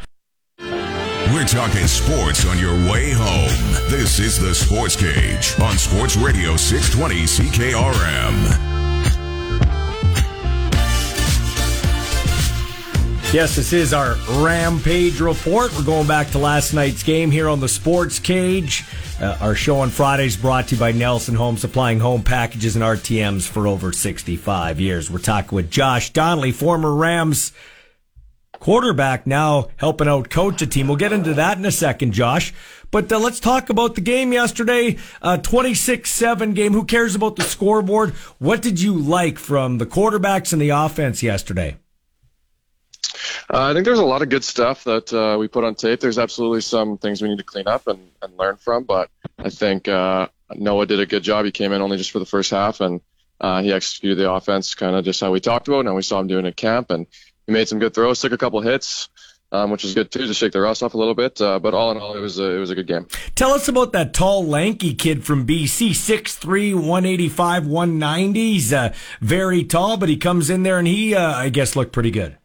We're talking sports on your way home. This is the Sports Cage on Sports Radio 620 CKRM. Yes, this is our Rampage report. We're going back to last night's game here on the Sports Cage. Uh, our show on Fridays brought to you by Nelson Home, supplying home packages and RTMs for over 65 years. We're talking with Josh Donnelly, former Rams quarterback, now helping out coach a team. We'll get into that in a second, Josh. But uh, let's talk about the game yesterday. Uh, 26-7 game. Who cares about the scoreboard? What did you like from the quarterbacks and the offense yesterday? Uh, I think there's a lot of good stuff that uh, we put on tape. There's absolutely some things we need to clean up and, and learn from, but I think uh, Noah did a good job. He came in only just for the first half, and uh, he executed the offense kind of just how we talked about, and we saw him doing it at camp, and he made some good throws, took a couple hits, um, which is good too to shake the rust off a little bit. Uh, but all in all, it was a, it was a good game. Tell us about that tall, lanky kid from BC, 6'3", 185, 190. He's uh, very tall, but he comes in there and he, uh, I guess, looked pretty good.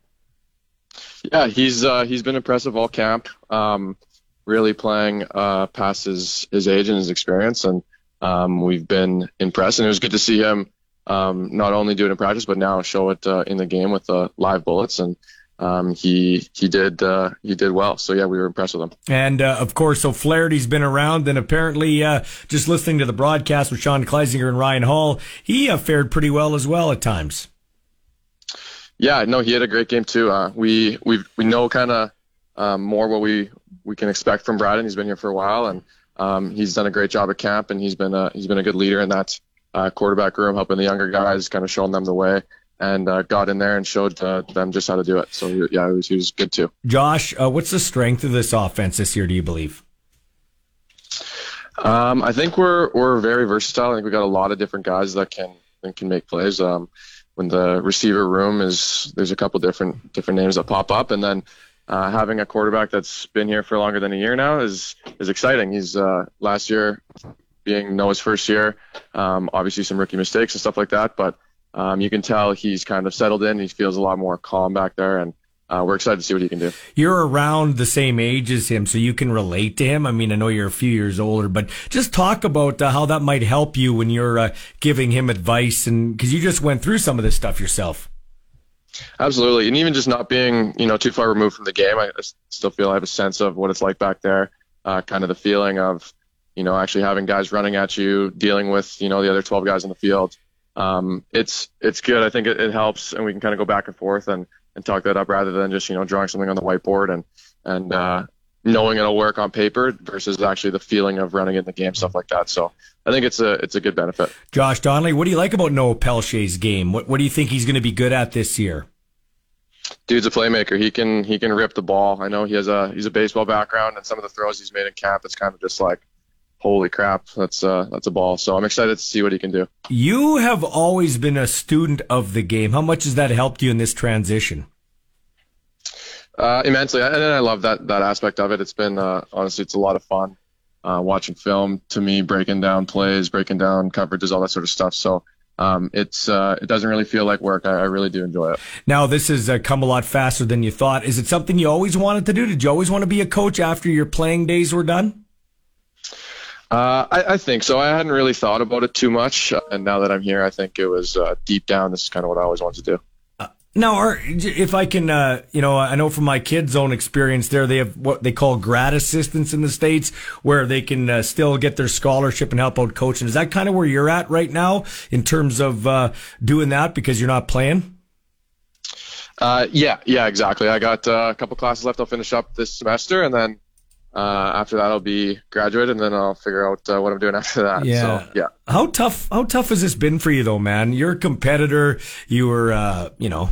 Yeah, he's uh, he's been impressive all camp. Um, really playing uh, past his his age and his experience, and um, we've been impressed. And it was good to see him um, not only do it in practice, but now show it uh, in the game with uh, live bullets. And um, he he did uh, he did well. So yeah, we were impressed with him. And uh, of course, so Flaherty's been around, and apparently, uh, just listening to the broadcast with Sean Kleisinger and Ryan Hall, he uh, fared pretty well as well at times. Yeah, no, he had a great game too. Uh, we we we know kind of um, more what we we can expect from Braden. He's been here for a while, and um, he's done a great job at camp, and he's been a he's been a good leader in that uh, quarterback room, helping the younger guys, kind of showing them the way, and uh, got in there and showed uh, them just how to do it. So yeah, he was, he was good too. Josh, uh, what's the strength of this offense this year? Do you believe? Um, I think we're we're very versatile. I think we got a lot of different guys that can that can make plays. Um, when the receiver room is there's a couple different different names that pop up, and then uh, having a quarterback that's been here for longer than a year now is is exciting. He's uh, last year being Noah's first year, um, obviously some rookie mistakes and stuff like that, but um, you can tell he's kind of settled in. He feels a lot more calm back there, and uh, we're excited to see what he can do. You're around the same age as him, so you can relate to him. I mean, I know you're a few years older, but just talk about uh, how that might help you when you're uh, giving him advice, and because you just went through some of this stuff yourself. Absolutely, and even just not being you know too far removed from the game, I still feel I have a sense of what it's like back there. Uh, kind of the feeling of you know actually having guys running at you, dealing with you know the other 12 guys in the field. Um, it's it's good. I think it, it helps, and we can kind of go back and forth and and talk that up rather than just you know drawing something on the whiteboard and and uh, knowing it'll work on paper versus actually the feeling of running in the game, stuff like that. So I think it's a it's a good benefit. Josh Donnelly, what do you like about Noah Pelche's game? What what do you think he's going to be good at this year? Dude's a playmaker. He can he can rip the ball. I know he has a he's a baseball background, and some of the throws he's made in camp, it's kind of just like, holy crap, that's uh that's a ball. So I'm excited to see what he can do. You have always been a student of the game. How much has that helped you in this transition? Uh, immensely, and I love that that aspect of it. It's been uh, honestly, it's a lot of fun uh, watching film. To me, breaking down plays, breaking down coverages, all that sort of stuff. So um, it's uh, it doesn't really feel like work. I, I really do enjoy it. Now, this has uh, come a lot faster than you thought. Is it something you always wanted to do? Did you always want to be a coach after your playing days were done? Uh, I, I think so. I hadn't really thought about it too much, and now that I'm here, I think it was uh, deep down. This is kind of what I always wanted to do. Now, if I can, uh, you know, I know from my kids' own experience there, they have what they call grad assistants in the States where they can uh, still get their scholarship and help out coaching. Is that kind of where you're at right now in terms of uh, doing that because you're not playing? Uh, yeah, yeah, exactly. I got uh, a couple classes left. I'll finish up this semester, and then uh, after that, I'll be graduated, and then I'll figure out uh, what I'm doing after that. Yeah. So, yeah. How tough? How tough has this been for you, though, man? You're a competitor. You were, uh, you know,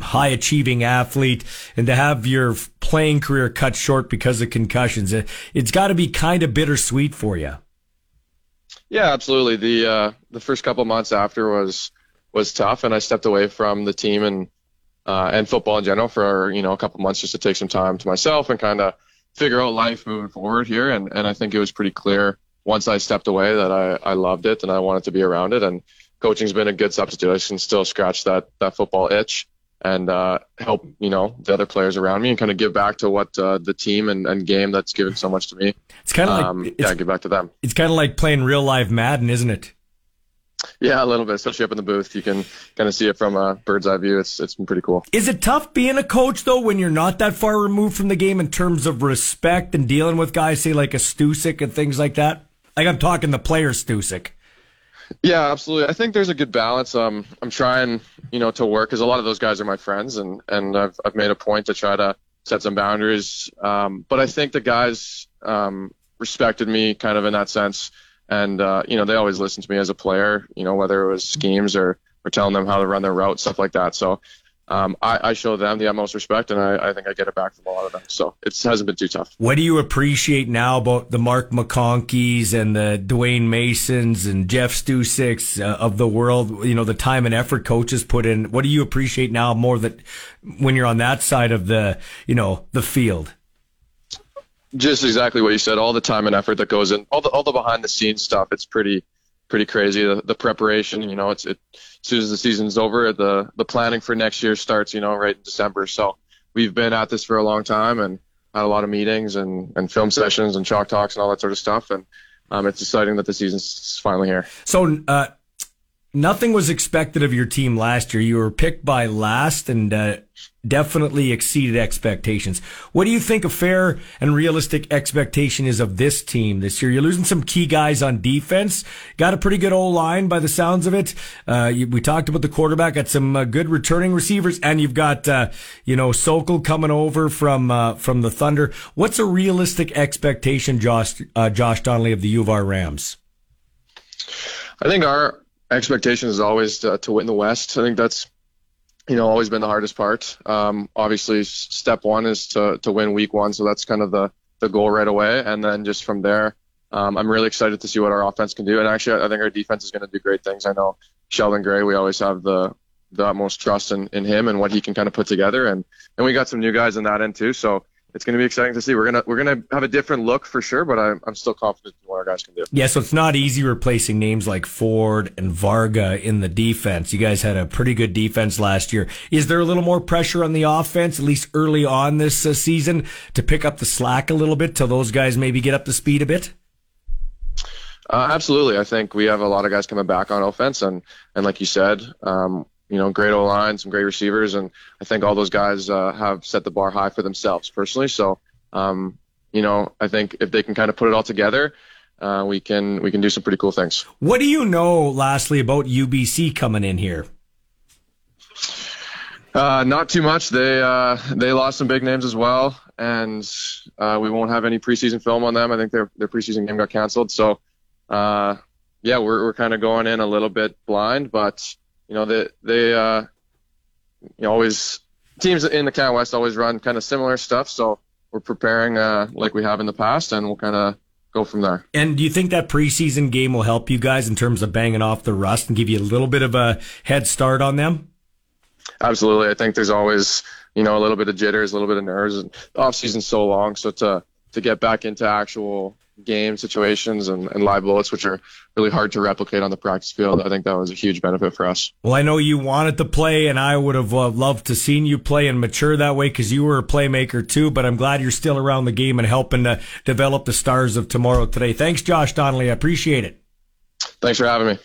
high achieving athlete, and to have your playing career cut short because of concussions, it, it's got to be kind of bittersweet for you. Yeah, absolutely. The uh, the first couple months after was was tough, and I stepped away from the team and uh, and football in general for you know a couple months just to take some time to myself and kind of figure out life moving forward here. And, and I think it was pretty clear once I stepped away that I, I loved it and I wanted to be around it. And coaching's been a good substitute. I can still scratch that, that football itch and uh, help, you know, the other players around me and kind of give back to what uh, the team and, and game that's given so much to me. It's kind of um, like, yeah, give back to them. It's kind of like playing real life Madden, isn't it? Yeah, a little bit, especially up in the booth. You can kind of see it from a bird's eye view. It's it's been pretty cool. Is it tough being a coach though when you're not that far removed from the game in terms of respect and dealing with guys, say like a Stusik and things like that? Like I'm talking the player Stusik. Yeah, absolutely. I think there's a good balance. Um, I'm trying, you know, to work because a lot of those guys are my friends, and and I've I've made a point to try to set some boundaries. Um, but I think the guys um, respected me kind of in that sense and uh, you know they always listen to me as a player. You know whether it was schemes or or telling them how to run their route, stuff like that. So um, I, I, show them the utmost respect, and I, I, think I get it back from a lot of them. So it hasn't been too tough. What do you appreciate now about the Mark McConkeys and the Dwayne Masons and Jeff Stusiks uh, of the world? You know the time and effort coaches put in. What do you appreciate now more that when you're on that side of the you know the field? Just exactly what you said. All the time and effort that goes in, all the all the behind the scenes stuff. It's pretty pretty crazy. The, the preparation, you know, it's it as soon as the season's over, the the planning for next year starts. You know, right in December. So we've been at this for a long time and had a lot of meetings and and film sessions and chalk talks and all that sort of stuff. And um, it's exciting that the season's finally here. So. Uh, nothing was expected of your team last year. You were picked by last, and uh, definitely exceeded expectations. What do you think a fair and realistic expectation is of this team this year? You're losing some key guys on defense. Got a pretty good old line by the sounds of it. Uh, you, we talked about the quarterback. Got some uh, good returning receivers, and you've got uh, you know Sokol coming over from uh, from the Thunder. What's a realistic expectation, Josh uh, Josh Donnelly of the U of R Rams? I think our expectation is always to, to win the West. I think that's you know, always been the hardest part. Um, obviously, step one is to to win week one, so that's kind of the the goal right away, and then just from there, um, I'm really excited to see what our offense can do. And actually, I think our defense is going to do great things. I know Sheldon Gray, we always have the the utmost trust in, in him and what he can kind of put together, and and we got some new guys in that end too. So it's going to be exciting to see. We're gonna we're gonna have a different look for sure, but I'm I'm still confident in what our guys can do. Yeah, so it's not easy replacing names like Ford and Varga in the defense. You guys had a pretty good defense last year. Is there a little more pressure on the offense, at least early on this uh, season, to pick up the slack a little bit till those guys maybe get up to speed a bit? Uh, absolutely. I think we have a lot of guys coming back on offense, and and like you said, um, you know, great O line, some great receivers, and I think all those guys uh, have set the bar high for themselves personally. So, um, you know, I think if they can kind of put it all together, uh, we can we can do some pretty cool things. What do you know, lastly, about UBC coming in here? Uh, not too much. They uh, they lost some big names as well, and uh, we won't have any preseason film on them. I think their their preseason game got canceled. So, uh, yeah, we're we're kind of going in a little bit blind, but you know, they they uh, you know, always teams in the Canada West always run kind of similar stuff. So we're preparing uh, like we have in the past, and we'll kind of go from there. And do you think that preseason game will help you guys in terms of banging off the rust and give you a little bit of a head start on them? Absolutely. I think there's always you know a little bit of jitters, a little bit of nerves. And the off season's so long, so to to get back into actual game situations and, and live bullets, which are really hard to replicate on the practice field. I think that was a huge benefit for us. Well, I know you wanted to play, and I would have uh, loved to seen you play and mature that way because you were a playmaker too. But I'm glad you're still around the game and helping to develop the stars of tomorrow today. Thanks, Josh Donnelly. I appreciate it. Thanks for having me.